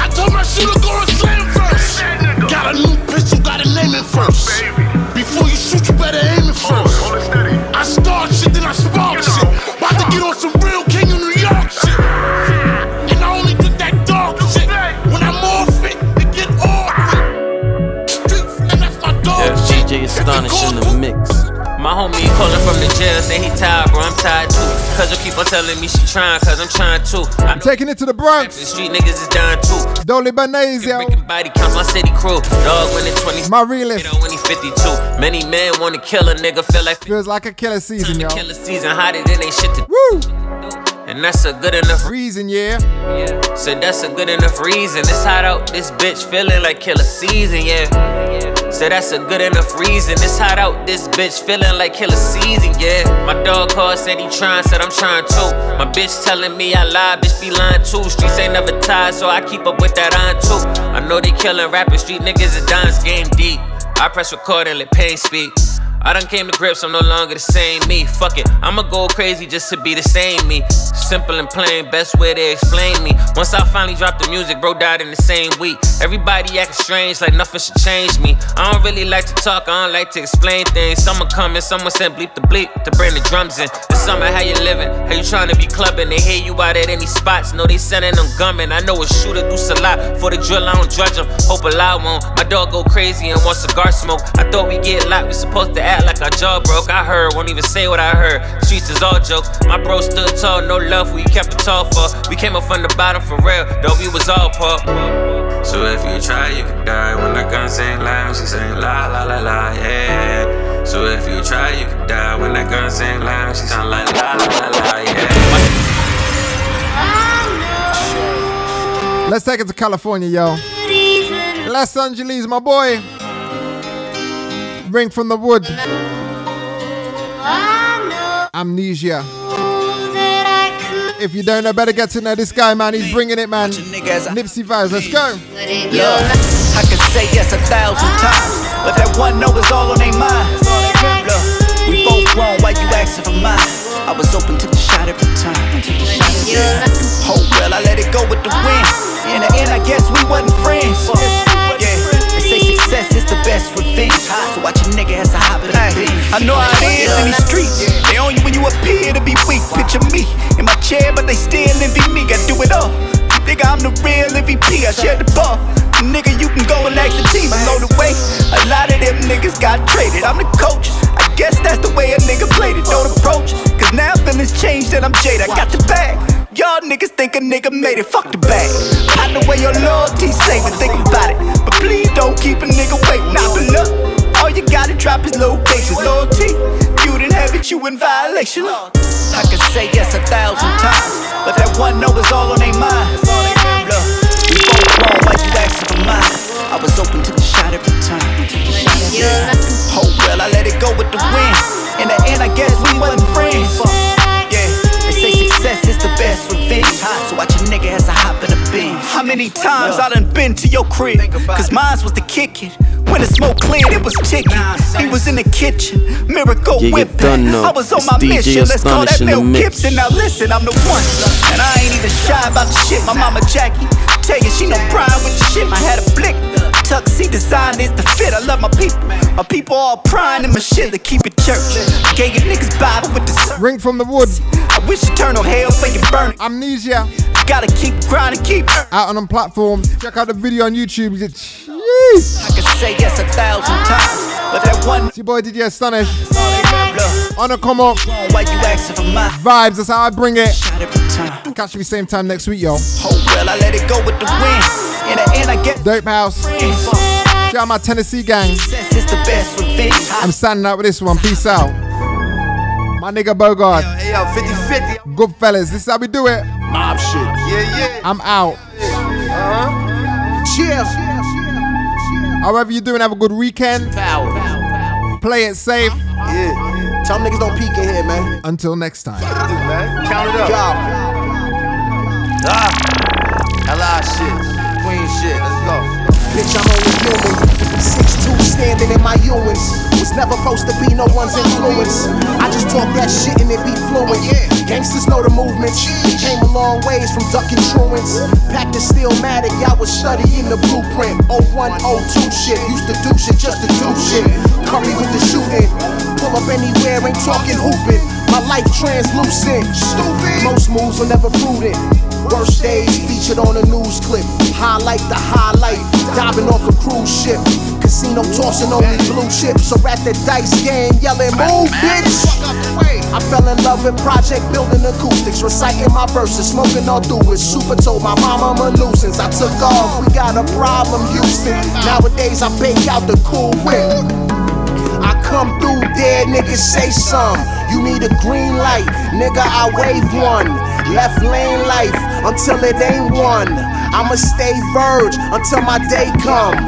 I told my shooter go and slam first. Got a new bitch, you gotta name it first. Before you shoot, you better aim it first. I start shit, then I spark shit. About to get on some real shit. Astonish in the mix. My homie calling from the jail, say he tired, bro. I'm tired too. Cause you keep on telling me she trying, cause I'm trying too. I I'm taking it to the Bronx. the street niggas is dying too. Dolly Banese, yo. Body counts my city crew. Dog when it's 20. My realist. When he 52. Many men wanna kill a nigga, feel like Feels like a killer season, yo. killer season. Hotter than ain't shit to Woo! And that's a good enough reason, yeah. Yeah. So that's a good enough reason. It's hot out, this bitch feeling like killer season, yeah. So that's a good enough reason. It's hot out, this bitch feeling like killer season, yeah. My dog called, said he trying, said I'm trying too. My bitch telling me I lie, bitch be lying too. Streets ain't never tied, so I keep up with that on too. I know they killing rappers, street niggas is dance game deep. I press record and let pain speak. I done came to grips, I'm no longer the same me. Fuck it, I'ma go crazy just to be the same me. Simple and plain, best way to explain me. Once I finally dropped the music, bro died in the same week. Everybody acting strange, like nothing should change me. I don't really like to talk, I don't like to explain things. Someone coming, someone said bleep the bleep to bring the drums in. This summer, how you living? How you trying to be clubbing? They hear you out at any spots, know they sending them gumming. I know a shooter do a lot for the drill, I don't judge them. Hope a lot won't. My dog go crazy and want cigar smoke. I thought we get locked, we supposed to act like our jaw broke. I heard, won't even say what I heard. Streets is all jokes. My bro stood tall, no love, we kept it tall for. We came up from the bottom for real, though we was all poor. So if you try, you can die. When the guns ain't loud, she saying la la la la, yeah. So if you try, you can die. When the guns ain't loud, she sound like la la la la, yeah. Let's take it to California, yo. Los Angeles, my boy. Ring from the wood. Amnesia. If you don't know, better get to know this guy, man. He's bringing it, man. Nipsey vibes, let's go. Look, I could say yes a thousand times, but that one no is all on their mind. Look, we both wrong, why you asking for mine? I was open to the shot every time. Oh well, I let it go with the wind. In the end, I guess we wasn't friends. Yeah, they say success is the best revenge. So watch a nigga has to hop in the I know how it is in these streets. They own you when you appear to be weak. Picture me in my chair, but they still envy me. Gotta do it all. Nigga, I'm the real MVP. I share the ball. Nigga, you can go and ask the team below the way. A lot of them niggas got traded. I'm the coach. I guess that's the way a nigga played it. Don't approach. Cause now feelings changed and I'm jaded. I got the bag. Y'all niggas think a nigga made it. Fuck the bag. I know where your loyalty safe and think about it. But please don't keep a nigga waiting. Nah, but look. All you gotta drop is locations. Loyalty. You didn't have it, you in violation. I could say yes a thousand times. But that one no is all on their mind. Mine? I was open to the shot every time. Yeah. Oh well, I let it go with the wind. In the end, I guess we wasn't friends. Yeah, they say success is the best revenge. So watch a nigga has to hop in a bin. How many times I done been to your crib? Cause mine was the kick it. When the smoke cleared, it was ticking. He was in the kitchen, miracle Yeah, you whipping. done know. I was on It's my DJ mission. Let's call that Astonish Mel. Gibson. Now listen, I'm the one. And I ain't even shy about the shit. My mama Jackie, tell you she no pride with the shit. I had a blick. Tuxie design is the fit. I love my people. My people all prying in my shit to keep it church. Gave you niggas Bible with the Ring from the wood. I wish eternal hell for you burn. Amnesia. Gotta keep grinding, keep out on them platforms. Check out the video on YouTube. Jeez. I could say yes a thousand times, but that one. It's your boy DJ Astonish. On a come up. Why you asking for my vibes? That's how I bring it. Catch me same time next week, yo. Oh well, I let it go with the wind. In the end, I get Dope House. Shout out my Tennessee gang. success the best revenge. I'm standing out with this one. Peace out. My nigga Bogart. Hey yo, 50 50. Good fellas. This is how we do it. Mob shit. Yeah, yeah. I'm out. Uh-huh. Cheers. However you doing, have a good weekend. Play it safe. Yeah. Tell them niggas don't peek in here, man. Until next time. Count it up. Ah. LI shit. Queen shit. Let's go. Bitch, I'm only human. Six two standing in my Ewins. Was never supposed to be no one's influence. I just talk that shit and it be fluent. Oh, Gangsters know the movement. We came a long ways from ducking truants. Packed the stillmatic, y'all was studying the blueprint. 01, 02 shit. Used to do shit just to do shit. Curry with the shooting. Pull up anywhere, ain't talking hooping. My life translucent. Stupid. Most moves are never prudent. Worst days featured on a news clip. Highlight the highlight. Diving off a cruise ship. Casino tossing only blue chips. So at the dice game, yelling, move, bitch. I fell in love with project building acoustics. Reciting my verses, smoking all through it. Super told my mama I'm a nuisance. I took off, we got a problem, Houston. Nowadays I bake out the cool whip. I come through dead niggas say some. You need a green light, nigga. I wave one. Left lane life until it ain't one. I'ma stay verge until my day come.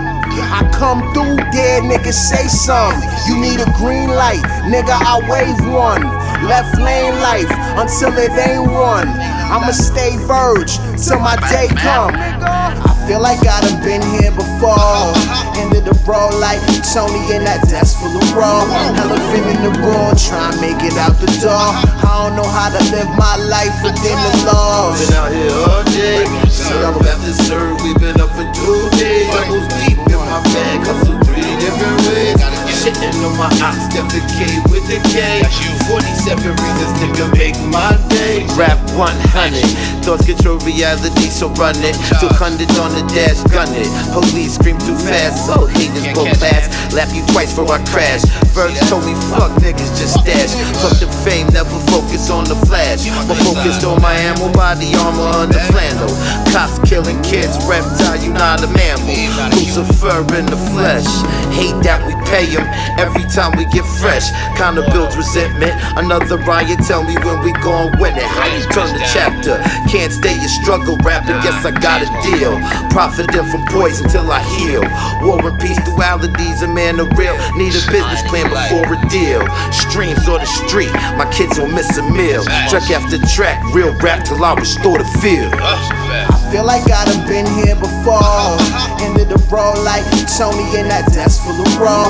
I come through dead niggas say some. You need a green light, nigga. I wave one. Left lane life until it ain't one. I'ma stay verge till my day come. Feel like I done been here before. Ended the road like Tony in that desk full of raw. Elephant in the room, try and make it out the door. I don't know how to live my life within the laws. Been out here all day. Serve after serve, we been up for two days. Almost deep in my bag, hustle three different ways. Shitting on my ops, K with the K. 47 reasons, nigga, make my day. Rap 100, thoughts control reality, so run it. 200 on the dash, gun it. Police scream too fast, so haters go fast. Lap you twice for I crash. Verge told me, fuck niggas, just stash. Fuck the fame, never focus on the flash. But focused on my ammo, body armor under flannel. Cops killing kids, reptile, you not a mammal. Lucifer in the flesh. Hate that we pay him every time we get fresh. Kinda builds resentment. Another riot, tell me when we gon' win it. How you turn the chapter? Can't stay a struggle, rapping, guess I got a deal. Profiting from poison till I heal. War and peace, dualities, a man of real. Need a business plan before a deal. Streams or the street, my kids will miss a meal. Track after track, real rap till I restore the field. I feel like I done been here before. Ended the road like Tony in that desk full of raw.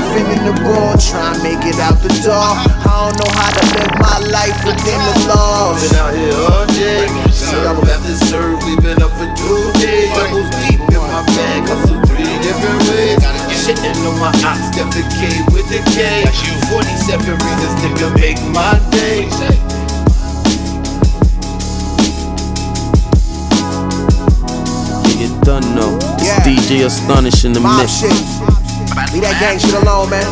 Elephant in the room, try and make it out the door. I don't know how to live my life within the laws. Been out here all day. Serve after serve, we been up for two days. Almost deep in my bag, hustle three different ways. Shitting on my ops, defecate with the K. 47 reasons, nigga, make my day. You done know. It's DJ Astonish in the Mob mix. Leave that gang shit alone, man.